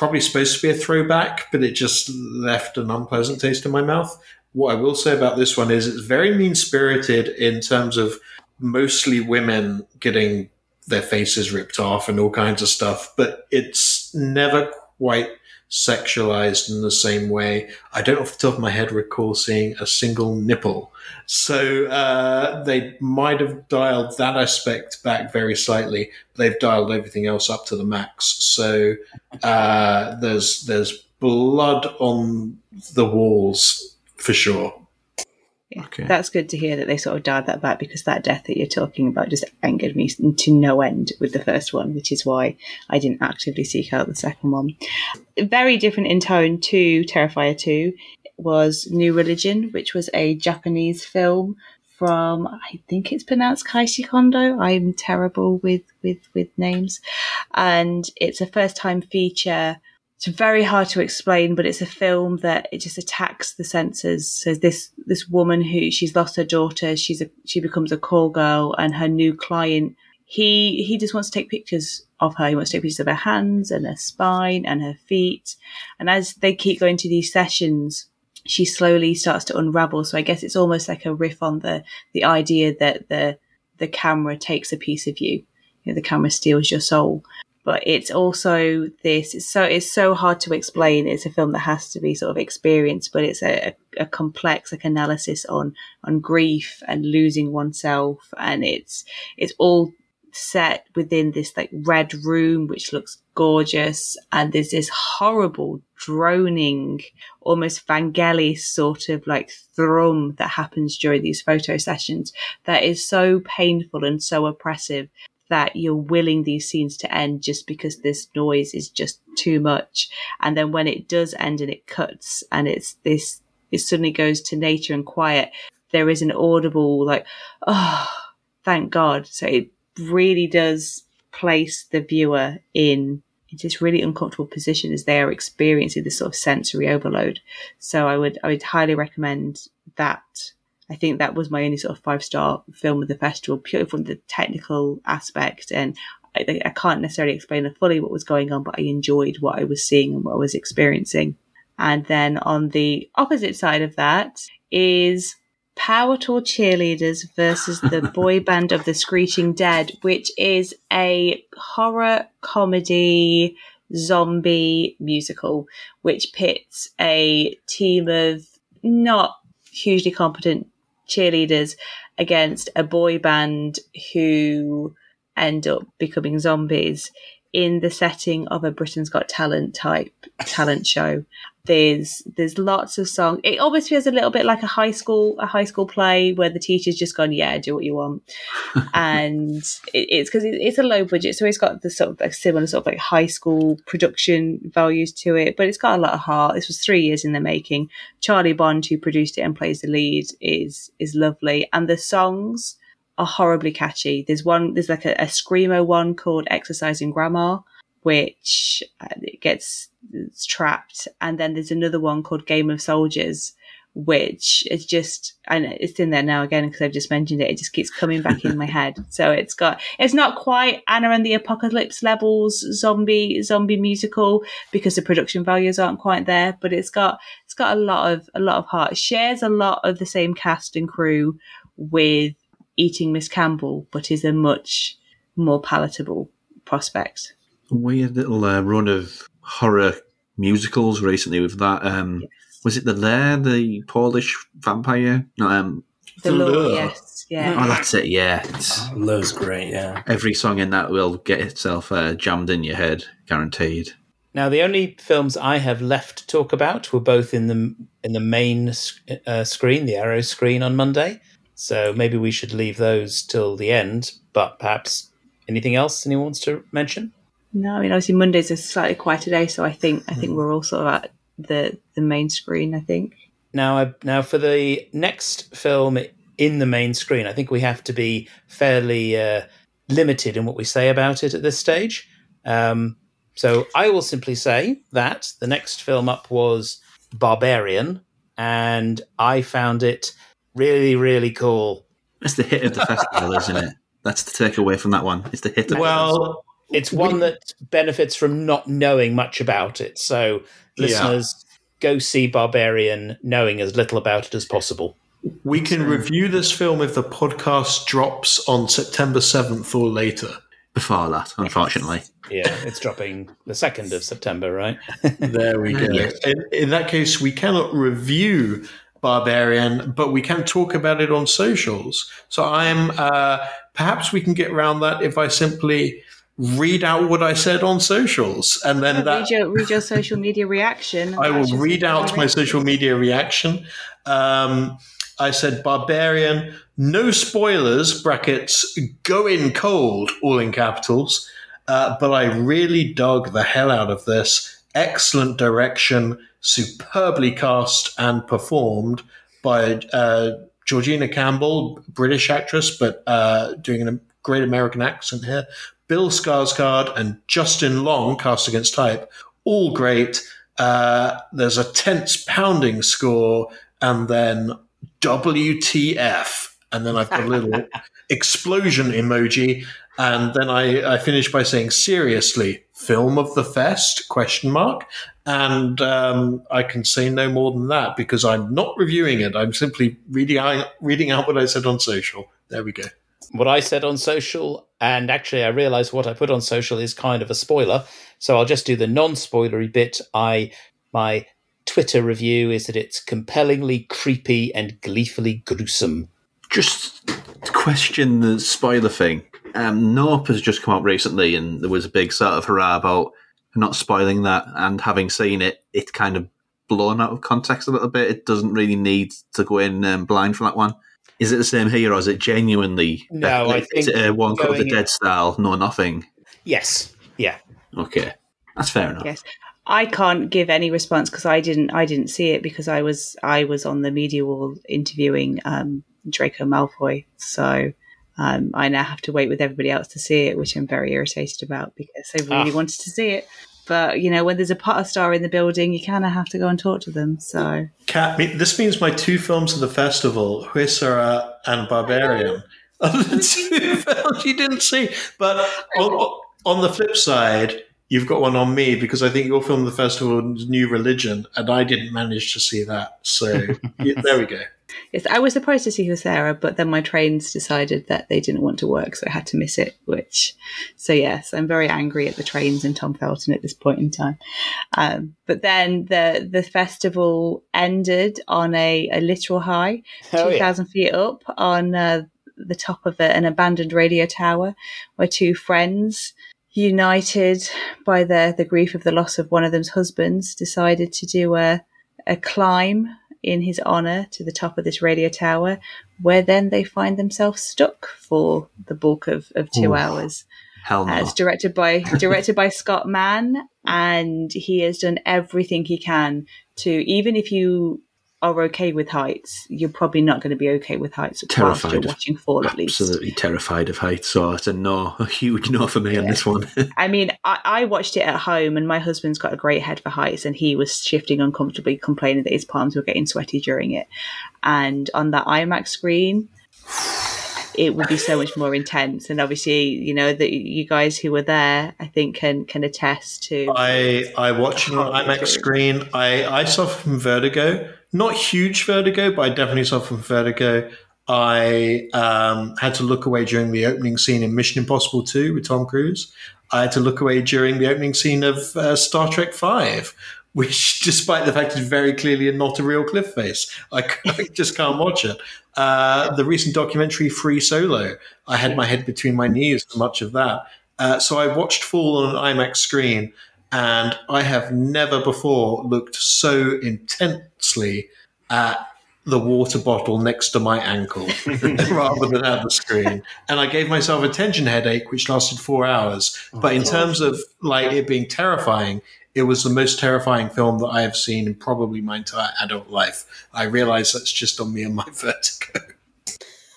probably supposed to be a throwback, but it just left an unpleasant taste in my mouth. What I will say about this one is it's very mean spirited in terms of mostly women getting their faces ripped off and all kinds of stuff, but it's never quite sexualized in the same way. I don't off the top of my head recall seeing a single nipple. So uh, they might have dialed that aspect back very slightly. They've dialed everything else up to the max. So uh, there's there's blood on the walls for sure. Yeah, okay. that's good to hear that they sort of dialed that back because that death that you're talking about just angered me to no end with the first one, which is why I didn't actively seek out the second one. Very different in tone to Terrifier 2 was New Religion, which was a Japanese film from I think it's pronounced Keishi Kondo. I'm terrible with with with names, and it's a first time feature it's very hard to explain, but it's a film that it just attacks the senses. So this this woman who she's lost her daughter, she's a she becomes a call girl, and her new client he he just wants to take pictures of her. He wants to take pictures of her hands and her spine and her feet. And as they keep going to these sessions, she slowly starts to unravel. So I guess it's almost like a riff on the the idea that the the camera takes a piece of you. you know, the camera steals your soul but it's also this it's so it's so hard to explain. It's a film that has to be sort of experienced but it's a, a, complex like analysis on on grief and losing oneself. And it's it's all set within this like red room which looks gorgeous. And there's this horrible droning almost vangelis sort of like thrum that happens during these photo sessions that is so painful and so oppressive that you're willing these scenes to end just because this noise is just too much. And then when it does end and it cuts and it's this, it suddenly goes to nature and quiet, there is an audible, like, oh, thank God. So it really does place the viewer in this really uncomfortable position as they are experiencing this sort of sensory overload. So I would I would highly recommend that I think that was my only sort of five star film of the festival, purely from the technical aspect. And I, I can't necessarily explain fully what was going on, but I enjoyed what I was seeing and what I was experiencing. And then on the opposite side of that is Power Tour Cheerleaders versus the [laughs] boy band of the Screeching Dead, which is a horror comedy zombie musical, which pits a team of not hugely competent cheerleaders against a boy band who end up becoming zombies in the setting of a Britain's Got Talent type talent show. There's there's lots of song. It almost feels a little bit like a high school a high school play where the teacher's just gone, yeah, do what you want, [laughs] and it, it's because it, it's a low budget, so it's got the sort of like similar sort of like high school production values to it, but it's got a lot of heart. This was three years in the making. Charlie Bond, who produced it and plays the lead, is is lovely, and the songs are horribly catchy. There's one, there's like a, a screamo one called "Exercising Grandma," which uh, it gets it's trapped, and then there's another one called "Game of Soldiers." Which is just, and it's in there now again because I've just mentioned it. It just keeps coming back in my [laughs] head. So it's got, it's not quite Anna and the Apocalypse levels zombie zombie musical because the production values aren't quite there. But it's got, it's got a lot of a lot of heart. It shares a lot of the same cast and crew with Eating Miss Campbell, but is a much more palatable prospect. Weird little uh, run of horror musicals recently with that. Um, Was it the Lair, the Polish vampire? No, um, The The Lure, Lure. yes, yeah. oh, that's it. Yeah, it's, Love's great, yeah. every song in that will get itself uh, jammed in your head, guaranteed. Now, the only films I have left to talk about were both in the in the main uh, screen, the Arrow screen on Monday. So maybe we should leave those till the end. But perhaps anything else anyone wants to mention? No, I mean obviously Monday's a slightly quieter day, so I think I think we're all sort of at the the main screen. I think. Now, I, now for the next film in the main screen, I think we have to be fairly uh, limited in what we say about it at this stage. Um, so I will simply say that the next film up was Barbarian, and I found it really, really cool. That's the hit of the festival, isn't it? That's the takeaway from that one. It's the hit. Of Well, It's one that benefits from not knowing much about it. So, Yeah. listeners, go see Barbarian knowing as little about it as possible. we can review this film if the podcast drops on September 7th or later. before that, unfortunately. Yeah, it's dropping the 2nd of September, right? There we go. [laughs] In, in that case, we cannot review Barbarian, but we can talk about it on socials. So I'm uh, perhaps we can get around that if I simply read out what I said on socials, and then that read your read your social media reaction. I will read out my social media reaction. Um, I said Barbarian, no spoilers, brackets, go in cold, all in capitals. Uh, but I really dug the hell out of this. Excellent direction, superbly cast and performed by uh, Georgina Campbell, British actress, but uh, doing a great American accent here. Bill Skarsgård and Justin Long, cast against type, all great. Uh, there's a tense pounding score, and then WTF, and then I've got a little [laughs] explosion emoji, and then I, I finish by saying seriously, film of the fest? Question mark. And um, I can say no more than that because I'm not reviewing it. I'm simply reading out, reading out what I said on social. There we go. what I said on social, and actually, I realised what I put on social is kind of a spoiler. So I'll just do the non-spoilery bit. I my Twitter review is that it's compellingly creepy and gleefully gruesome. Just question the spoiler thing. Um, Nope has just come out recently, and there was a big sort of hurrah about not spoiling that. And having seen it, it kind of blown out of context a little bit. It doesn't really need to go in um, blind for that one. Is it the same here, or is it genuinely? No, I is it think a one cut of the going in- dead style? No, nothing. Yes, yeah. Okay, that's fair enough. Yes. I can't give any response because I didn't I didn't see it because I was I was on the media wall interviewing um, Draco Malfoy. So um, I now have to wait with everybody else to see it, which I'm very irritated about because I really Ah. wanted to see it. But you know, when there's a Potter star in the building, you kind of have to go and talk to them. So Kat, me- this means my two films of the festival, Huesera and Barbarian, [laughs] are the two [laughs] films you didn't see. But on, on the flip side, you've got one on me because I think your film of the festival is New Religion, and I didn't manage to see that. So [laughs] yeah, there we go. Yes, I was surprised to see Huesera, but then my trains decided that they didn't want to work, so I had to miss it. Which, so yes, I'm very angry at the trains and Tom Felton at this point in time. Um, but then the the festival ended on a, a literal high, oh, two thousand yeah. feet up on uh, the top of a, an abandoned radio tower, where two friends, united by the the grief of the loss of one of them's husbands, decided to do a a climb in his honor to the top of this radio tower, where then they find themselves stuck for the bulk of, of two Oof. hours. Hell no. Uh, it's directed by [laughs] directed by Scott Mann, and he has done everything he can to even if you are okay with heights, you're probably not going to be okay with heights Terrified you're of- watching Fall at least. Absolutely terrified of heights, so it's a no, [laughs] a huge no for me on this one. [laughs] I mean, I, I watched it at home, and my husband's got a great head for heights, and he was shifting uncomfortably, complaining that his palms were getting sweaty during it. And on that IMAX screen, it would be so much more intense. And obviously, you know that you guys who were there, I think, can can attest to. I I watched it on IMAX screen. I I suffer from vertigo, not huge vertigo, but I definitely suffer from vertigo. I um, had to look away during the opening scene in Mission Impossible 2 with Tom Cruise. I had to look away during the opening scene of uh, Star Trek 5, [laughs] which, despite the fact it's very clearly not a real cliff face, [laughs] I just can't watch it. Uh, the recent documentary Free Solo, I had my head between my knees for much of that. Uh, so I watched Fall on an IMAX screen, and I have never before looked so intensely at the water bottle next to my ankle [laughs] rather than at the screen. And I gave myself a tension headache, which lasted four hours. but in terms of like it being terrifying, it was the most terrifying film that I have seen in probably my entire adult life. I realize that's just on me and my [laughs] vertigo.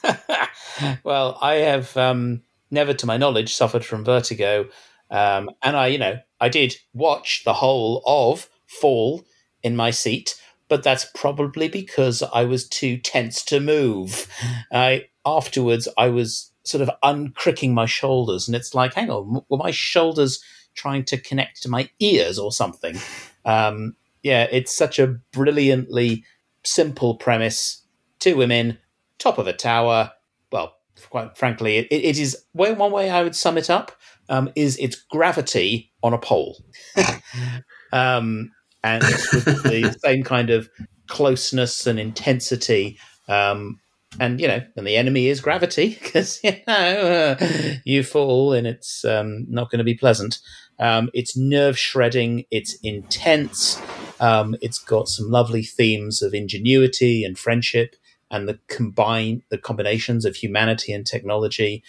[laughs] well, I have um, never, to my knowledge, suffered from vertigo, um, and I, you know, I did watch the whole of Fall in my seat, but that's probably because I was too tense to move. I afterwards, I was sort of uncricking my shoulders, and it's like, hang on, were my shoulders trying to connect to my ears or something? Um, yeah, it's such a brilliantly simple premise. Two women, top of a tower. Well, quite frankly, it, it is way, one way I would sum it up um, is it's gravity on a pole, [laughs] um, and it's with the [laughs] same kind of closeness and intensity. Um, and you know, and the enemy is gravity [laughs] because you know uh, you fall and it's um, not going to be pleasant. Um, it's nerve shredding. It's intense. Um, it's got some lovely themes of ingenuity and friendship, and the combine the combinations of humanity and technology.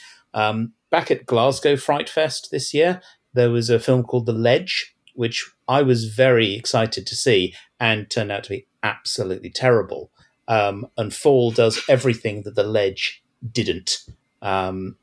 Back at Glasgow Fright Fest this year, there was a film called The Ledge, which I was very excited to see, and turned out to be absolutely terrible. Um, and Fall does everything that The Ledge didn't. Um,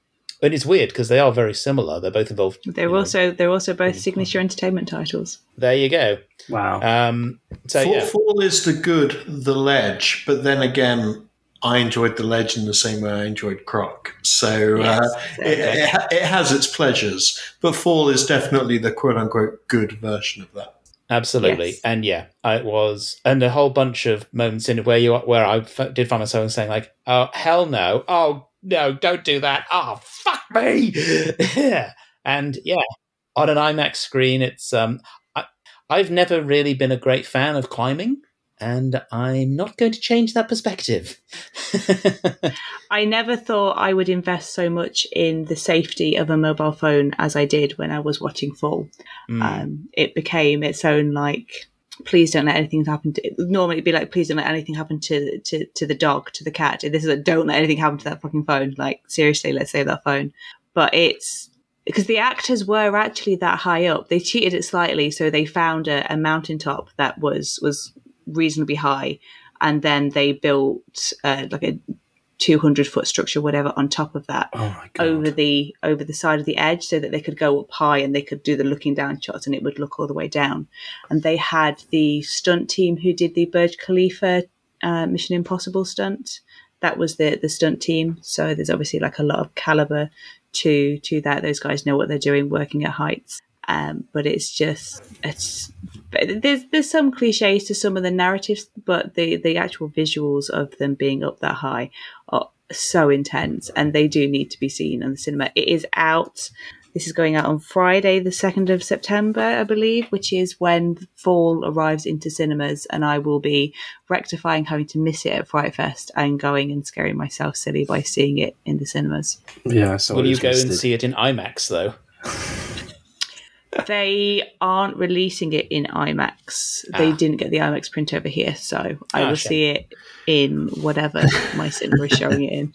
and it's weird because they are very similar. They're both involved. They're you know, also they're also both signature entertainment titles. there you go. Wow. Um, so Fall, yeah, Fall is the good, the ledge, but then again, I enjoyed the ledge in the same way I enjoyed Croc. So uh, Yes, it, it, it has its pleasures, but Fall is definitely the quote unquote good version of that. Absolutely, Yes. and yeah, it was, and a whole bunch of moments in it where you where I f- did find myself saying like, "Oh hell no! Oh no! Don't do that! Oh fuck me!" [laughs] yeah, and yeah, on an IMAX screen, it's um, I, I've never really been a great fan of climbing, and I'm not going to change that perspective. [laughs] I never thought I would invest so much in the safety of a mobile phone as I did when I was watching Fall. Mm. Um, it became its own like. Please don't let anything happen to. Normally, it'd be like, please don't let anything happen to to, to the dog, to the cat. This is like, don't let anything happen to that fucking phone. Like, seriously, let's save that phone. But it's because the actors were actually that high up. They cheated it slightly, so they found a, a mountaintop that was was reasonably high, and then they built uh, like a 200 foot structure whatever on top of that oh over the over the side of the edge so that they could go up high and they could do the looking down shots and it would look all the way down. And they had the stunt team who did the Burj Khalifa uh, Mission Impossible stunt. That was the the stunt team. So there's obviously like a lot of caliber to to that. Those guys know what they're doing working at heights um, but it's just it's there's there's some cliches to some of the narratives, but the the actual visuals of them being up that high are so intense, and they do need to be seen in the cinema. It is out. This is going out on Friday, the second of September, I believe, which is when Fall arrives into cinemas, and I will be rectifying having to miss it at Fright Fest and going and scaring myself silly by seeing it in the cinemas. yeah. So Will you go and see it in IMAX though? [laughs] They aren't releasing it in IMAX. They Ah. didn't get the IMAX print over here, so I Ah, will shame. see it in whatever my cinema is showing it in.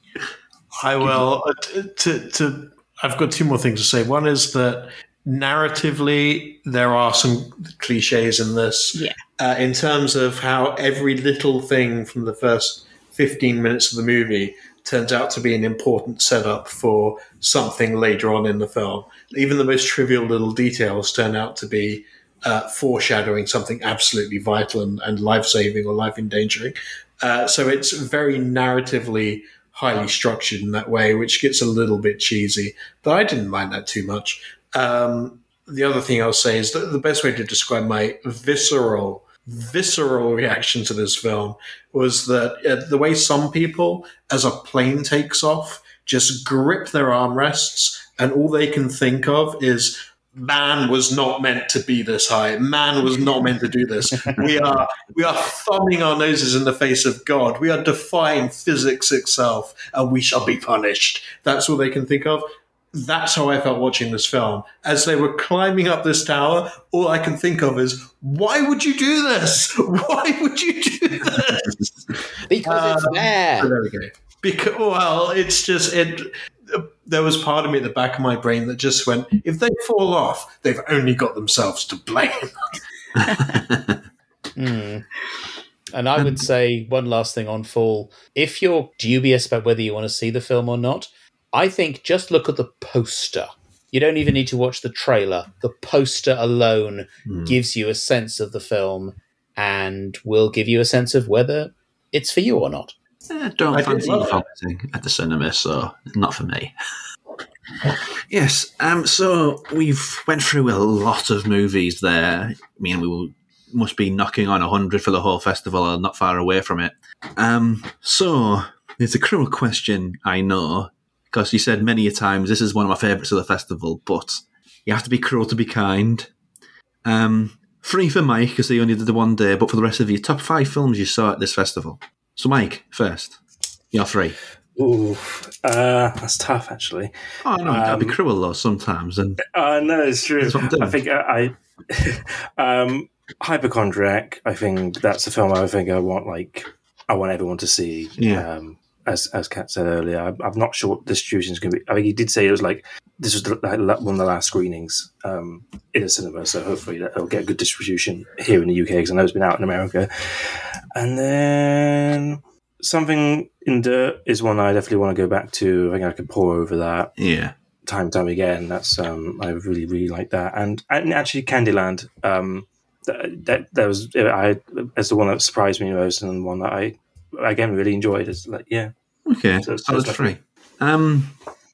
I will. uh, To, to, I've got two more things to say. One is that narratively, there are some cliches in this. Yeah. Uh, in terms of how every little thing from the first 15 minutes of the movie turns out to be an important setup for something later on in the film. Even the most trivial little details turn out to be uh, foreshadowing something absolutely vital and, and life saving or life endangering. Uh, so it's very narratively highly structured in that way, which gets a little bit cheesy. But I didn't mind that too much. Um, the other thing I'll say is that the best way to describe my visceral, visceral reaction to this film was that uh, the way some people, as a plane takes off, just grip their armrests and all they can think of is man was not meant to be this high. Man was not meant to do this. [laughs] We are we are thumbing our noses in the face of God. We are defying physics itself, and we shall be punished. That's all they can think of. That's how I felt watching this film. As they were climbing up this tower, all I can think of is, why would you do this? [laughs] Why would you do this? Because it's Um, there. So there we go. Because well, it's just it. There was part of me at the back of my brain that just went, if they fall off, they've only got themselves to blame. [laughs] Hmm. And I would say one last thing on Fall. If you're dubious about whether you want to see the film or not, I think just look at the poster. You don't even need to watch the trailer. The poster alone gives you a sense of the film and will give you a sense of whether it's for you or not. I don't I fancy vomiting at the cinema, so not for me. yes, um, so we've went through a lot of movies there. I mean, we will, must be knocking on hundred for the whole festival, or not far away from it. Um, so it's a cruel question, I know, because you said many a times this is one of my favourites of the festival, but you have to be cruel to be kind. Um, free for Mike because he only did the one day, but for the rest of you, top five films you saw at this festival. So, Mike, first, you're three. Ooh, uh, that's tough actually. Oh no, that'd be Um, cruel though sometimes. And Uh, no, it's true. That's what I'm doing. I think I, I [laughs] um, Hypochondriac. I think that's a film I think I want like I want everyone to see. Yeah. Um, as as Kat said earlier, I, I'm not sure what the distribution is going to be. I think he did say it was like this was the, like, one of the last screenings um, in a cinema, so hopefully that it'll get good distribution here in the UK because I know it's been out in America. And then something in dirt is one I definitely want to go back to. I think I could pour over that yeah, time and time again. That's um, I really really like that, and and actually Candyland. Um, that, that that was I as the one that surprised me most, and one that I again really enjoyed. It's like yeah, okay, So- so, so that's it's three. Um,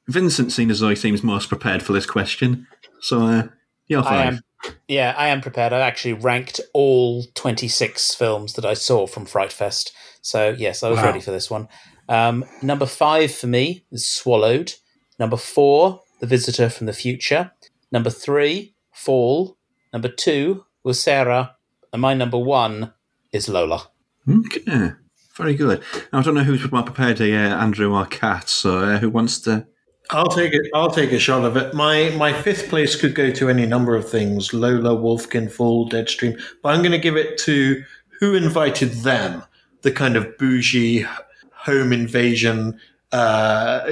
Vincent, seen as though he seems most prepared for this question, so uh, you're I am, yeah, I am prepared. I actually ranked all 26 films that I saw from Fright Fest. So, yes, I was Wow. ready for this one. Um, number five for me is Swallowed. Number four, The Visitor from the Future. Number three, Fall. Number two was Sarah. And my number one is Lola. Okay, very good. Now, I don't know who's more prepared, uh, Andrew or Kat. So, uh, who wants to? I'll take it. I'll take a shot of it. My my fifth place could go to any number of things: Lola, Wolfkin, Fall, Deadstream. But I'm going to give it to who invited them. The kind of bougie home invasion uh,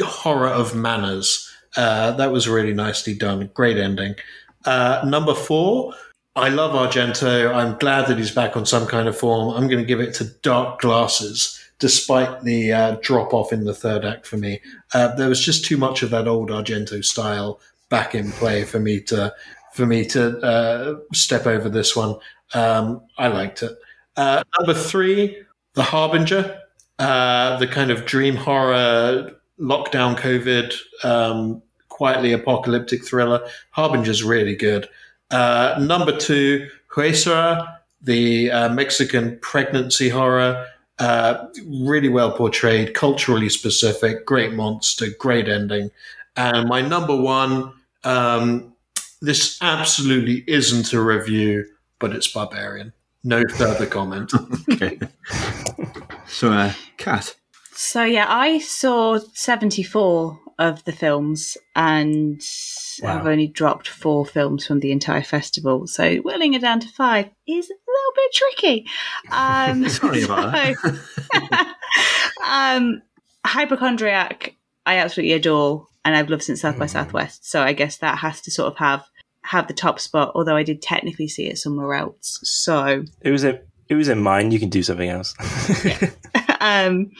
horror of manners. Uh, that was really nicely done. Great ending. Uh, number four. I love Argento. I'm glad that he's back on some kind of form. I'm going to give it to Dark Glasses, despite the uh, drop off in the third act for me. Uh, there was just too much of that old Argento style back in play for me to for me to uh, step over this one. Um, I liked it. Uh, number three, The Harbinger, uh, the kind of dream horror lockdown COVID, um, quietly apocalyptic thriller. Harbinger's really good. Uh, number two, Huesera, the uh, Mexican pregnancy horror. Uh, really well portrayed, culturally specific, great monster, great ending. And my number one, um, this absolutely isn't a review, but it's Barbarian. No further comment. [laughs] Okay. so, uh, Kat. So yeah, I saw seventy four of the films, and Wow. I've only dropped four films from the entire festival. So whittling it down to five is a little bit tricky. Um, [laughs] Sorry about that. so- [laughs] um, hypochondriac I absolutely adore and I've loved since South by Southwest. So I guess that has to sort of have have the top spot. Although I did technically see it somewhere else. So It was a it was in mine. You can do something else. [laughs] um,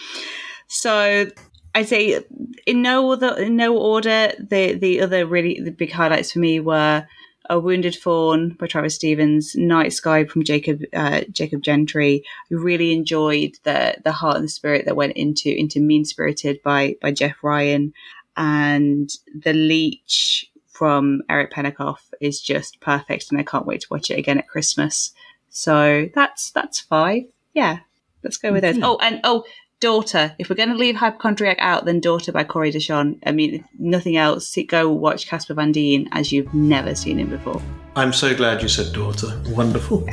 so I'd say in no other in no order. The the other really the big highlights for me were a Wounded Fawn by Travis Stevens, Night Sky from Jacob uh, Jacob Gentry. I really enjoyed the the heart and the spirit that went into into Mean Spirited by by Jeff Ryan, and the Leech from Eric Pennycoff is just perfect, and I can't wait to watch it again at Christmas. So that's that's five. Yeah, let's go with those. Oh, and oh, Daughter. If we're going to leave Hypochondriac out, then Daughter by Corey Deshon. I mean, if nothing else. Go watch Casper Van Dien as you've never seen him before. I'm so glad you said daughter. Wonderful.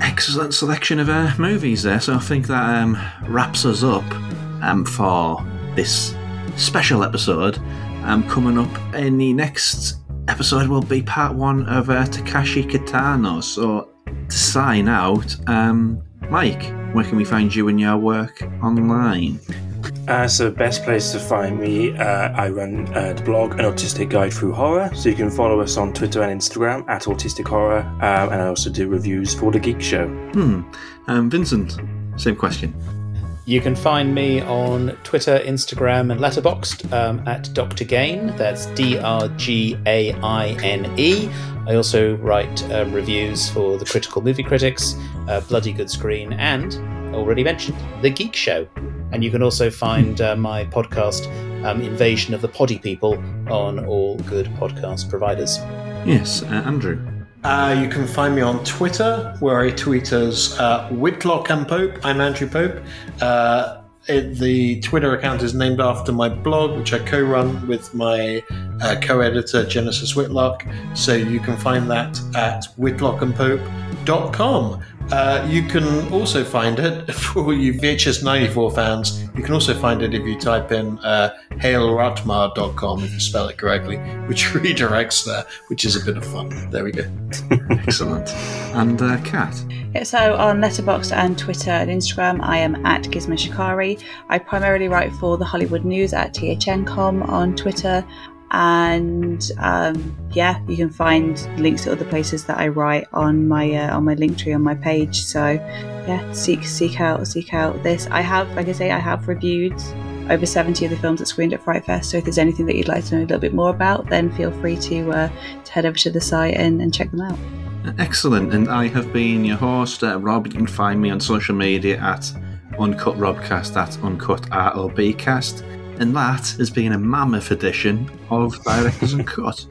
excellent selection of uh, movies there. So I think that um, wraps us up um, for this special episode. Um, coming up in the next episode will be part one of uh, Takeshi Kitano. So to sign out, um, Mike, where can we find you and your work online? Uh, so, best place to find me, uh, I run uh, the blog An Autistic Guide Through Horror. So, you can follow us on Twitter and Instagram at Autistic Horror. Um, and I also do reviews for The Geek Show. Hmm. Um, Vincent, same question. You can find me on Twitter, Instagram, and Letterboxd um, at Dr. Gain. That's D R G A I N E. I also write um, reviews for the Critical Movie Critics, uh, Bloody Good Screen, and already mentioned The Geek Show. And you can also find uh, my podcast, um, Invasion of the Pody People, on all good podcast providers. Yes, uh, Andrew. Uh, you can find me on Twitter, where I tweet as uh, Whitlock and Pope. I'm Andrew Pope. Uh, it, the Twitter account is named after my blog, which I co-run with my uh, co-editor Genesis Whitlock. So you can find that at whitlockandpope.com. Uh, you can also find it [laughs] for all you VHS 94 fans. You can also find it if you type in uh, hailratmar.com if you spell it correctly, which [laughs] redirects there, which is a bit of fun. There we go. [laughs] Excellent. And uh, Kat. Yeah, so on Letterboxd and Twitter and Instagram, I am at Gizmo Shikari. I primarily write for the Hollywood News at THNcom on Twitter. And um, yeah, you can find links to other places that I write on my uh, on my link tree on my page. So yeah, seek seek out seek out this. I have, like I say, I have reviewed over 70 of the films that screened at Fright Fest. So if there's anything that you'd like to know a little bit more about, then feel free to, uh, to head over to the site and, and check them out. Excellent. And I have been your host, uh, Rob. You can find me on social media at Uncut Robcast, at Uncut ROBcast. And that has been a mammoth edition of Directors Uncut.